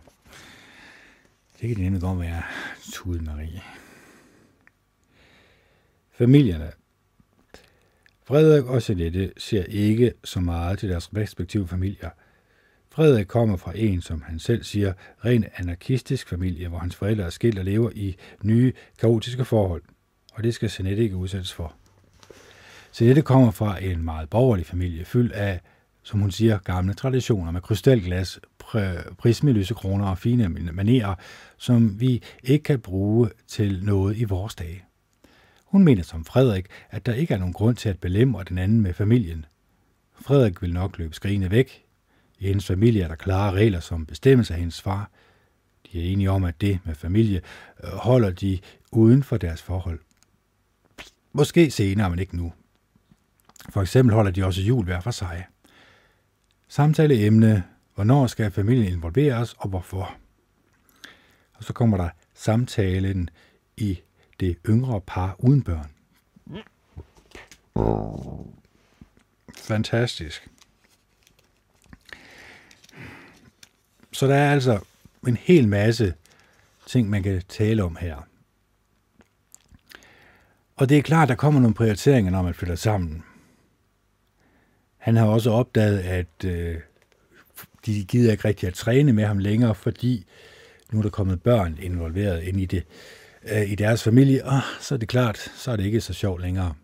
S1: Det kan nemlig godt være tudemarie. Familierne. Frederik og Jeanette ser ikke så meget til deres respektive familier – Frederik kommer fra en, som han selv siger, ren anarkistisk familie, hvor hans forældre er skilt og lever i nye, kaotiske forhold. Og det skal Senette ikke udsættes for. Senette kommer fra en meget borgerlig familie, fyldt af, som hun siger, gamle traditioner med krystalglas, prisme kroner og fine manerer, som vi ikke kan bruge til noget i vores dage. Hun mener som Frederik, at der ikke er nogen grund til at belemre den anden med familien. Frederik vil nok løbe skrigende væk, i hendes familie er der klare regler, som bestemmes af hendes far. De er enige om, at det med familie øh, holder de uden for deres forhold. Måske senere, men ikke nu. For eksempel holder de også jul hver for sig. Samtaleemne, hvornår skal familien involveres og hvorfor? Og så kommer der samtalen i det yngre par uden børn. Fantastisk. Så der er altså en hel masse ting, man kan tale om her. Og det er klart, der kommer nogle prioriteringer, når man flytter sammen. Han har også opdaget, at øh, de gider ikke rigtig at træne med ham længere, fordi nu er der kommet børn involveret ind i det øh, i deres familie, og så er det klart, så er det ikke så sjovt længere.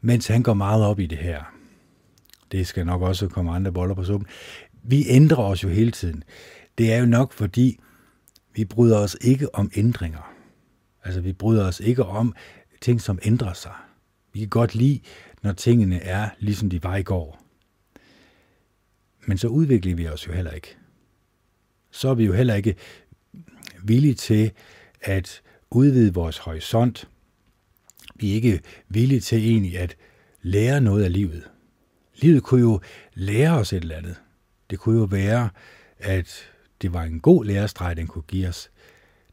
S1: Mens han går meget op i det her. Det skal nok også komme andre boller på suppen. Vi ændrer os jo hele tiden. Det er jo nok fordi, vi bryder os ikke om ændringer. Altså, vi bryder os ikke om ting, som ændrer sig. Vi kan godt lide, når tingene er, ligesom de var i går. Men så udvikler vi os jo heller ikke. Så er vi jo heller ikke villige til at udvide vores horisont. Vi er ikke villige til egentlig at lære noget af livet. Livet kunne jo lære os et eller andet. Det kunne jo være, at det var en god lærestreg, den kunne give os.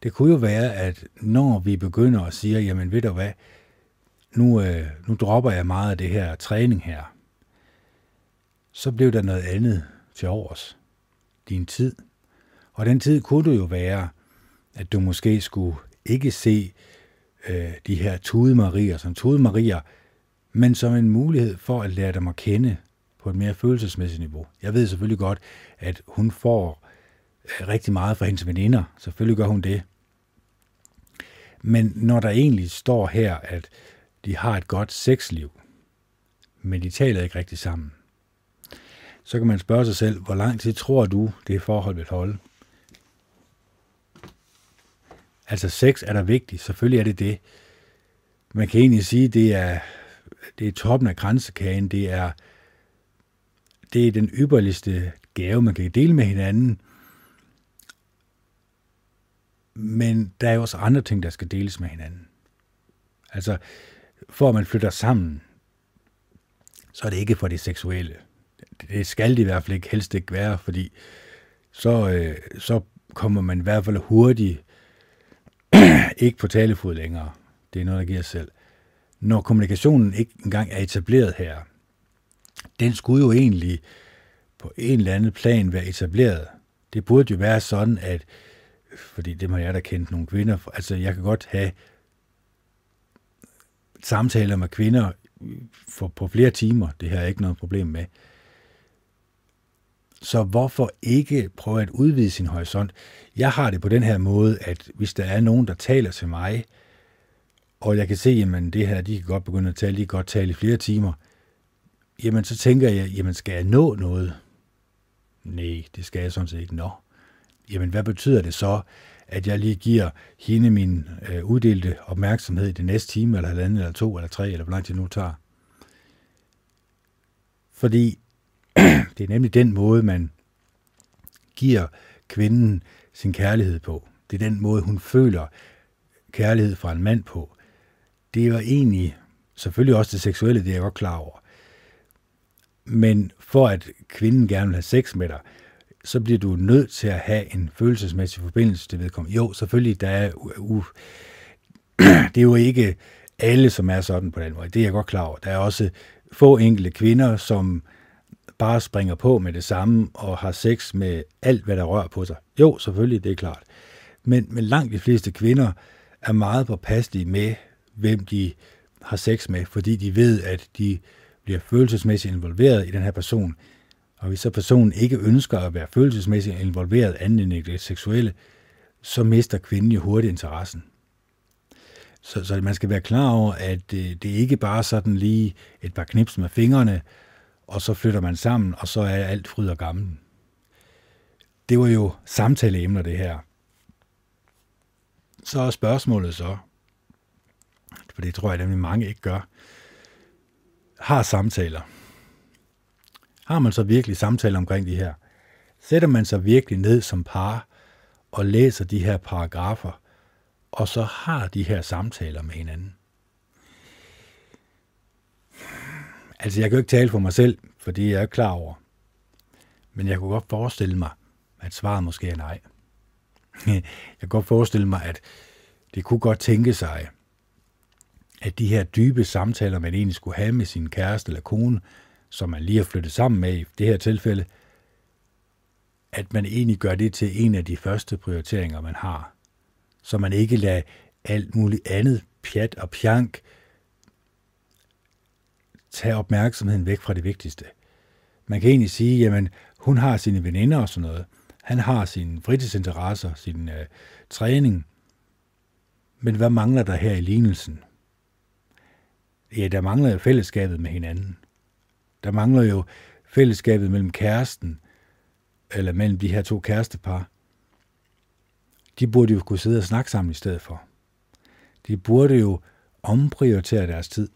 S1: Det kunne jo være, at når vi begynder at sige, jamen ved du hvad, nu, øh, nu dropper jeg meget af det her træning her, så blev der noget andet til overs. Din tid. Og den tid kunne du jo være, at du måske skulle ikke se øh, de her tudemarier som tudemarier, men som en mulighed for at lære dem at kende på et mere følelsesmæssigt niveau. Jeg ved selvfølgelig godt, at hun får øh, rigtig meget fra hendes veninder. Selvfølgelig gør hun det. Men når der egentlig står her, at de har et godt sexliv, men de taler ikke rigtig sammen, så kan man spørge sig selv, hvor lang tid tror du, det forhold vil holde? Altså sex er der vigtigt, selvfølgelig er det det. Man kan egentlig sige, det er, det er toppen af grænsekagen, det er, det er den ypperligste gave, man kan dele med hinanden. Men der er jo også andre ting, der skal deles med hinanden. Altså, for at man flytter sammen, så er det ikke for det seksuelle. Det skal det i hvert fald ikke helst ikke være, fordi så, øh, så kommer man i hvert fald hurtigt (clears throat) ikke på talefod længere. Det er noget, der giver sig selv. Når kommunikationen ikke engang er etableret her, den skulle jo egentlig på en eller anden plan være etableret. Det burde jo være sådan, at, fordi det har jeg da kendt nogle kvinder, altså jeg kan godt have samtaler med kvinder for, på flere timer, det har jeg ikke noget problem med. Så hvorfor ikke prøve at udvide sin horisont? Jeg har det på den her måde, at hvis der er nogen, der taler til mig, og jeg kan se, at det her, de kan godt begynde at tale, de kan godt tale i flere timer, jamen så tænker jeg, jamen skal jeg nå noget? Nej, det skal jeg sådan set ikke nå. Jamen hvad betyder det så, at jeg lige giver hende min øh, uddelte opmærksomhed i det næste time, eller halvanden, eller to, eller tre, eller hvor lang tid nu tager? Fordi (clears throat) det er nemlig den måde, man giver kvinden sin kærlighed på. Det er den måde, hun føler kærlighed fra en mand på. Det er jo egentlig selvfølgelig også det seksuelle, det er jeg godt klar over. Men for at kvinden gerne vil have sex med dig, så bliver du nødt til at have en følelsesmæssig forbindelse til vedkommende. Jo, selvfølgelig, der er, u, (clears throat) det er jo ikke alle, som er sådan på den måde. Det er jeg godt klar over. Der er også få enkelte kvinder, som bare springer på med det samme og har sex med alt, hvad der rører på sig. Jo, selvfølgelig, det er klart. Men, men langt de fleste kvinder er meget påpasselige med, hvem de har sex med, fordi de ved, at de bliver følelsesmæssigt involveret i den her person. Og hvis så personen ikke ønsker at være følelsesmæssigt involveret andet end i det seksuelle, så mister kvinden jo hurtigt interessen. Så, så man skal være klar over, at det, det er ikke bare sådan lige et par knips med fingrene, og så flytter man sammen, og så er alt fryd og gammel. Det var jo samtaleemner, det her. Så er spørgsmålet så, for det tror jeg nemlig mange ikke gør, har samtaler. Har man så virkelig samtaler omkring de her? Sætter man sig virkelig ned som par og læser de her paragrafer, og så har de her samtaler med hinanden? Altså, jeg kan jo ikke tale for mig selv, for det er jeg ikke klar over. Men jeg kunne godt forestille mig, at svaret måske er nej. (laughs) Jeg kan godt forestille mig, at det kunne godt tænke sig, at de her dybe samtaler, man egentlig skulle have med sin kæreste eller kone, som man lige har flyttet sammen med i det her tilfælde, at man egentlig gør det til en af de første prioriteringer, man har. Så man ikke lader alt muligt andet pjat og pjank tage opmærksomheden væk fra det vigtigste. Man kan egentlig sige, jamen, hun har sine veninder og sådan noget. Han har sine fritidsinteresser, sin øh, træning. Men hvad mangler der her i lignelsen? Ja, der mangler jo fællesskabet med hinanden. Der mangler jo fællesskabet mellem kæresten, eller mellem de her to kærestepar. De burde jo kunne sidde og snakke sammen i stedet for. De burde jo omprioritere deres tid.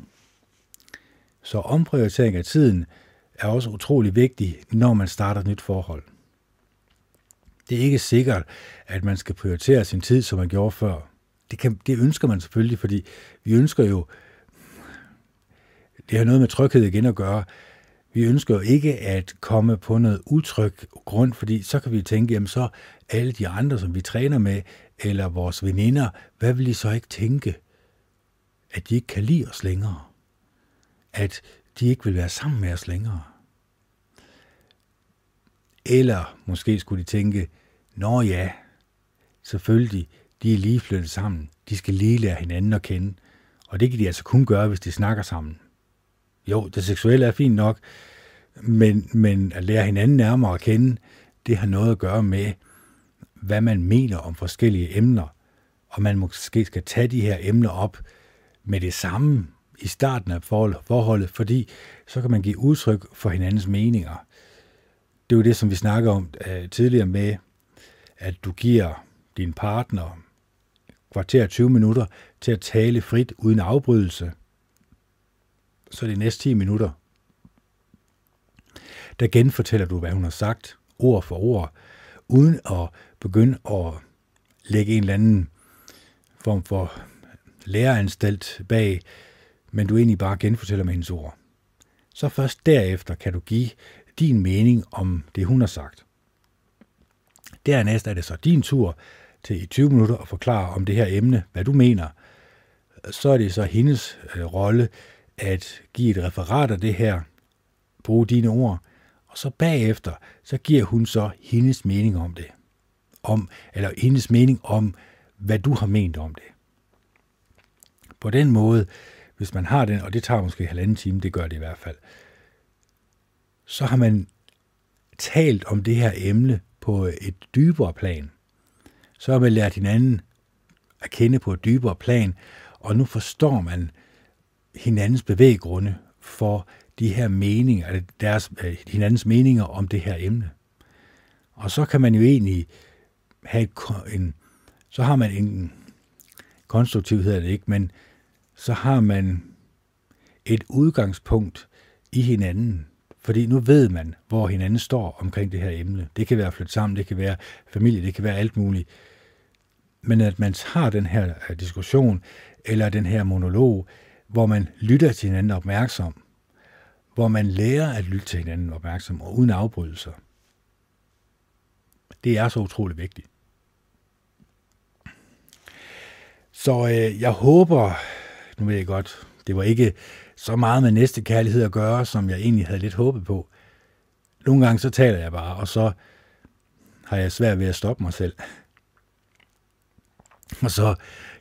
S1: Så omprioritering af tiden er også utrolig vigtig, når man starter et nyt forhold. Det er ikke sikkert, at man skal prioritere sin tid, som man gjorde før. Det, kan, det ønsker man selvfølgelig, fordi vi ønsker jo, det har noget med tryghed igen at gøre, vi ønsker jo ikke at komme på noget utryg grund, fordi så kan vi tænke, jamen så alle de andre, som vi træner med, eller vores veninder, hvad vil de så ikke tænke? At de ikke kan lide os længere. At de ikke vil være sammen med os længere. Eller måske skulle de tænke, nå ja, selvfølgelig, de er lige flyttet sammen. De skal lige lære hinanden at kende. Og det kan de altså kun gøre, hvis de snakker sammen. Jo, det seksuelle er fint nok, men, men at lære hinanden nærmere at kende, det har noget at gøre med, hvad man mener om forskellige emner. Og man måske skal tage de her emner op med det samme i starten af forholdet, fordi så kan man give udtryk for hinandens meninger. Det er jo det, som vi snakker om uh, tidligere med, at du giver din partner kvarter 20 minutter til at tale frit uden afbrydelse. Så de næste 10 minutter, der genfortæller du, hvad hun har sagt, ord for ord, uden at begynde at lægge en eller anden form for læreranstalt bag, men du egentlig bare genfortæller med hendes ord. Så først derefter kan du give din mening om det, hun har sagt. Dernæst er det så din tur til i 20 minutter at forklare om det her emne, hvad du mener. Så er det så hendes øh, rolle at give et referat af det her, bruge dine ord, og så bagefter, så giver hun så hendes mening om det. Om, eller hendes mening om, hvad du har ment om det. På den måde, hvis man har den, og det tager måske halvanden time, det gør det i hvert fald, så har man talt om det her emne på et dybere plan. Så har man lært hinanden at kende på et dybere plan, og nu forstår man hinandens bevæggrunde for de her meninger, eller deres, øh, hinandens meninger om det her emne. Og så kan man jo egentlig have et, en, så har man en konstruktiv hedder det ikke, men så har man et udgangspunkt i hinanden, fordi nu ved man, hvor hinanden står omkring det her emne. Det kan være flytte sammen, det kan være familie, det kan være alt muligt. Men at man tager den her øh, diskussion, eller den her monolog, hvor man lytter til hinanden opmærksom, hvor man lærer at lytte til hinanden opmærksom og uden afbrydelser. Det er så utrolig vigtigt. Så øh, jeg håber, nu ved jeg godt, det var ikke så meget med næste kærlighed at gøre, som jeg egentlig havde lidt håbet på. Nogle gange så taler jeg bare, og så har jeg svært ved at stoppe mig selv. Og så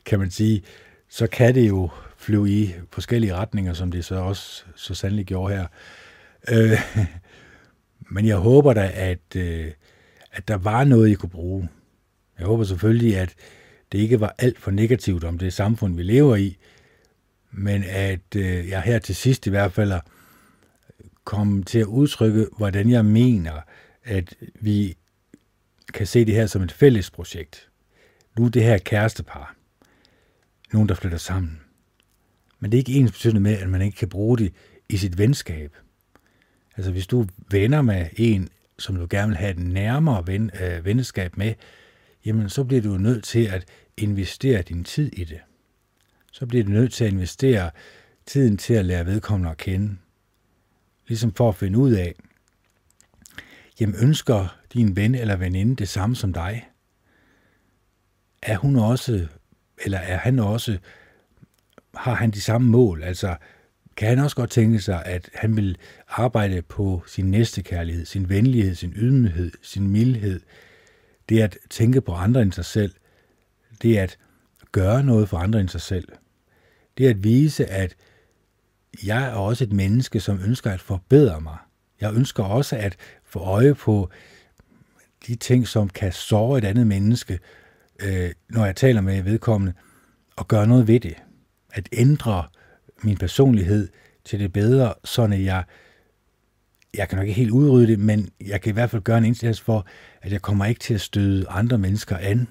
S1: kan man sige, så kan det jo flyve i forskellige retninger, som det så også så sandelig gjorde her. Øh, (laughs) men jeg håber da, at, øh, at der var noget, I kunne bruge. Jeg håber selvfølgelig, at det ikke var alt for negativt om det samfund, vi lever i, men at øh, jeg her til sidst i hvert fald kom til at udtrykke, hvordan jeg mener, at vi kan se det her som et fælles projekt. Nu er det her kærestepar. Nogen, der flytter sammen. Men det er ikke ens betydende med, at man ikke kan bruge det i sit venskab. Altså hvis du venner med en, som du gerne vil have et nærmere ven, øh, venskab med, jamen så bliver du nødt til at investere din tid i det. Så bliver du nødt til at investere tiden til at lære vedkommende at kende. Ligesom for at finde ud af, jamen ønsker din ven eller veninde det samme som dig? Er hun også, eller er han også, har han de samme mål? Altså, kan han også godt tænke sig, at han vil arbejde på sin næste kærlighed, sin venlighed, sin ydmyghed, sin mildhed. Det er at tænke på andre end sig selv. Det er at gøre noget for andre end sig selv. Det er at vise, at jeg er også et menneske, som ønsker at forbedre mig. Jeg ønsker også at få øje på de ting, som kan såre et andet menneske, øh, når jeg taler med vedkommende, og gøre noget ved det. At ændre min personlighed til det bedre, så jeg, jeg kan nok ikke helt udrydde det, men jeg kan i hvert fald gøre en indsats for, at jeg kommer ikke til at støde andre mennesker an.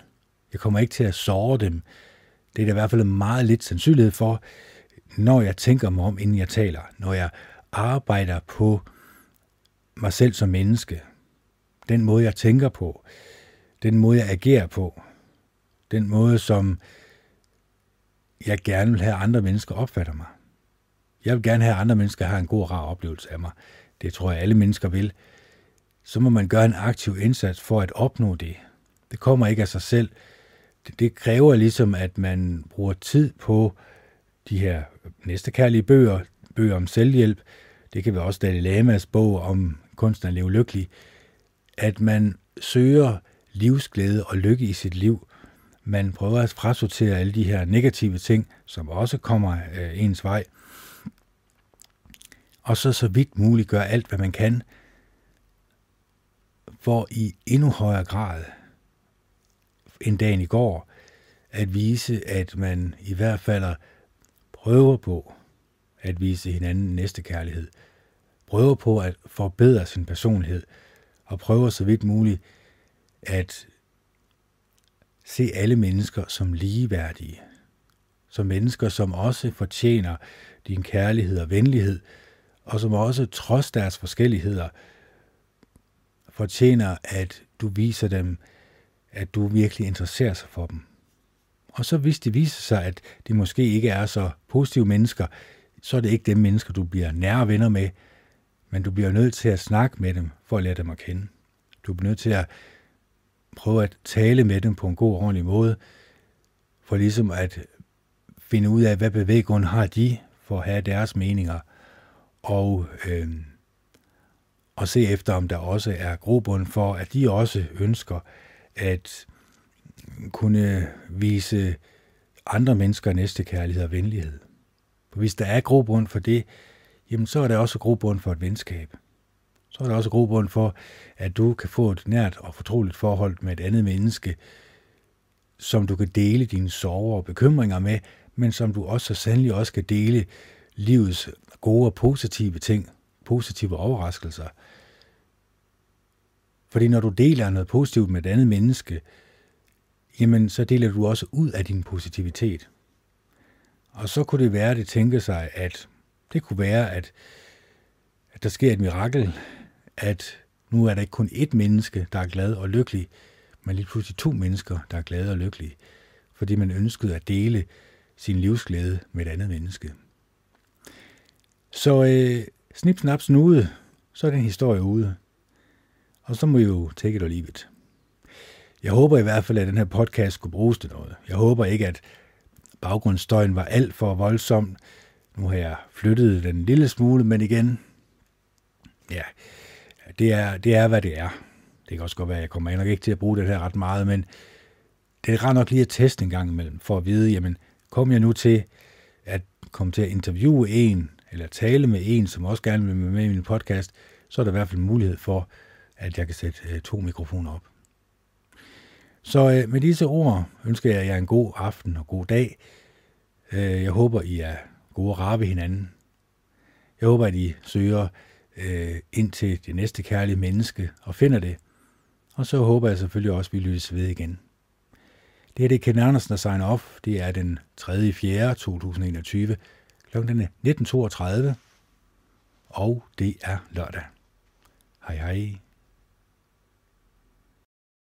S1: Jeg kommer ikke til at såre dem. Det er der i hvert fald meget lidt sandsynlighed for, når jeg tænker mig om, inden jeg taler. Når jeg arbejder på mig selv som menneske. Den måde, jeg tænker på. Den måde, jeg agerer på. Den måde, som jeg gerne vil have, at andre mennesker opfatter mig. Jeg vil gerne have, at andre mennesker har en god, rar oplevelse af mig. Det tror jeg, alle mennesker vil. Så må man gøre en aktiv indsats for at opnå det. Det kommer ikke af sig selv. Det, det kræver ligesom, at man bruger tid på de her næstekærlige bøger, bøger om selvhjælp. Det kan være også Dalai Lamas bog om kunsten at leve lykkelig. At man søger livsglæde og lykke i sit liv. Man prøver at frasortere alle de her negative ting, som også kommer øh, ens vej – og så så vidt muligt gør alt, hvad man kan, for i endnu højere grad end dagen i går, at vise, at man i hvert fald prøver på at vise hinanden næste kærlighed, prøver på at forbedre sin personlighed, og prøver så vidt muligt at se alle mennesker som ligeværdige, som mennesker, som også fortjener din kærlighed og venlighed, og som også trods deres forskelligheder fortjener, at du viser dem, at du virkelig interesserer sig for dem. Og så hvis det viser sig, at de måske ikke er så positive mennesker, så er det ikke dem mennesker, du bliver nære venner med, men du bliver nødt til at snakke med dem for at lære dem at kende. Du bliver nødt til at prøve at tale med dem på en god og ordentlig måde, for ligesom at finde ud af, hvad bevæggrunden har de for at have deres meninger, og, øh, og se efter, om der også er grobund for, at de også ønsker at kunne vise andre mennesker næste kærlighed og venlighed. For hvis der er grobund for det, jamen så er der også grobund for et venskab. Så er der også grobund for, at du kan få et nært og fortroligt forhold med et andet menneske, som du kan dele dine sorger og bekymringer med, men som du også så sandelig også kan dele livets gode og positive ting, positive overraskelser. Fordi når du deler noget positivt med et andet menneske, jamen så deler du også ud af din positivitet. Og så kunne det være, at det tænker sig, at det kunne være, at, at der sker et mirakel, at nu er der ikke kun ét menneske, der er glad og lykkelig, men lige pludselig to mennesker, der er glade og lykkelige, fordi man ønskede at dele sin livsglæde med et andet menneske. Så øh, snip, snap, snude, så er den historie ude. Og så må I jo take it or leave it. Jeg håber i hvert fald, at den her podcast kunne bruges til noget. Jeg håber ikke, at baggrundsstøjen var alt for voldsom. Nu har jeg flyttet den en lille smule, men igen, ja, det er, det er, hvad det er. Det kan også godt være, at jeg kommer nok ikke til at bruge det her ret meget, men det er ret nok lige at teste en gang imellem, for at vide, jamen, kom jeg nu til at komme til at interviewe en, eller tale med en, som også gerne vil være med i min podcast, så er der i hvert fald mulighed for, at jeg kan sætte øh, to mikrofoner op. Så øh, med disse ord ønsker jeg jer en god aften og god dag. Øh, jeg håber, I er gode at rabe hinanden. Jeg håber, at I søger øh, ind til det næste kærlige menneske og finder det. Og så håber jeg selvfølgelig også, at vi lyttes ved igen. Det her det er Ken Andersen, der signer off. Det er den 3. 4. 2021. Klokken 19.32. og det er lørdag. Hej hej.